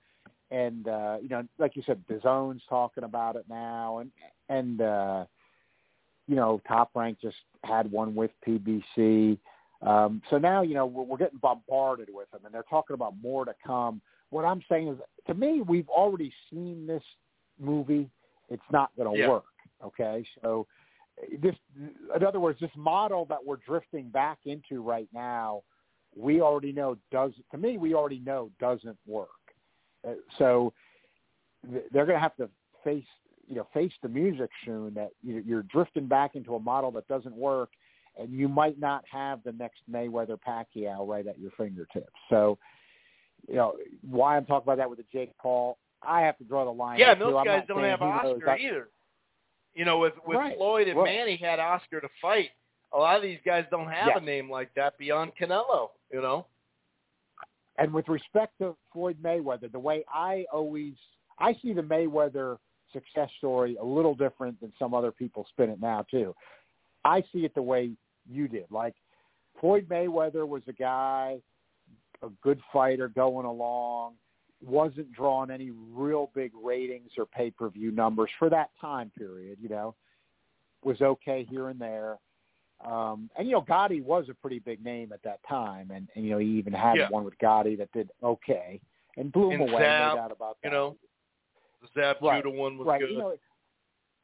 And uh, you know, like you said, DAZN's talking about it now, and and uh, you know, Top Rank just had one with PBC. Um, so now, you know, we're, we're getting bombarded with them, and they're talking about more to come. What I'm saying is, to me, we've already seen this movie. It's not going to
Yeah.
work. Okay, so this, in other words, this model that we're drifting back into right now, we already know does. To me, we already know doesn't work. Uh, so they're going to have to face you know face the music soon that you- you're drifting back into a model that doesn't work and you might not have the next Mayweather Pacquiao right at your fingertips. So, you know, why I'm talking about that with the Jake Paul, I have to draw the line.
Yeah, those
too.
Guys don't have Oscar either. You know, with with
Right.
Floyd and Manny had Oscar to fight. A lot of these guys don't have
Yes.
a name like that beyond Canelo. You know.
And with respect to Floyd Mayweather, the way I always I see the Mayweather success story a little different than some other people spin it now too. I see it the way you did. Like Floyd Mayweather was a guy, a good fighter going along, wasn't drawing any real big ratings or pay per view numbers for that time period, you know. Was okay here and there. Um, and you know, Gatti was a pretty big name at that time, and, and you know he even had
Yeah.
one with Gatti that did okay and blew him
And
away.
Zab,
no doubt about that.
You know, the Zab
Right,
Judah one was
right?
good,
You know,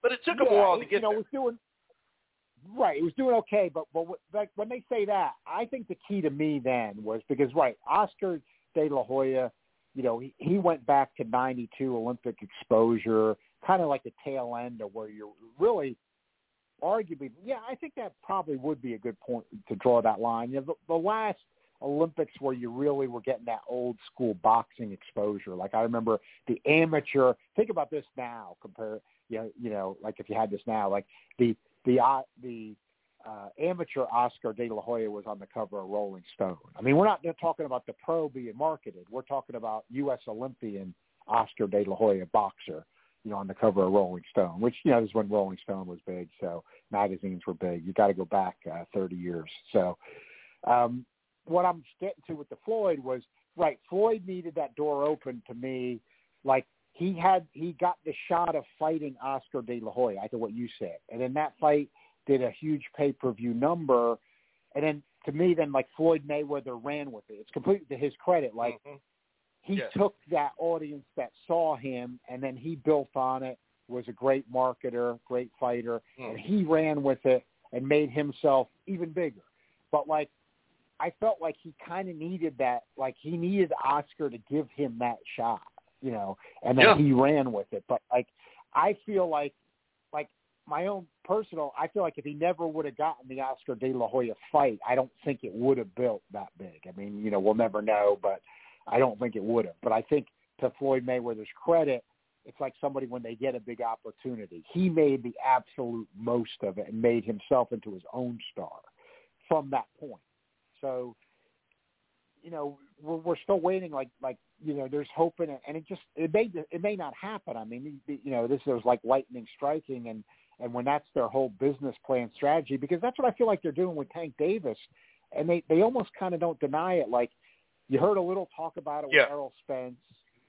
but it took
yeah,
a while to get
you know,
there.
was doing right. It was doing okay, but but like when they say that, I think the key to me then was because right, Oscar De La Hoya, you know, he, he went back to '92 Olympic exposure, kind of like the tail end of where you're really arguably, yeah, I think that probably would be a good point to draw that line. You know, the, the last Olympics where you really were getting that old school boxing exposure. Like I remember the amateur. Think about this now. Compare, you know, you know, like if you had this now, like the the uh, the uh, amateur Oscar De La Hoya was on the cover of Rolling Stone. I mean, we're not talking about the pro being marketed. We're talking about U.S. Olympian Oscar De La Hoya boxer you know, on the cover of Rolling Stone, which, you know, this is when Rolling Stone was big. So magazines were big. You got to go back uh, 30 years. So um, what I'm getting to with the Floyd was, right, Floyd needed that door open to me. Like he had, he got the shot of fighting Oscar De La Hoya, I think what you said. And then that fight did a huge pay-per-view number. And then to me, then like Floyd Mayweather ran with it. It's completely to his credit. Like
Mhm.
He
Yes.
took that audience that saw him and then he built on it was a great marketer great fighter
Mm.
and he ran with it and made himself even bigger but like i felt like he kind of needed that like he needed oscar to give him that shot you know and then
Yeah.
he ran with it but like i feel like like my own personal i feel like if he never would have gotten the oscar de la hoya fight i don't think it would have built that big i mean you know we'll never know but I don't think it would have. But I think to Floyd Mayweather's credit, it's like somebody when they get a big opportunity. He made the absolute most of it and made himself into his own star from that point. So, you know, we're, we're still waiting. Like, like you know, there's hope in it, and it just it may it may not happen. I mean, you know, this is like lightning striking, and and when that's their whole business plan strategy, because that's what I feel like they're doing with Tank Davis, and they they almost kind of don't deny it. Like you heard a little talk about it with
Yeah.
Errol Spence,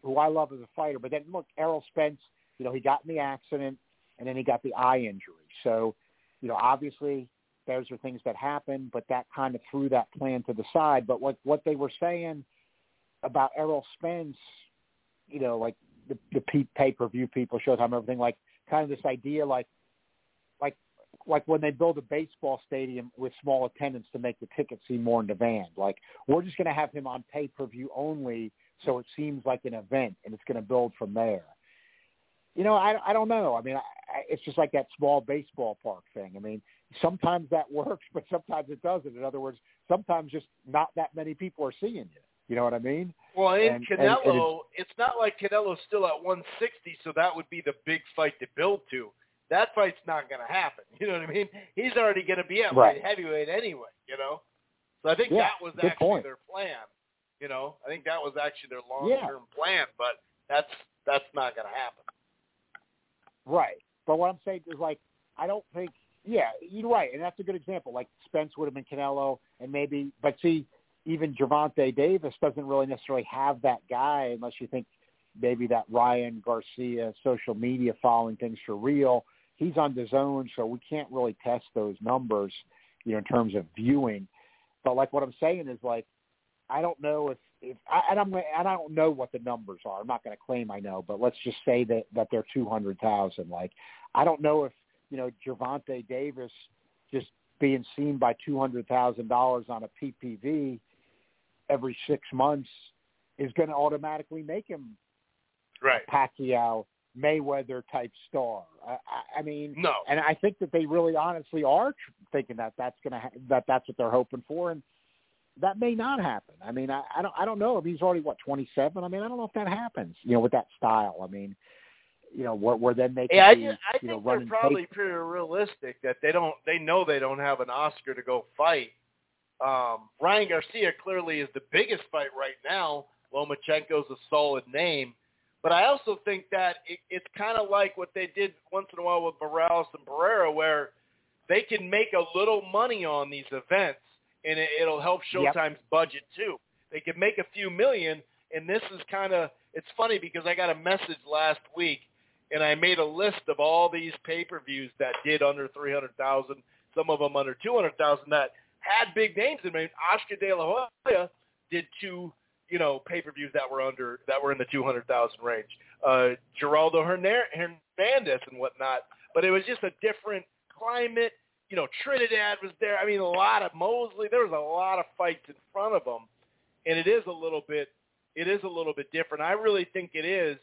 who I love as a fighter, but then look, Errol Spence, you know, he got in the accident and then he got the eye injury. So, you know, obviously those are things that happen, but that kind of threw that plan to the side. But what what they were saying about Errol Spence, you know, like the the pay per view people, Showtime, everything, like kind of this idea, like like when they build a baseball stadium with small attendance to make the ticket seem more in demand. Like we're just going to have him on pay per view only, so it seems like an event, and it's going to build from there. You know, I I don't know. I mean, I, I, it's just like that small baseball park thing. I mean, sometimes that [laughs] works, but sometimes it doesn't. In other words, sometimes just not that many people are seeing you. You know what I mean?
Well, in
And- and- and
Canelo, it's not like Canelo's still at 160, so that would be the big fight to build to. That fight's not going to happen. [laughs] You know what I mean? He's already going to be at
Right.
light heavyweight anyway. You know, so I think
Yeah,
that was actually
point.
their plan. You know, I think that was actually their long-term plan, but that's that's not going to happen.
Right. But what I'm saying is like I don't think yeah, you're right, and that's a good example. Like Spence would have been Canelo and maybe but see, even Gervonta Davis doesn't really necessarily have that guy unless you think maybe that Ryan Garcia social media following things for real. He's on DAZN, so we can't really test those numbers, you know, in terms of viewing. But like what I'm saying is like I don't know if if I, and I'm and I don't know what the numbers are. I'm not going to claim I know, but let's just say that that they're two hundred thousand. Like I don't know if you know Gervonta Davis just being seen by two hundred thousand dollars on a PPV every six months is going to automatically make him
Right.
Pacquiao Mayweather type star. I, I, I mean,
No.
and I think that they really honestly are thinking that that's going to ha- that that's what they're hoping for, and that may not happen. I mean, I, I don't I don't know if he's already what twenty seven. I mean, I don't know if that happens. You know, with that style. I mean, you know, where where then they can
Yeah, I, just, I
you know
think they're probably pretty realistic that they don't. They know they don't have an Oscar to go fight. Um, Ryan Garcia clearly is the biggest fight right now. Lomachenko's a solid name, but I also think that it, it's kind of like what they did once in a while with Morales and Barrera, where they can make a little money on these events, and it, it'll help
Yep.
Showtime's budget too. They can make a few million, and this is kind of. It's funny because I got a message last week and I made a list of all these pay-per-views that did under 300,000, some of them under 200,000 that had big names in them. Oscar De La Hoya did two, you know, pay-per-views that were under that were in the 200,000 range. Uh, Genaro Hernandez and whatnot, but it was just a different climate, you know, Trinidad was there. I mean, a lot of Mosley. There was a lot of fights in front of them, and it is a little bit, it is a little bit different. I really think it is.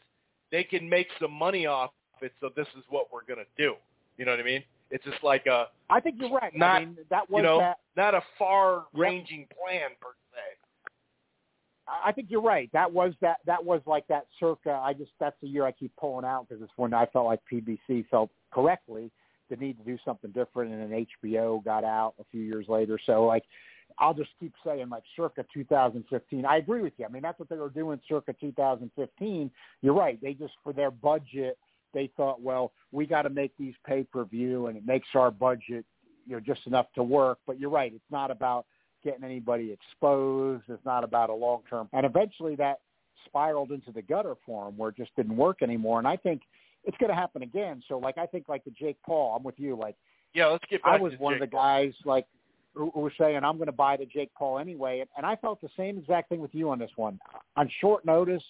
They can make some money off it, so this is what we're gonna do. You know what I mean? It's just like a
I think you're right.
Not-
I mean, that was
you know
that.
not a far-ranging plan per se.
I think you're right. That was that. That was like that circa. I just that's the year I keep pulling out because it's when I felt like PBC felt correctly the need to do something different, and then HBO got out a few years later. So like, I'll just keep saying like circa 2015. I agree with you. I mean that's what they were doing circa 2015. You're right. They just for their budget they thought, well, we got to make these pay per view, and it makes our budget you know just enough to work. But you're right. It's not about getting anybody exposed. It's not about a long term. And eventually that spiraled into the gutter for him where it just didn't work anymore. And I think it's going to happen again. So like I think like the Jake Paul, I'm with you. Like
Yeah, let's get back
I was one
Jake
of the guys like who, who was saying I'm going to buy the Jake Paul anyway, and, and I felt the same exact thing with you on this one. On short notice,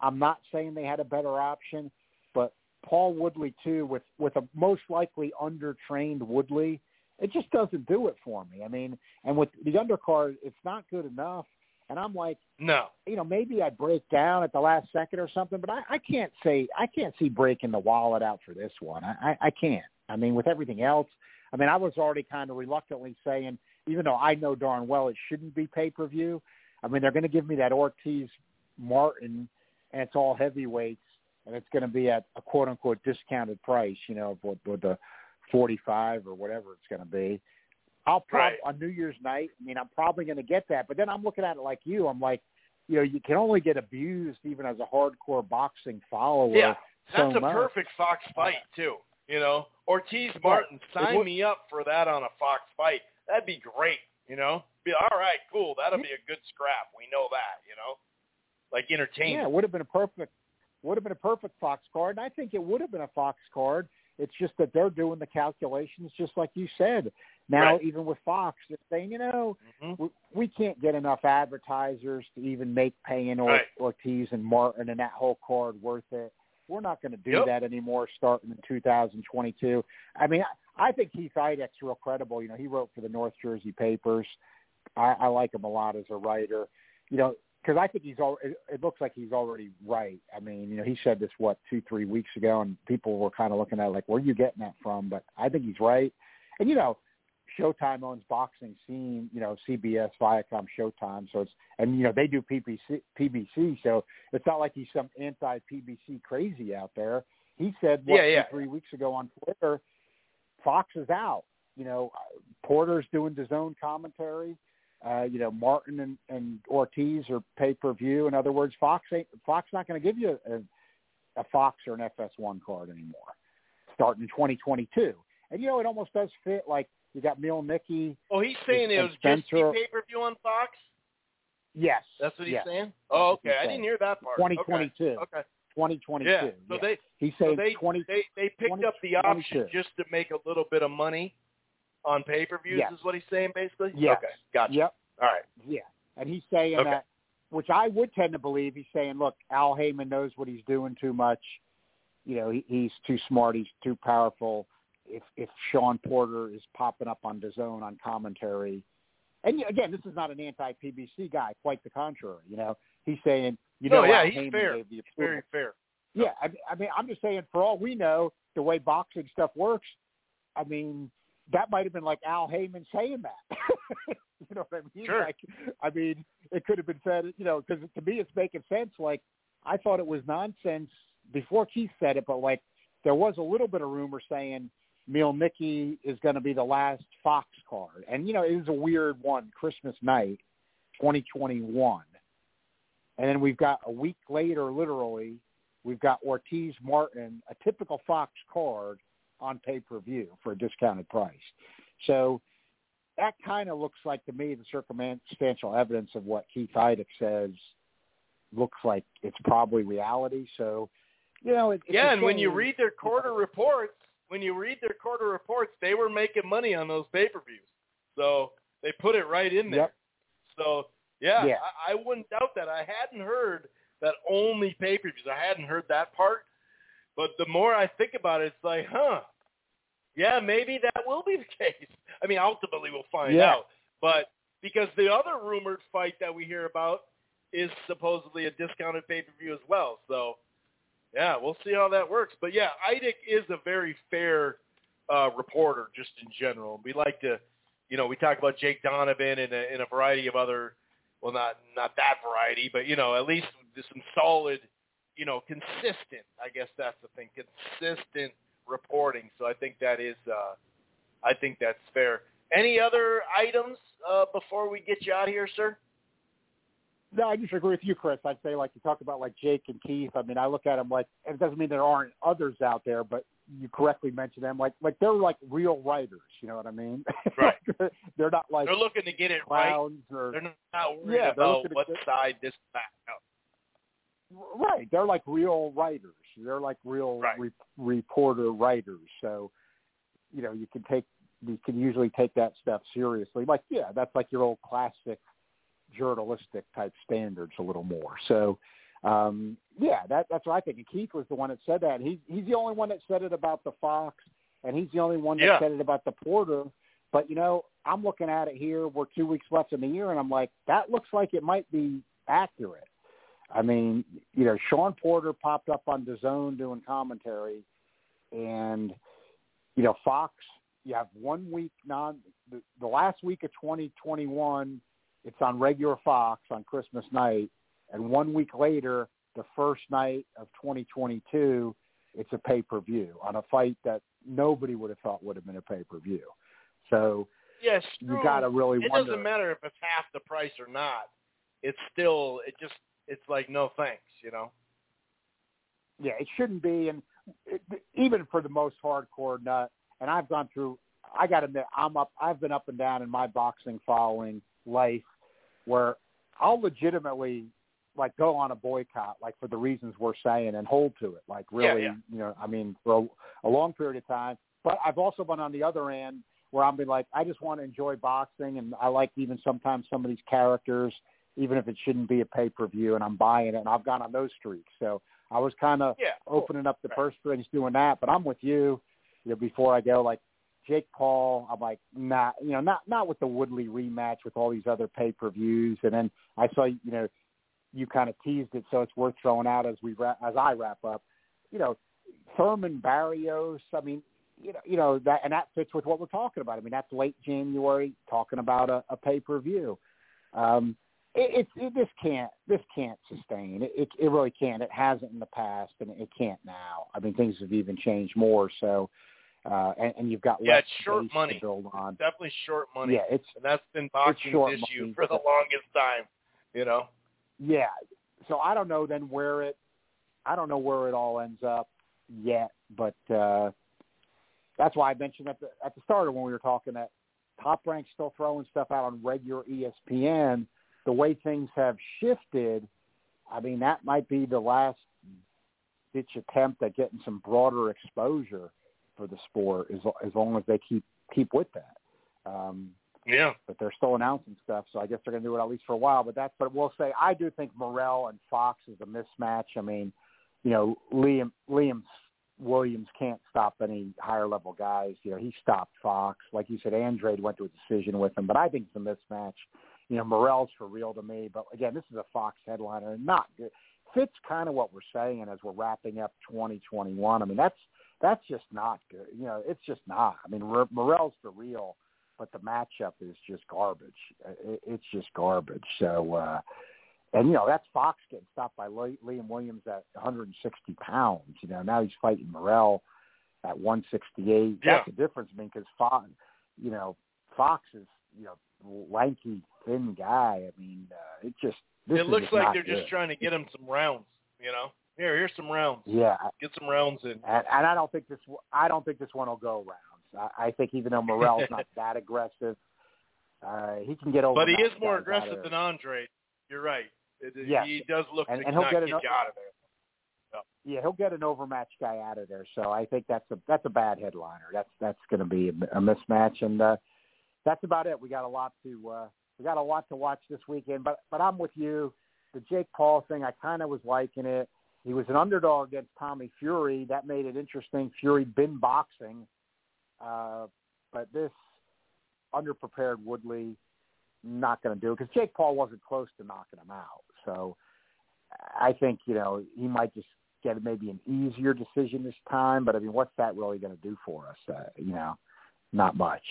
I'm not saying they had a better option, but Paul Woodley too, with with a most likely undertrained Woodley, it just doesn't do it for me. I mean, and with the undercard, it's not good enough. And I'm like,
No.
you know, maybe I break down at the last second or something, but I, I can't say I can't see breaking the wallet out for this one. I, I, I can't. I mean, with everything else, I mean, I was already kind of reluctantly saying, even though I know darn well it shouldn't be pay per view. I mean, they're going to give me that Ortiz Martin, and it's all heavyweights, and it's going to be at a quote unquote discounted price. You know, with, with the forty five or whatever it's going to be. I'll probably
Right.
on New Year's night. I mean, I'm probably going to get that, but then I'm looking at it like you. I'm like, you know, you can only get abused even as a hardcore boxing follower.
Yeah,
so
that's a
much.
perfect Fox fight too. You know, Ortiz Martin, sign me up for that on a Fox fight. That'd be great. You know, be all right, cool. That'll be a good scrap. We know that. You know, like
Yeah,
entertainment.
it would have been a perfect would have been a perfect Fox card, and I think it would have been a Fox card. It's just that they're doing the calculations just like you said. Now,
Right.
even with Fox, they're saying, you know,
Mhm.
we, we can't get enough advertisers to even make paying or,
Right.
Ortiz and Martin and that whole card worth it. We're not going to do
Yep.
that anymore starting in 2022. I mean, I, I think Keith Idec's real credible. You know, he wrote for the North Jersey papers. I, I like him a lot as a writer. You know, because I think he's all. It, it looks like he's already right. I mean, you know, he said this what two, three weeks ago, and people were kind of looking at it like, where are you getting that from? But I think he's right. And you know, Showtime owns boxing scene. You know, CBS, Viacom, Showtime. So it's and you know they do PBC, PBC. So it's not like he's some anti-PBC crazy out there. He said what,
Yeah, yeah.
two, three weeks ago on Twitter, Fox is out. You know, Porter's doing his own commentary. Uh, you know, Martin and, and Ortiz are pay per view. In other words, Fox ain't Fox not going to give you a, a Fox or an FS1 card anymore, starting 2022. And you know, it almost does fit. Like you got Neil Nicky.
Oh, he's saying it was just pay per view on Fox.
Yes,
That's what he's
yes.
saying. Oh, okay. I didn't hear that part.
2022.
Okay. okay.
2022.
Yeah. So
yeah.
they
he's
so they
20.
they they picked up the option just to make a little bit of money on pay per views.
Yes.
Is what he's saying basically.
Yes.
Okay. Gotcha.
Yep.
All right.
Yeah, and he's saying
Okay.
that, which I would tend to believe. He's saying, look, Al Haymon knows what he's doing too much. You know, he, he's too smart. He's too powerful. If if Sean Porter is popping up on DAZN on commentary, and again, this is not an anti-PBC guy. Quite the contrary. You know, he's saying, you
No,
know,
yeah,
Al
he's
Haymon
fair.
gave the approval.
very fair.
Yeah, I, I mean, I'm just saying, for all we know, the way boxing stuff works, I mean, that might have been like Al Haymon saying that. [laughs] you know what I mean?
Sure.
Like, I mean, it could have been said, you know, because to me, it's making sense. Like, I thought it was nonsense before Keith said it, but like, there was a little bit of rumor saying Neil Mickey is going to be the last Fox card, and you know, it was a weird one, Christmas night, 2021. And then we've got a week later, literally, we've got Ortiz Martin, a typical Fox card on pay per view for a discounted price. So that kind of looks like to me the circumstantial evidence of what Keith Idec says looks like it's probably reality. So, you know, it,
yeah, and when you read their quarter reports, when you read their quarter reports, they were making money on those pay per views. So they put it right in there.
Yep.
So yeah,
Yeah.
I, I wouldn't doubt that. I hadn't heard that only pay per views. I hadn't heard that part. But the more I think about it, it's like, huh. Yeah, maybe that will be the [laughs] case. I mean, ultimately we'll find
Yeah.
out. But because the other rumored fight that we hear about is supposedly a discounted pay-per-view as well. So, yeah, we'll see how that works. But yeah, Idec is a very fair uh, reporter just in general. We like to, you know, we talk about Jake Donovan and a, and a variety of other, well, not not that variety, but you know, at least some solid, you know, consistent. I guess that's the thing, consistent reporting. So I think that is, uh, I think that's fair. Any other items uh, before we get you out of here, sir?
No, I just agree with you, Chris. I'd say like you talk about like Jake and Keith. I mean, I look at them like it doesn't mean there aren't others out there, but you correctly mentioned them like like they're like real writers. You know what I mean?
Right. [laughs]
they're not like
They're looking to get it right.
or
They're not worried
Yeah,
about what
get-
side this. No.
right. They're like real writers. They're like real
Right.
re- reporter writers. So you know you can take you can usually take that stuff seriously. Like yeah, that's like your old classic journalistic type standards a little more. So um yeah, that that's what I think. And Keith was the one that said that. He he's the only one that said it about the Fox and he's the only one that
Yeah.
said it about the Porter. But you know, I'm looking at it here, we're two weeks left in the year and I'm like, that looks like it might be accurate. I mean, you know, Sean Porter popped up on DAZN doing commentary and you know, Fox you have one week non the, the last week of 2021 it's on regular Fox on Christmas night and one week later the first night of 2022 it's a pay-per-view on a fight that nobody would have thought would have been a pay-per-view. So
Yes,
you got to really watch
It
wonder
doesn't matter if it's half the price or not. It's still it just it's like no thanks, you know.
yeah, it shouldn't be. And it, even for the most hardcore nut, and I've gone through. I got to admit, I'm up. I've been up and down in my boxing following life, where I'll legitimately like go on a boycott, like for the reasons we're saying, and hold to it. Like
Yeah,
really,
yeah.
you know, I mean, for a, a long period of time. But I've also been on the other end where I'm be like, I just want to enjoy boxing, and I like even sometimes some of these characters, even if it shouldn't be a pay per view, and I'm buying it, and I've gone on those streaks. So I was kind of
Yeah. cool.
opening up the
Right.
purse strings doing that. But I'm with you. You know, before I go, like Jake Paul, I'm like, nah, you know, not not with the Woodley rematch with all these other pay per views. And then I saw, you know, you kind of teased it, so it's worth throwing out as we wrap, as I wrap up. You know, Thurman Barrios. I mean, you know, you know that, and that fits with what we're talking about. I mean, that's late January, talking about a, a pay per view. Um, it, it, it this can't this can't sustain. It, it it really can't. It hasn't in the past, and it can't now. I mean, things have even changed more. So, uh, and, and you've got
Yeah,
less
it's short money.
to build on.
Definitely short money.
Yeah, it's
And that's been boxing's issue
money,
for the longest time. You know?
yeah. So I don't know then where it. I don't know where it all ends up yet, but uh, that's why I mentioned at the at the start of when we were talking that Top Rank's still throwing stuff out on regular ESPN. The way things have shifted, I mean that might be the last ditch attempt at getting some broader exposure for the sport, as as long as they keep keep with that. Um,
Yeah.
but they're still announcing stuff, so I guess they're going to do it at least for a while. But that's, but we'll say I do think Morrell and Fox is a mismatch. I mean, you know, Liam Liam Williams can't stop any higher level guys. You know, he stopped Fox, like you said. Andrade went to a decision with him, but I think it's a mismatch. You know, Morrell's for real to me, but again, this is a Fox headliner, and not good. Fits kind of what we're saying And as we're wrapping up 2021. I mean, that's that's just not good. You know, it's just not. I mean, R- Morrell's for real but the matchup is just garbage. It, it's just garbage. So, uh, and you know that's Fox getting stopped by Liam Williams at 160 pounds. You know now he's fighting Morrell at 168.
Yeah.
That's the difference. I mean, because Fox, you know, Fox is you know lanky, thin guy. I mean, uh, it just
it looks like they're
good.
just trying to get him some rounds, you know? Here, here's some rounds.
Yeah,
Get some rounds in.
and, and I don't think this. I don't think this one will go rounds. I, I think even though Morrell's not [laughs] that aggressive, uh, he can get over.
But he is more aggressive than Andre. You're right. It,
Yes.
He does look
And-
to
and he'll get
get,
an-
you out of there.
Yeah, he'll get an overmatched guy out of there. So I think that's a that's a bad headliner. That's that's going to be a, a mismatch, and uh, that's about it. We got a lot to uh, we got a lot to watch this weekend. But but I'm with you. The Jake Paul thing, I kind of was liking it. He was an underdog against Tommy Fury. That made it interesting. Fury been boxing. Uh, but this underprepared Woodley not going to do it because Jake Paul wasn't close to knocking him out. So I think you know he might just get maybe an easier decision this time. But I mean, what's that really going to do for us? Uh, you know, not much.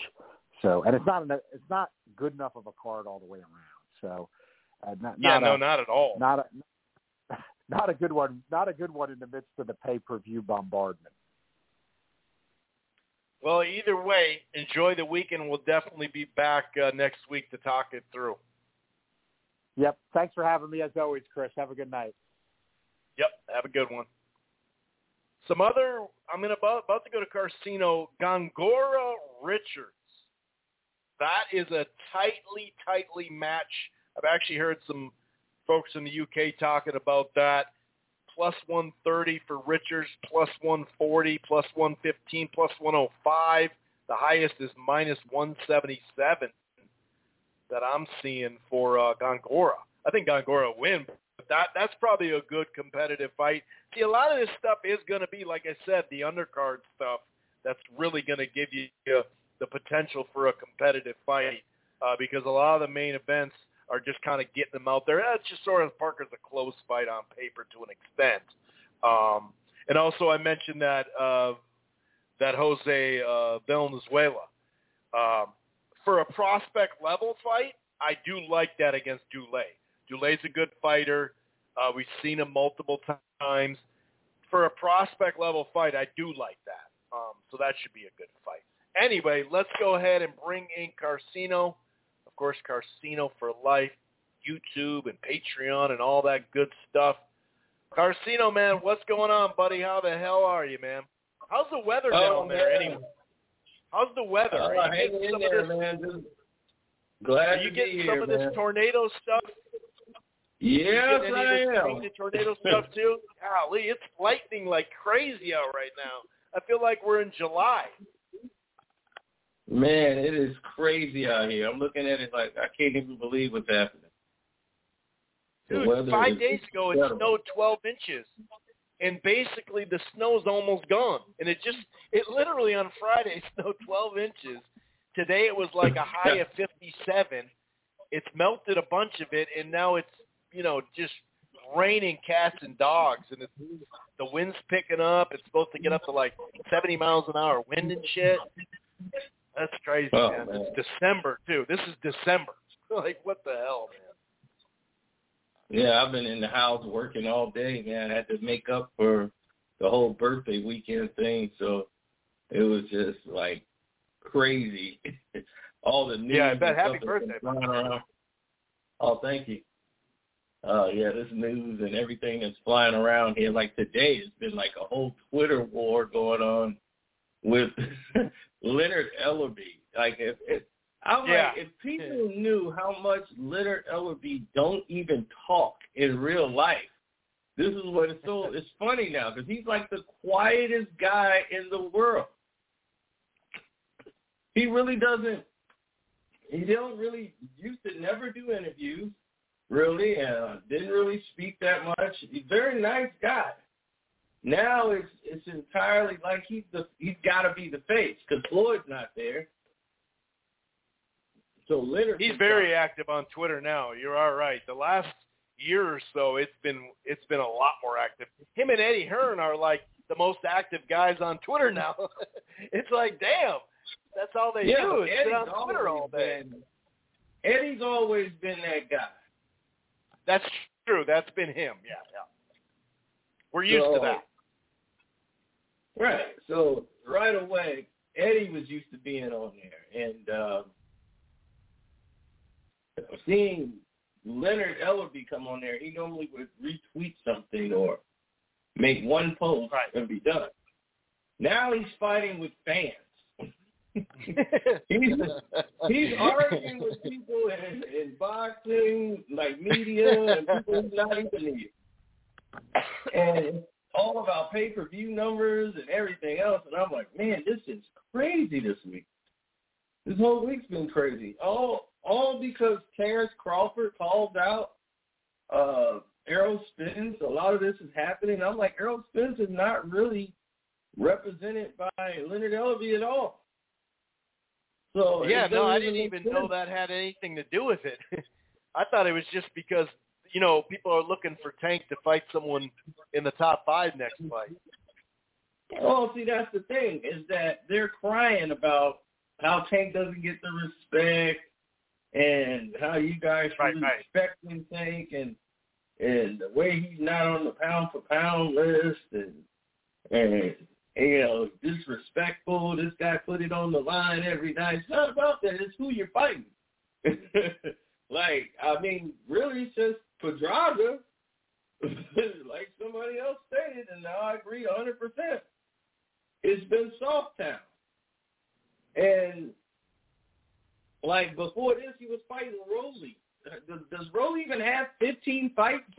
So and it's not it's not good enough of a card all the way around. So uh, not,
yeah,
not
no,
a,
not at all.
Not a [laughs] not a good one. Not a good one in the midst of the pay per view bombardment.
Well, either way, enjoy the weekend. We'll definitely be back uh, next week to talk it through.
Yep. Thanks for having me as always, Chris. Have a good night.
Yep. Have a good one. Some other, I'm in about, about to go to Carcino, Gongora Richards. That is a tightly, tightly match. I've actually heard some folks in the UK talking about that plus 130 for Richards, plus 140, plus 115, plus 105. The highest is minus 177 that I'm seeing for uh, Gongora. I think Gongora win, but that that's probably a good competitive fight. See, a lot of this stuff is going to be, like I said, the undercard stuff. That's really going to give you the potential for a competitive fight uh, because a lot of the main events – are just kind of getting them out there. That's just sort of Parker's a close fight on paper to an extent. Um, and also, I mentioned that uh, that Jose uh, Valenzuela um, for a prospect level fight. I do like that against Dulé. Dulé's a good fighter. Uh, we've seen him multiple times. For a prospect level fight, I do like that. Um, so that should be a good fight. Anyway, let's go ahead and bring in Carcino of course, Carcino for Life, YouTube and Patreon and all that good stuff. Carcino, man, what's going on, buddy? How the hell are you, man? How's the weather
oh,
down there, anyway? How's the weather?
Oh,
are you
getting
some
there,
of this,
man. Just glad
are you
to
getting
be
some
here,
of this
man.
tornado stuff?
Yes, I
this
am.
tornado stuff too? [laughs] Golly, it's lightning like crazy out right now. I feel like we're in July.
Man, it is crazy out here. I'm looking at it like I can't even believe what's happening.
Dude, five days ago it
incredible.
snowed 12 inches, and basically the snow's almost gone. And it just, it literally on Friday [laughs] snowed 12 inches. Today it was like a high of 57. It's melted a bunch of it, and now it's, you know, just raining cats and dogs, and it's, the wind's picking up. It's supposed to get up to like 70 miles an hour wind and shit. That's crazy,
Oh,
man.
man.
It's December too. This is December. [laughs] Like what the hell, man?
Yeah, I've been in the house working all day, man. I had to make up for the whole birthday weekend thing, so it was just like crazy. [laughs] all the news.
Yeah, I bet. Happy
stuff that's been
birthday.
Oh, thank you. Uh, yeah, this news and everything that's flying around here. Like today, it's been like a whole Twitter war going on with [laughs] Leonard Ellerbe. Like if, if I'm
Yeah.
like, if people knew how much Leonard Ellerbe don't even talk in real life, this is what it's so. It's funny now because he's like the quietest guy in the world. He really doesn't. He don't really used to never do interviews, really, and didn't really speak that much. He's a very nice guy. Now it's it's entirely like he's the he's got to be the face because Floyd's not there. So Leonard,
He's very active on Twitter now. You're all right. The last year or so, it's been it's been a lot more active. Him and Eddie Hearn are like the most active guys on Twitter now. [laughs] it's like, damn, that's all they
yeah,
do is sit
Eddie's
on Twitter all day.
been- Eddie's always been that guy.
That's true. That's been him. Yeah, yeah. We're used to that.
Right. So right away, Eddie was used to being on there, and um, seeing Leonard Ellerbe come on there, he normally would retweet something or make one post
Right.
and be done. Now he's fighting with fans. [laughs] he's he's arguing with people in, in boxing, like media, and people who's not even here. And all of our pay per view numbers and everything else. And I'm like, man, this is crazy this week. This whole week's been crazy. All all because Terrence Crawford called out uh Errol Spence. A lot of this is happening. I'm like, Errol Spence is not really represented by Leonard Ellerbe at all. So
Yeah, no, I didn't even
sense.
know that had anything to do with it. [laughs] I thought it was just because you know people are looking for Tank to fight someone in the top five next fight.
Well, see, that's the thing is that they're crying about how Tank doesn't get the respect and how you guys
Right,
really
right.
respecting Tank and and the way he's not on the pound for pound list and and you know disrespectful. This guy put it on the line every night. It's not about that. It's who you're fighting. [laughs] like I mean, really, it's just Pedraza. [laughs] like somebody else stated, and now I agree a hundred percent. It's been soft town, and like before this, he was fighting Rolly. Does, does Rolly even have fifteen fights? [laughs]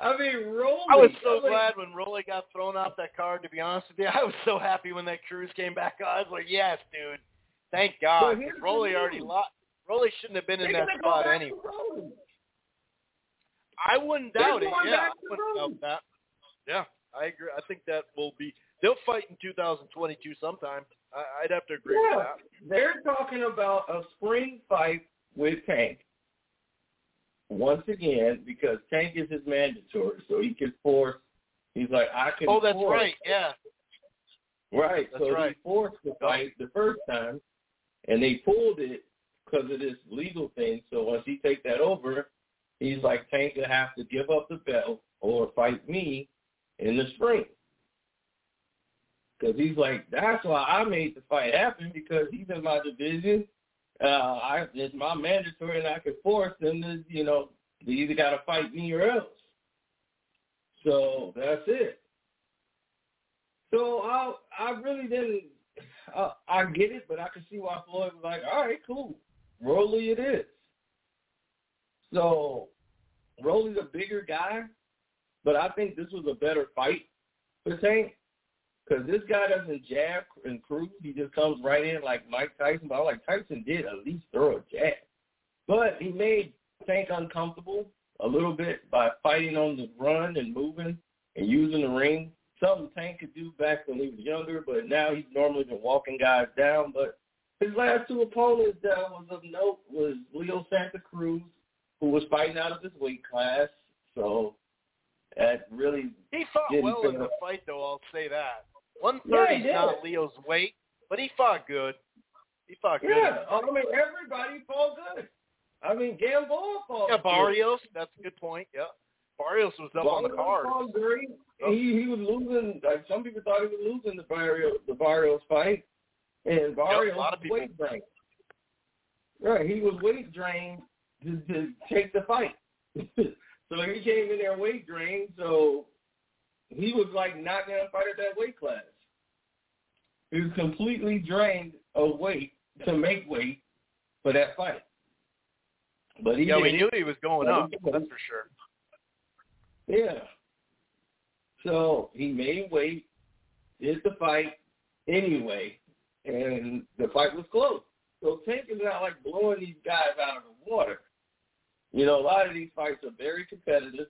I mean, Rolly.
I was so
like,
glad when Rolly got thrown off that card. To be honest with you, [laughs] I was so happy when that Cruz came back on. I was like, yes, dude, thank God.
But here's the
Rolly already lost. Rolly shouldn't have been
they're
in that
gonna
spot anyway. I wouldn't doubt it. Yeah, I wouldn't doubt that. Yeah, I agree. I think that will be. They'll fight in 2022 sometime. I, I'd have to agree
Yeah,
with that.
they're talking about a spring fight with Tank. Once again, because Tank is his mandatory, so he can force. He's like, I can.
Oh, that's
force
right. Yeah.
Right.
That's
so
right.
he forced the fight the first time, and they pulled it because of this legal thing. So once he take that over, he's like, will have to give up the belt or fight me in the spring. Because he's like, that's why I made the fight happen because he's in my division. Uh, I it's my mandatory, and I can force them to, you know, they either got to fight me or else. So that's it. So I I really didn't. Uh, I get it, but I can see why Floyd was like, all right, cool, Rolly it is. So Rolly's a bigger guy, but I think this was a better fight for Tank because this guy doesn't jab and cruise. He just comes right in like Mike Tyson. But I like Tyson did at least throw a jab, but he made Tank uncomfortable a little bit by fighting on the run and moving and using the ring. Something Tank could do back when he was younger, but now he's normally been walking guys down. But his last two opponents that was of note was Leo Santa Cruz, who was fighting out of his weight class. So that really
He fought well in the fight, though. I'll say that. 130
he
is not Leo's weight, but he fought good. He fought good.
Yeah, I mean everybody fought good. I mean Gamboa fought
Yeah,
good.
Barrios. That's a good point. Yeah, Barrios was up on the
Barrios
card.
fought great.
Oh.
He he was losing. Like some people thought he was losing the Barrios the Barrios fight, and Barrios
lot of people.
weight drained. Right, he was weight drained to, to take the fight. [laughs] so he came in there weight drained. So he was like not going to fight at that weight class. He was completely drained of weight to make weight for that fight. But he
Yeah, we knew he was going up. That's for sure.
Yeah. So he made weight, did the fight anyway, and the fight was close. So Tank is not like blowing these guys out of the water. You know, a lot of these fights are very competitive.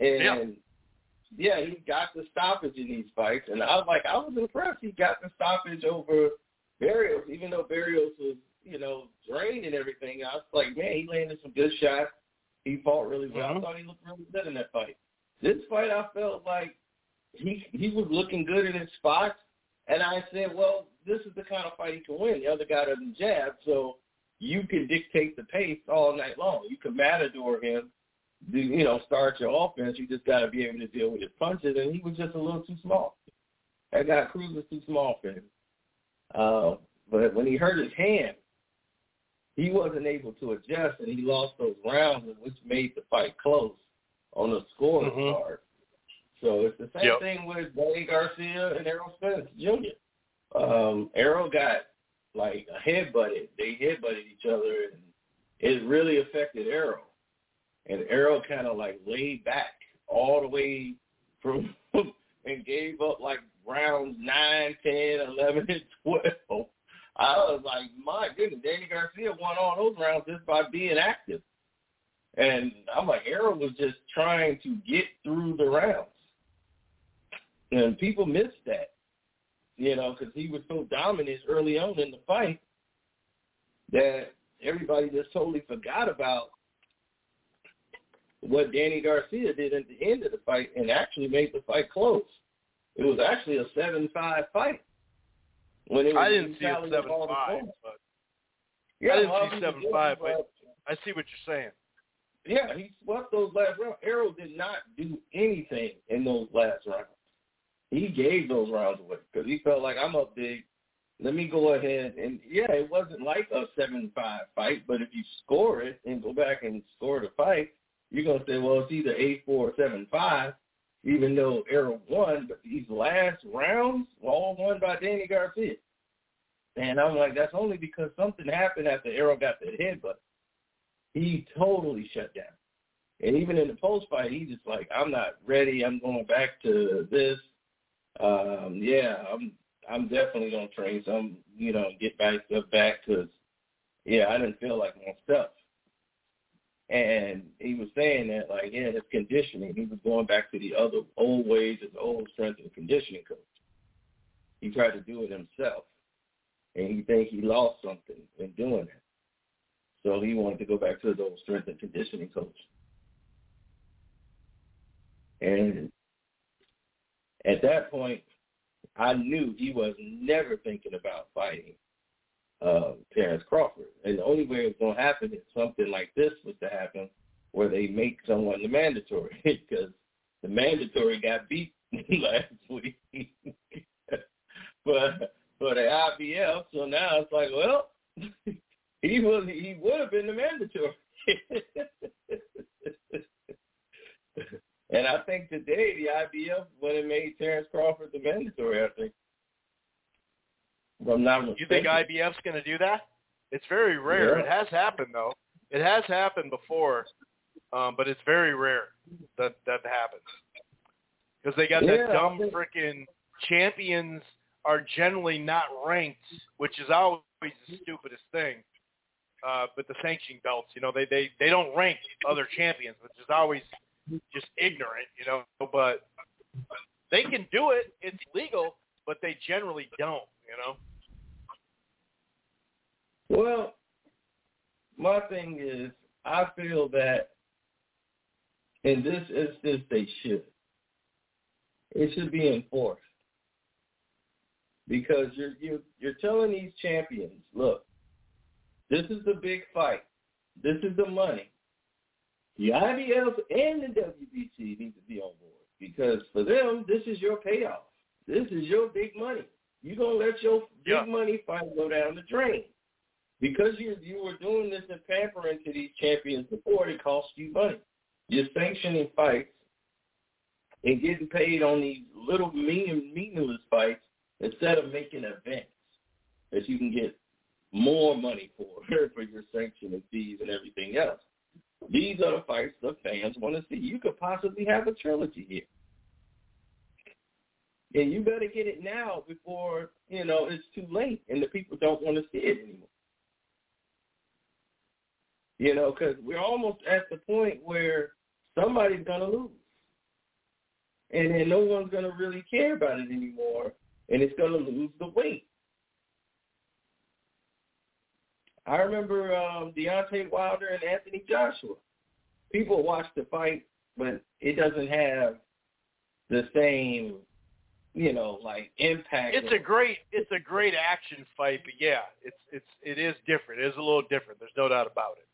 And yeah, he got the stoppage in these fights, and I was like, I was impressed. He got the stoppage over Barrios, even though Barrios was, you know, drained and everything. I was like, man, he landed some good shots. He fought really well. I
Mhm.
thought he looked really good in that fight. This fight, I felt like he he was looking good in his spots, and I said, well, this is the kind of fight he can win. The other guy doesn't jab, so you can dictate the pace all night long. You can matador him, you know, start your offense. You just got to be able to deal with his punches, and he was just a little too small. That guy Cruz was too small for him. Uh, but when he hurt his hand, he wasn't able to adjust, and he lost those rounds, which made the fight close on the score
Mhm.
card. So it's the same
Yep.
thing with Danny Garcia and Errol Spence Jr. Um, Errol got like a headbutted. They headbutted each other, and it really affected Errol. And Errol kind of like laid back all the way from [laughs] and gave up like rounds nine, ten, eleven, and twelve. I was like, my goodness, Danny Garcia won all those rounds just by being active. And I'm like, Errol was just trying to get through the rounds. And people miss that. You know, because he was so dominant early on in the fight that everybody just totally forgot about what Danny Garcia did at the end of the fight and actually made the fight close. It was actually a seven-five fight. When it was
I didn't see it
tally
seven
of all the
five, but
Yeah,
I didn't see
obviously
seven
did,
five,
but
I see what you're saying.
yeah, he swept those last rounds. Arrow did not do anything in those last rounds. He gave those rounds away because he felt like I'm up big. Let me go ahead and yeah, it wasn't like a seven-five fight, but if you score it and go back and score the fight, you're gonna say, well, it's either eight four or seven five, even though Arrow won. But these last rounds were all won by Danny Garcia. And I'm like, that's only because something happened after Arrow got the headbutt. He totally shut down. And even in the post fight, he just like, I'm not ready. I'm going back to this. Um, yeah, I'm I'm definitely gonna train some, you know, get back stuff back because yeah, I didn't feel like my stuff. And he was saying that like, yeah, his conditioning, he was going back to the other old ways, his old strength and conditioning coach. He tried to do it himself, and he think he lost something in doing it. So he wanted to go back to his old strength and conditioning coach. And at that point, I knew he was never thinking about fighting uh, Terrence Crawford. And the only way it was going to happen is something like this was to happen where they make someone the mandatory [laughs] because the mandatory got beat [laughs] last week. [laughs] but for the IBF, so now it's like, well, he was he would have been the mandatory. And I think today the IBF when it made Terrence Crawford the mandatory, I think. Not
You think. IBF's going to do that? It's very rare.
Yeah.
It has happened though. It has happened before, um, but it's very rare that that happens because they got
Yeah,
that dumb freaking champions are generally not ranked, which is always the stupidest thing. Uh, but the sanctioning belts, you know, they they they don't rank other champions, which is always just ignorant, you know. But they can do it; it's legal, but they generally don't, you know.
Well, my thing is, I feel that in this instance they should. It should be enforced because you're you're you're telling these champions, look, this is the big fight. This is the money. The IBF and the WBC need to be on board because for them, this is your payoff. This is your big money. You're gonna let your big
Yeah.
money fight go down the drain because you you were doing this and pampering to these champions before. It cost you money. You're sanctioning fights and getting paid on these little meaning, meaningless fights instead of making events that you can get more money for [laughs] for your sanctioning fees and everything else. These are the fights the fans want to see. You could possibly have a trilogy here. And you better get it now before, you know, it's too late and the people don't want to see it anymore. You know, because we're almost at the point where somebody's going to lose. And then no one's going to really care about it anymore, and it's going to lose the weight. I remember um, Deontay Wilder and Anthony Joshua. People watch the fight, but it doesn't have the same, you know, like impact.
It's a great it's a great action fight, but yeah, it's it's it is different. It is a little different. There's no doubt about it.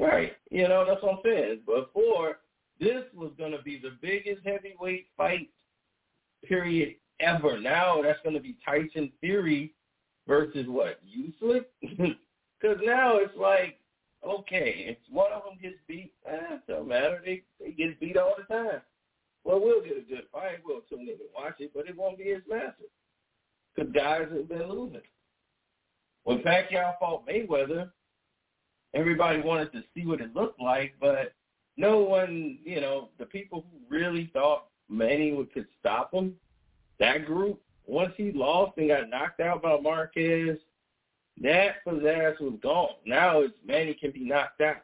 Right. You know, that's what I'm saying. Before, this was going to be the biggest heavyweight fight period ever. Now that's going to be Tyson Fury versus what? Usyk? [laughs] Because now it's like, okay, if one of them gets beat, eh, it don't matter. They, they get beat all the time. Well, we'll get a good fight. We'll tune in and watch it, but it won't be as massive. Because guys have been losing. When Pacquiao fought Mayweather, everybody wanted to see what it looked like, but no one, you know, the people who really thought Manny could stop him, that group, once he lost and got knocked out by Marquez, that pizzazz was gone. Now it's Manny can be knocked out.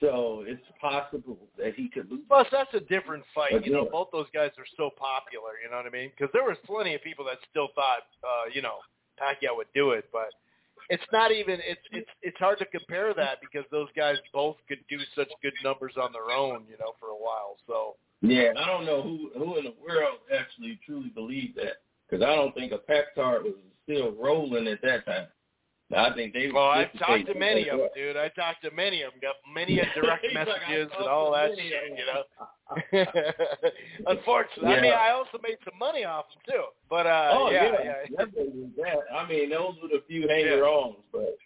So it's possible that he could lose.
Plus, that's a different fight. You know, both those guys are so popular. You know what I mean? Because there was plenty of people that still thought, uh, you know, Pacquiao would do it, but it's not even. It's it's it's hard to compare that because those guys both could do such good numbers on their own. You know, for a while. So
Yeah, I don't know who who in the world actually truly believed that because I don't think a pep was still rolling at that time. I think they.
Well, I've talked to many of them, dude. I talked to many of them. Got many a [laughs] direct
He's like,
messages and all that shit. You know. [laughs] [laughs] Unfortunately, I mean, I also made some money off them too. But uh,
oh
yeah,
yeah,
yeah.
that. I mean, those were the few hanger-ons, but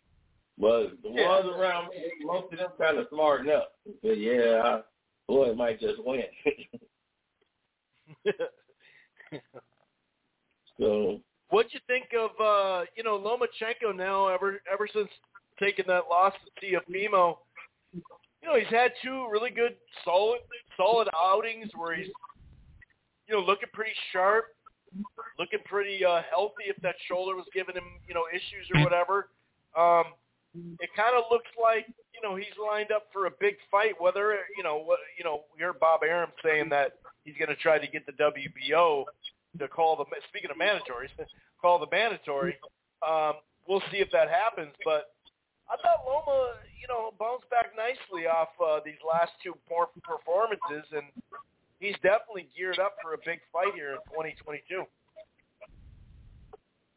but the
Yeah.
ones around me, most of them kind of smarten up. But yeah, Boy, it might just win. [laughs] so
What'd you think of uh, you know Lomachenko now? Ever ever since taking that loss to Teofimo, you know he's had two really good, solid, solid outings where he's you know looking pretty sharp, looking pretty uh, healthy. If that shoulder was giving him you know issues or whatever, um, it kind of looks like you know he's lined up for a big fight. Whether you know you know, we heard Bob Arum saying that he's going to try to get the WBO to call the speaking of mandatories, [laughs] call the mandatory. Um, we'll see if that happens. But I thought Loma, you know, bounced back nicely off uh, these last two performances, and he's definitely geared up for a big fight here in 2022.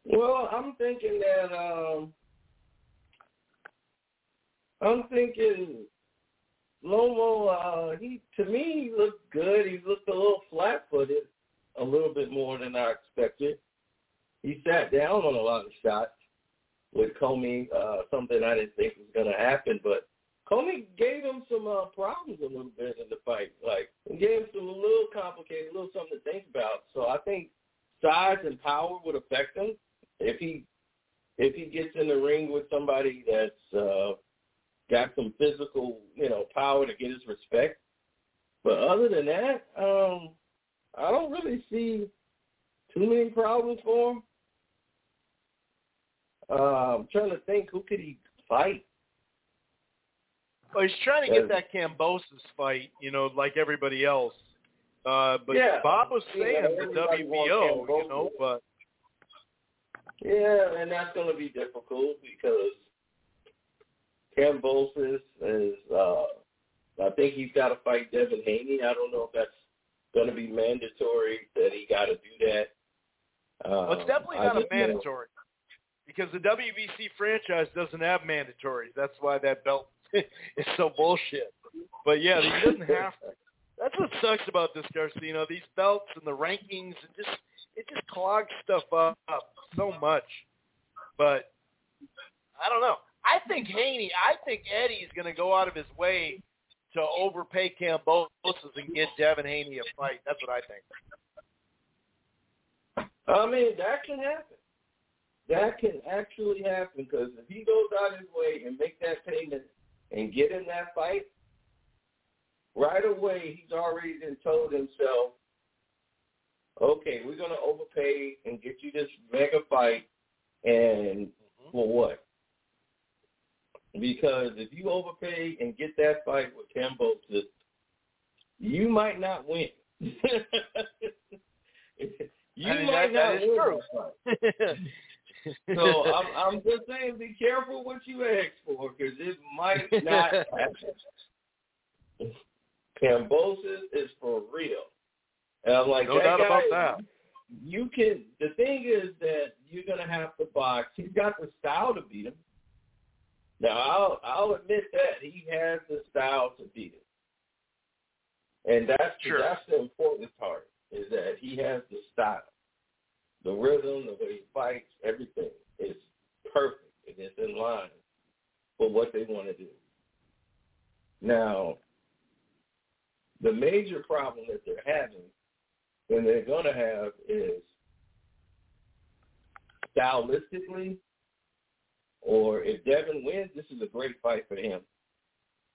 Well, I'm thinking that um I'm thinking Loma, uh he to me he looked good. He looked a little flat footed a little bit more than I expected. He sat down on a lot of shots with Commey, uh, something I didn't think was gonna happen, but Commey gave him some uh, problems a little bit in the fight. Like gave him some a little complicated, a little something to think about. So I think size and power would affect him if he if he gets in the ring with somebody that's uh got some physical, you know, power to get his respect. But other than that, um, I don't really see too many problems for him. Uh, I'm trying to think who could he fight.
Well, he's trying to get that Kambosos fight, you know, like everybody else. Uh, but
Yeah.
Bob was
Yeah,
saying the WBO, you know, but
Yeah, and that's going to be difficult because Kambosos is. Uh, I think he's got to fight Devin Haney. I don't know if that's going to be mandatory that he got to do that. Um,
well, it's definitely not a
just know-
mandatory because the WBC franchise doesn't have mandatories. That's why that belt [laughs] is so bullshit. But yeah, he doesn't [laughs] have to. That's what sucks about this, Garcino. These belts and the rankings, and just it just clogs stuff up so much. But I don't know. I think Haney, I think Eddie's going to go out of his way to overpay Kambosos and get Devin Haney a fight. That's what I think.
I mean, that can happen. That can actually happen because if he goes out of his way and make that payment and get in that fight, right away he's already been told himself, okay, we're going to overpay and get you this mega fight, and mm-hmm. for what? Because if you overpay and get that fight with Kambosos, you might not win. [laughs] you
I mean,
might
that-
not
that is
win
true. [laughs]
So I'm, I'm just saying, be careful what you ask for because it might [laughs] not happen. Kambosos is for real, and I'm like,
no
that
doubt
guy,
about that.
You can. The thing is that you're gonna have to box. He's got the style to beat him. Now I'll I'll admit that he has the style to beat him, and that's
Sure.
that's the important part is that he has the style, the rhythm, the way he fights, everything is perfect and it's in line for what they want to do. Now, the major problem that they're having and they're going to have is stylistically, or if Devin wins, this is a great fight for him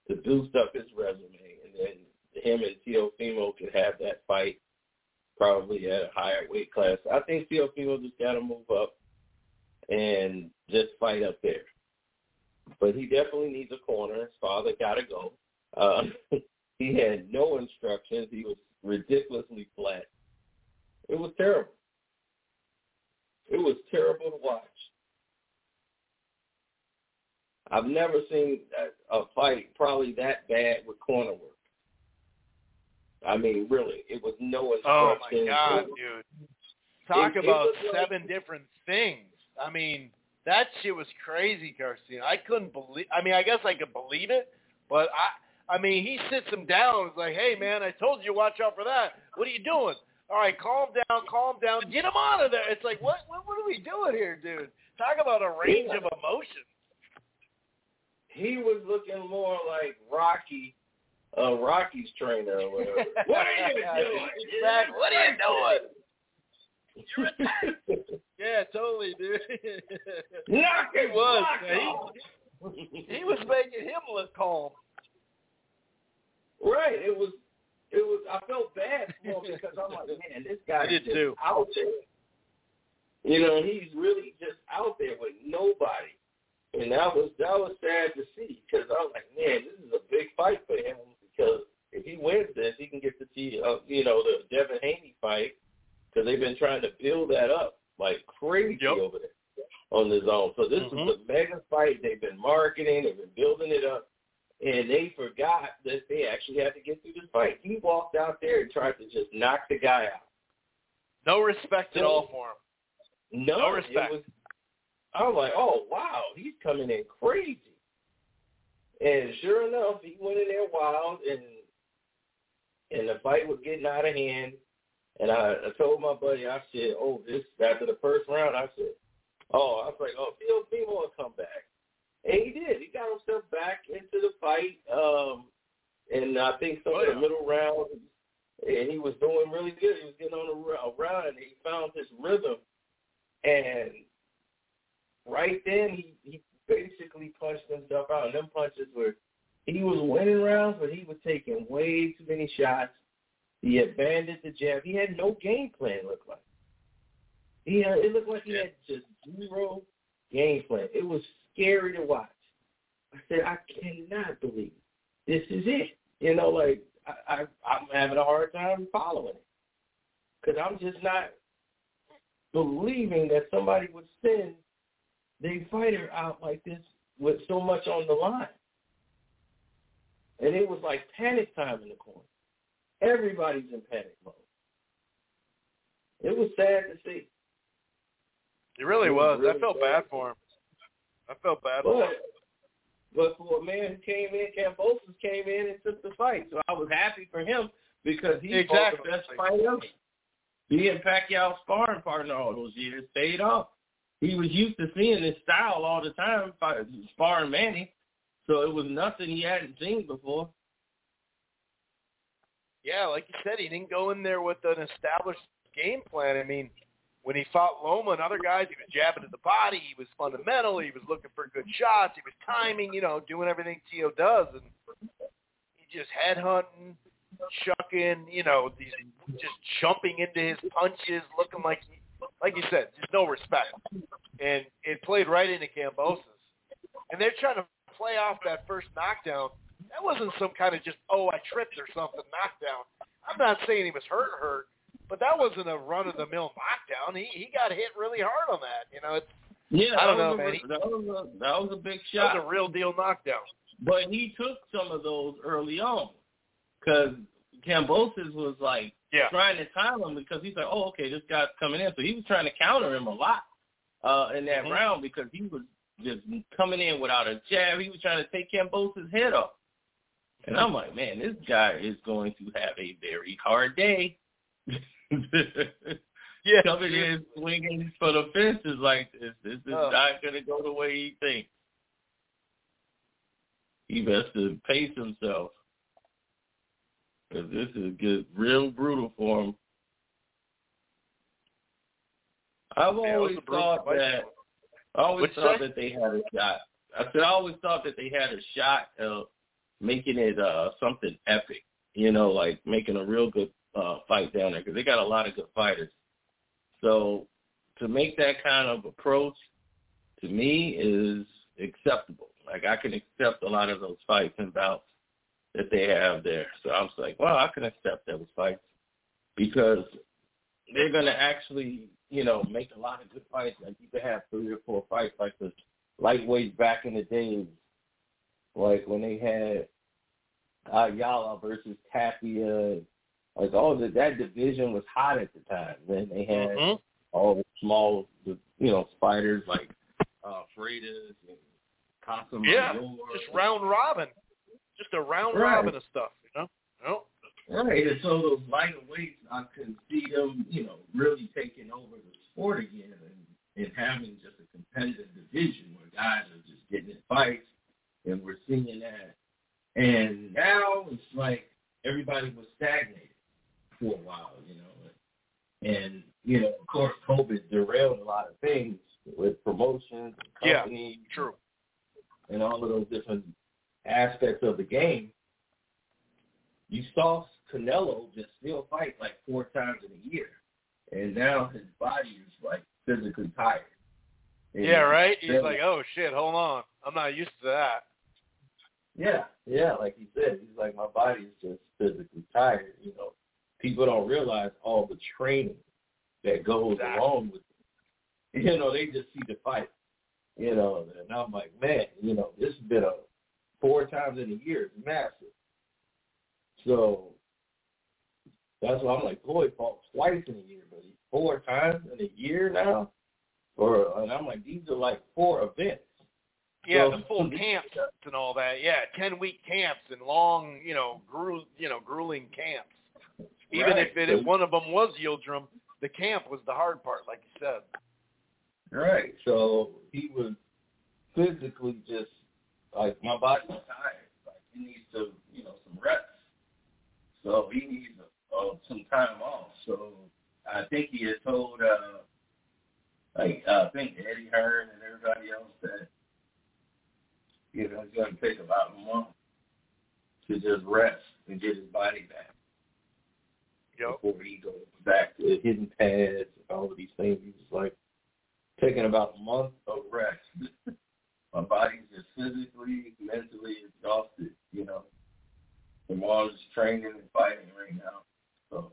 to boost up his resume, and then him and Teofimo could have that fight probably at a higher weight class. I think Teofimo just got to move up and just fight up there. But he definitely needs a corner. His father got to go. Uh, [laughs] he had no instructions. He was ridiculously flat. It was terrible. It was terrible to watch. I've never seen a, a fight probably that bad with corner work. I mean, really, it was no
Oh my god,
It-
dude! Talk
it- it
about
like-
seven different things. I mean, that shit was crazy, Garcia. I couldn't believe. I mean, I guess I could believe it, but I, I mean, he sits him down. He's like, "Hey, man, I told you watch out for that. What are you doing? All right, calm down, calm down. Get him out of there." It's like, what, what, what are we doing here, dude? Talk about a range of emotion.
He was looking more like Rocky, uh, Rocky's trainer or whatever. [laughs] what are you doing?
Exactly. What are you doing? [laughs] Yeah, totally, dude. [laughs]
Knock
He was. He, he was making him look calm.
right. It was. It was. I felt bad for him because I'm like, man, this guy
I did
is just
too.
out there. You know, he's really just out there with nobody, and that was that was sad to see because I was like, man, this is a big fight for him because if he wins this, he can get to see, uh, you know, the Devin Haney fight because they've been trying to build that up like crazy
Yep.
over there on DAZN. So this
Mhm.
is a mega fight. They've been marketing, they've been building it up, and they forgot that they actually had to get through this fight. He walked out there and tried to just knock the guy out.
No respect at all for him.
No,
No respect.
It was, I was like, oh wow, he's coming in crazy. And sure enough, he went in there wild, and and the fight was getting out of hand. And I, I told my buddy, I said, oh, this after the first round, I said, oh, I was like, oh, Phil Beamer will come back, and he did. He got himself back into the fight, um, and I think some
Oh,
of the middle rounds, and he was doing really good. He was getting on a, r- a run, and he found his rhythm. And right then, he, he basically punched himself out. And them punches were, he was winning rounds, but he was taking way too many shots. He abandoned the jab. He had no game plan, it looked like. He had, it looked like he had just zero game plan. It was scary to watch. I said, I cannot believe this is it. You know, like, I, I, I'm having a hard time following it. Because I'm just not believing that somebody would send their fighter out like this with so much on the line. And it was like panic time in the corner. Everybody's in panic mode. It was sad to see.
It really
It was
was.
really
I felt
bad.
bad for him. I felt bad for
But
him.
but for a man who came in, Kambosos came in and took the fight. So I was happy for him because he fought
Exactly.
the best fight ever. Being Pacquiao's sparring partner all those years paid off. He was used to seeing this style all the time, sparring Manny. So it was nothing he hadn't seen before.
Yeah, like you said, he didn't go in there with an established game plan. I mean, when he fought Loma and other guys, he was jabbing to the body. He was fundamental. He was looking for good shots. He was timing, you know, doing everything Tio does. And he just headhunting, chucking, you know, these just jumping into his punches, looking like, he, like you said, just no respect. And it played right into Kambosos. And they're trying to play off that first knockdown. That wasn't some kind of just, oh, I tripped or something knockdown. I'm not saying he was hurt, hurt, but that wasn't a run of the mill knockdown. He he got hit really hard on that. You know, it's
Yeah,
I don't know,
a-
man.
That was a, that was a big
that
shot.
was a real deal knockdown.
But he took some of those early on because Kambosos was like
Yeah.
trying to time him because he's like, oh, okay, this guy's coming in. So he was trying to counter him a lot uh, in that
Mhm.
round because he was just coming in without a jab. He was trying to take Kambosos' head off. And I'm like, man, this guy is going to have a very hard day. [laughs]
Yeah.
Coming in swinging for the fences like this. This is
Oh.
not going to go the way he thinks. He has to pace himself. Because this is good, real brutal for him. I've always thought that I always
What'd
thought
say?
that they had a shot. I said I always thought that they had a shot of making it uh something epic. You know, like making a real good uh fight down there because they got a lot of good fighters. So to make that kind of approach to me is acceptable. Like I can accept a lot of those fights and bouts that they have there. So I was like, well, I can accept those fights because they're going to actually, you know, make a lot of good fights. Like you could have three or four fights like the lightweights back in the days, like when they had Ayala versus Tapia. Like all the that division was hot at the time. Then they had
Mhm.
all the small, you know, fighters like uh Freitas and Casa
Yeah, just round robin, just a round
Right.
robin of stuff, you know. No,
Right, and so those lighter weights, I could see them, you know, really taking over the sport again and, and having just a competitive division where guys are just getting in fights, and we're seeing that. And now it's like everybody was stagnated for a while, you know. And, you know, of course, COVID derailed a lot of things with promotions, and
Yeah, true.
and all of those different aspects of the game, you saw Canelo just still fight like four times in a year, and now his body is like physically tired. And
Yeah, right. He's like, oh shit, hold on, I'm not used to that.
yeah, yeah, like he said, he's like my body is just physically tired. You know, people don't realize all the training that goes
Exactly.
along with it. [laughs] You know, they just see the fight. You know, and I'm like, man, you know, this has been a four times in a year. It's massive. So that's why I'm like, Floyd fought twice in a year, but four times in a year now. Or and I'm like, these are like four events.
Yeah,
So-
the full camps and all that. Yeah, ten week camps and long, you know, gru- you know, grueling camps. Even
Right.
if it if one of them was Yildirim, the camp was the hard part, like you said.
Right. So he was physically just like my body's tired. Like he needs to, you know, some rest. So he needs uh, some time off. So I think he had told, uh, like uh, I think Eddie Hearn and everybody else that you know he's going to take about a month to just rest and get his body back
Yep.
before he goes back to hitting pads and all of these things. He was like taking about a month of rest. [laughs] My body's physically, mentally exhausted, you know, all this training and fighting right now. So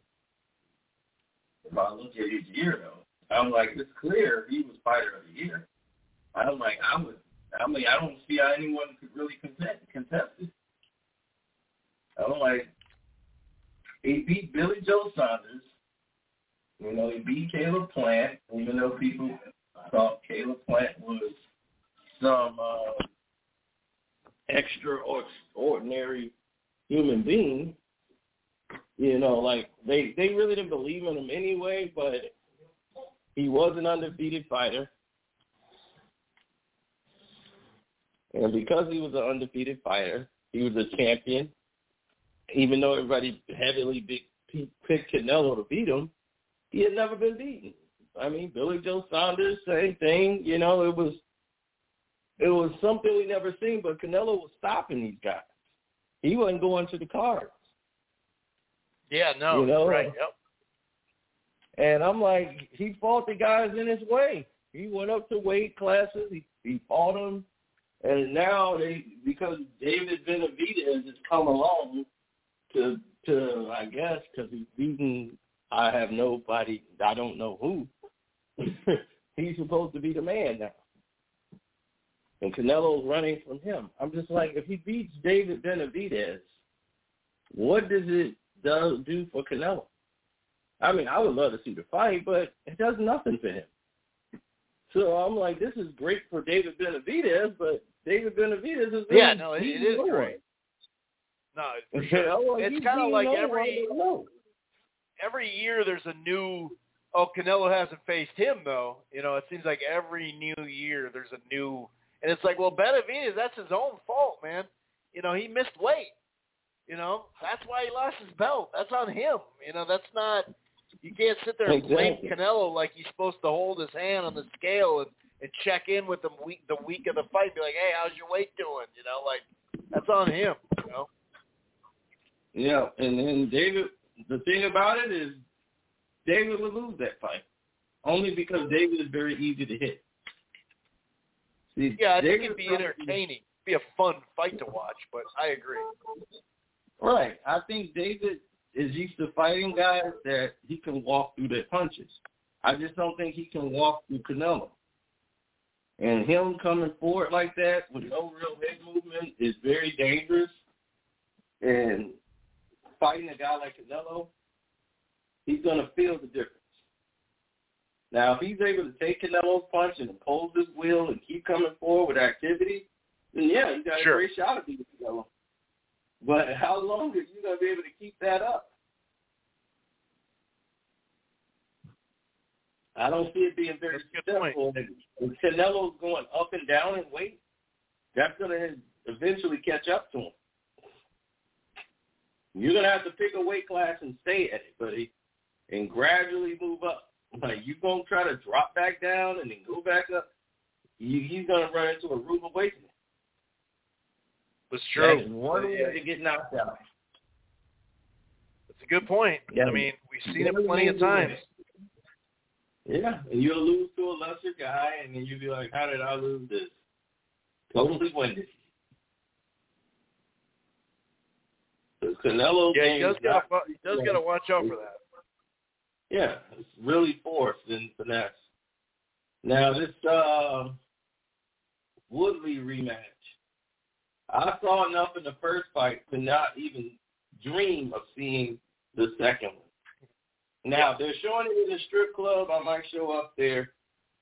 if I look at his year though, I'm like, it's clear he was fighter of the year. I'm like, I would, I mean, I don't see how anyone could really contest, contest it. I'm like, he beat Billy Joe Saunders. You know, he beat Caleb Plant, even though people thought Caleb Plant was some uh, extraordinary human being. You know, like they they really didn't believe in him anyway, but he was an undefeated fighter. And because he was an undefeated fighter, he was a champion. Even though everybody heavily big, picked Canelo to beat him, he had never been beaten. I mean, Billy Joe Saunders, same thing. You know, it was it was something we never seen. But Canelo was stopping these guys. He wasn't going to the cards.
Yeah, no,
You know,
right. Yep.
And I'm like, he fought the guys in his way. He went up to weight classes. He he fought them, and now they because David Benavidez has come along to to I guess because he's beaten. I have nobody. I don't know who. [laughs] he's supposed to be the man now, and Canelo's running from him. I'm just like, if he beats David Benavidez, what does it do, do for Canelo? I mean, I would love to see the fight, but it does nothing for him. So I'm like, this is great for David Benavidez, but David Benavidez is
Yeah, no, it, it is
no
great. No, [laughs] for sure.
like,
It's kinda like
no
every- every year there's a new oh Canelo hasn't faced him though. You know, it seems like every new year there's a new and it's like, well Benavidez, that's his own fault, man. You know, he missed weight. You know, that's why he lost his belt. That's on him. You know, that's not you can't sit there and blame Canelo like he's supposed to hold his hand on the scale and, and check in with him week the week of the fight, be like, Hey, how's your weight doing? You know, like that's on him, you know.
Yeah, and then David, the thing about it is David would lose that fight. Only because David is very easy to hit. See,
Yeah, I think it'd be entertaining. Be a fun fight to watch, but I agree.
Right. I think David is used to fighting guys that he can walk through their punches. I just don't think he can walk through Canelo. And him coming forward like that with no real head movement is very dangerous. And fighting a guy like Canelo, he's going to feel the difference. Now, if he's able to take Canelo's punch and oppose his will and keep coming forward with activity, then yeah, he's got
Sure.
a great shot at beating Canelo. But how long are you going to be able to keep that up? I don't see it being very successful. If Canelo's going up and down in weight, that's going to eventually catch up to him. You're going to have to pick a weight class and stay at it, buddy, and gradually move up. Like you going to try to drop back down and then go back up, you, he's going to run into a rude awakening.
It's
That is
true.
one
Yeah,
way to get knocked out.
That's a good point.
Yeah.
I mean, we've seen it plenty of times.
Yeah, and you'll lose to a lesser guy, and then you'll be like, "How did I lose this?" Totally winded. Canelo,
Yeah, he does got to he does got to watch out for that.
Yeah, it's really forced and finesse. Now this uh, Woodley rematch, I saw enough in the first fight to not even dream of seeing the second one. Now they're showing it in the strip club. I might show up there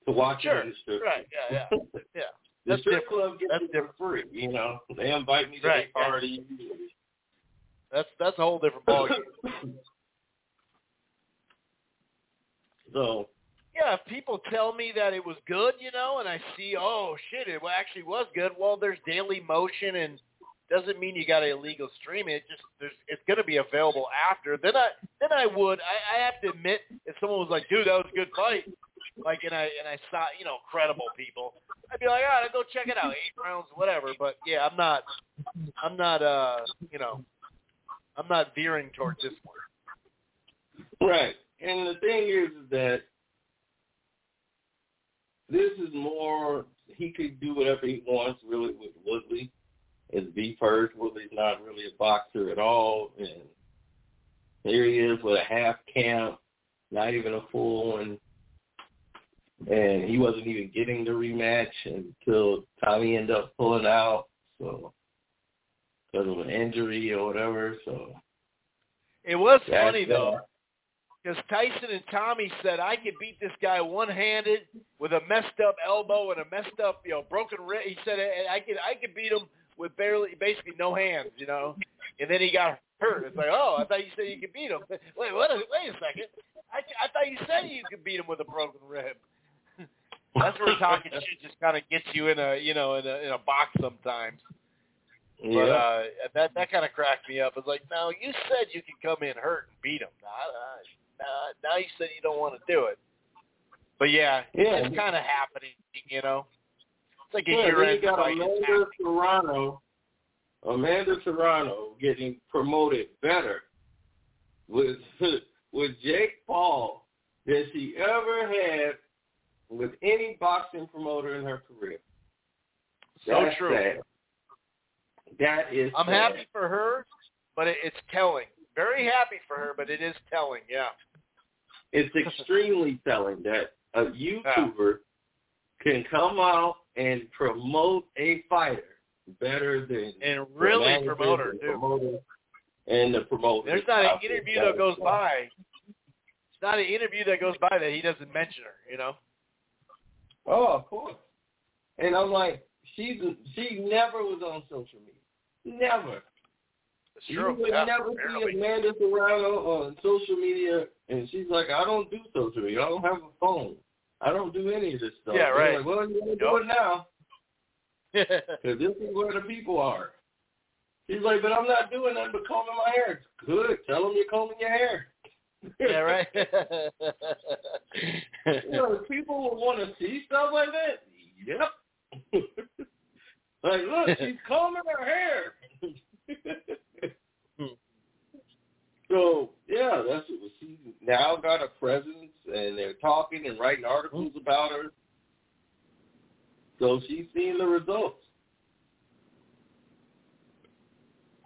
to watch
Sure.
it in the strip
Right.
club.
Yeah. Yeah. [laughs] Yeah.
The
That's
strip
different.
club gets
That's
it for free. You know, they invite me to
Right,
their party.
That's that's a whole different ballgame. [laughs]
So
yeah, if people tell me that it was good, you know, and I see, oh shit, it actually was good. Well, there's daily motion, and doesn't mean you got to illegal stream it. Just there's it's going to be available after. Then I then I would. I, I have to admit, if someone was like, dude, that was a good fight, like, and I and I saw, you know, credible people, I'd be like, all right, go check it out, eight rounds, whatever. But yeah, I'm not, I'm not, uh, you know, I'm not veering towards this one.
Right. And the thing is that this is more he could do whatever he wants really with Woodley. As V first, Woodley's not really a boxer at all and here he is with a half camp, not even a full one. And he wasn't even getting the rematch until Tommy ended up pulling out, so because of an injury or whatever. So
It was
that's
funny though. Because Tyson and Tommy said I could beat this guy one-handed with a messed up elbow and a messed up, you know, broken wrist. He said I could I could beat him with barely, basically no hands, you know. And then he got hurt. It's like, oh, I thought you said you could beat him. [laughs] Wait, what? Wait a second. I I thought you said you could beat him with a broken rib. [laughs] That's where talking shit just kind of gets you in a, you know, in a in a box sometimes. But
Yeah.
uh, that that kind of cracked me up. It's like, no, you said you could come in hurt and beat him. Now, now you said you don't want to do it. But yeah,
Yeah.
it's kind of happening. You know, it's like a
Yeah, you
year-end
got Amanda. Serrano, Amanda Serrano getting promoted better with [laughs] with Jake Paul than she ever had with any boxing promoter in her career.
So
That's
true.
sad. That is.
I'm
sad.
happy for her, but it, it's telling. Very happy for her, but it is telling. Yeah.
It's [laughs] extremely telling that a YouTuber can come out and promote a fighter better than
And really promote her,
and
too.
and the promoter.
There's not an interview that goes by. It's not an interview that goes by that he doesn't mention her. You know.
Oh, of course. And I'm like, she's she never was on social media. Never. You would
Yeah,
never
barely.
see Amanda Serrano on social media, and she's like, I don't do social media. I don't have a phone. I don't do any of this stuff.
Yeah, right.
Like, well, you gotta do it now [laughs] because this is where the people are. She's like, but I'm not doing nothing but combing my hair. Good. Tell them you're combing your hair.
yeah, right. [laughs] [laughs]
you know, people would want to see stuff like that. Yep. like, look, she's combing her hair. So yeah, that's what she's now got a presence, and they're talking and writing articles about her. So she's seeing the results.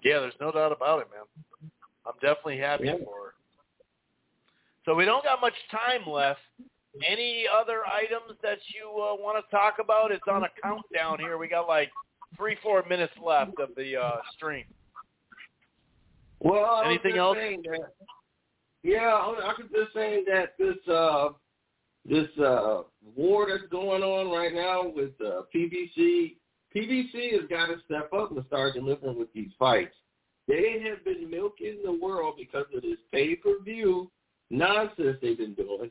Yeah, there's no doubt about it, man. I'm definitely happy
Yeah.
for her. So we don't got much time left. Any other items that you uh, want to talk about? It's on a countdown here. We got like three, four minutes left of the uh, stream.
Well, I
Anything else?
that- yeah, I was just saying that this uh this uh war that's going on right now with uh PBC, PBC has got to step up and start delivering with these fights. They have been milking the world because of this pay-per-view nonsense they've been doing.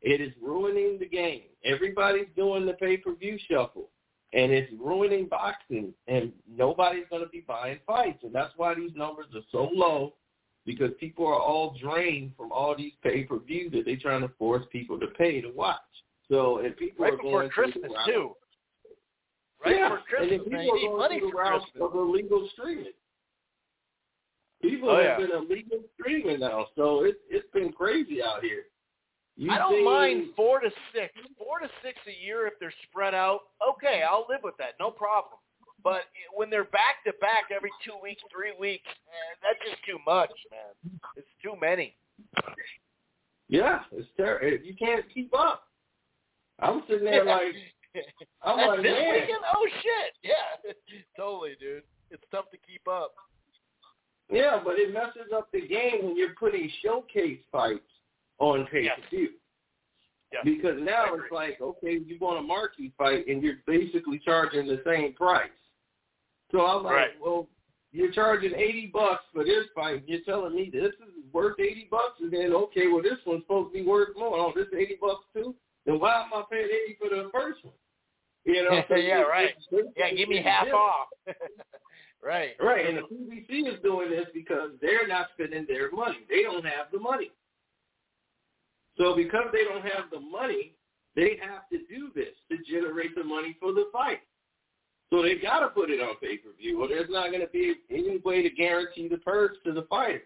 It is ruining the game. Everybody's doing the pay-per-view shuffle, and it's ruining boxing, and nobody's going to be buying fights, and that's why these numbers are so low because people are all drained from all these pay-per-views that they're trying to force people to pay to watch. So, and people
Right
are
before
going
Christmas
route-
too. Right
yeah,
before
and
Christmas,
people
man. You
are going
money for
the route
Christmas.
of illegal streaming. People
Oh,
have
yeah.
been illegal streaming now, so it's it's been crazy out here. You
I don't mind four to six. Four to six a year if they're spread out. Okay, I'll live with that. No problem. But when they're back to back every two weeks, three weeks, man, that's just too much, man. It's too many.
Yeah, it's terrible. You can't keep up. I'm sitting there like, [laughs] I'm
That's
like,
this
man.
weekend? Oh shit! Yeah, [laughs] totally, dude. It's tough to keep up.
Yeah, but it messes up the game when you're putting showcase fights on pay per view.
Yes.
Because now it's like, okay, you want a marquee fight and you're basically charging the same price. So I'm like,
Right.
well, you're charging eighty bucks for this fight. and You're telling me this is worth eighty bucks, and then okay, well this one's supposed to be worth more. Oh, this eighty bucks too. Then why am I paying eighty for the first one? You know? [laughs] so
Yeah, right. Yeah, give me half
different.
off. [laughs] right.
Right, and the PBC is doing this because they're not spending their money. They don't have the money. So because they don't have the money, they have to do this to generate the money for the fight. So they've got to put it on pay-per-view, or there's not going to be any way to guarantee the purse to the fighters.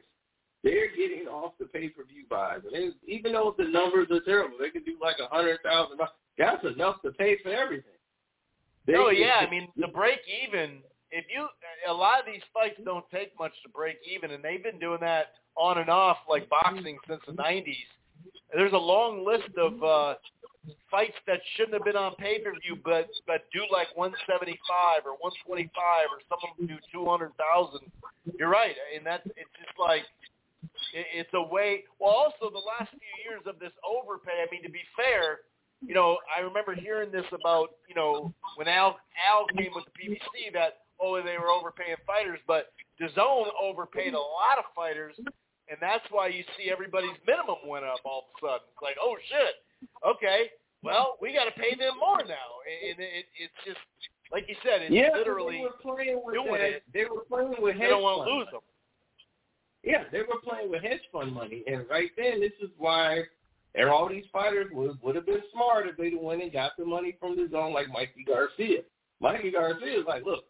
They're getting off the pay-per-view buys. And they, even though the numbers are terrible, they could do like a hundred thousand. That's enough to pay for everything. They
Oh yeah, I mean the break even. If you, a lot of these fights don't take much to break even, and they've been doing that on and off like boxing since the '90s. There's a long list of uh, fights that shouldn't have been on pay per view, but but do like 175 or 125, or some of them do 200,000. You're right, and that's it's just like it, it's a way. Well, also the last few years of this overpay. I mean, to be fair, you know, I remember hearing this about, you know, when Al Al came with the PBC that oh they were overpaying fighters, but DAZN overpaid a lot of fighters, and that's why you see everybody's minimum went up all of a sudden. It's like oh shit, okay, well we got to pay them more now, and it, it's just like you said, it's
yeah,
literally
they were playing with
doing
that.
it.
They were playing with
they
hedge
don't want to lose them.
Yeah, they were playing with hedge fund money, and right then, this is why and all these fighters would would have been smart if they'd went and got the money from DAZN like Mikey Garcia. Mikey Garcia is like, look,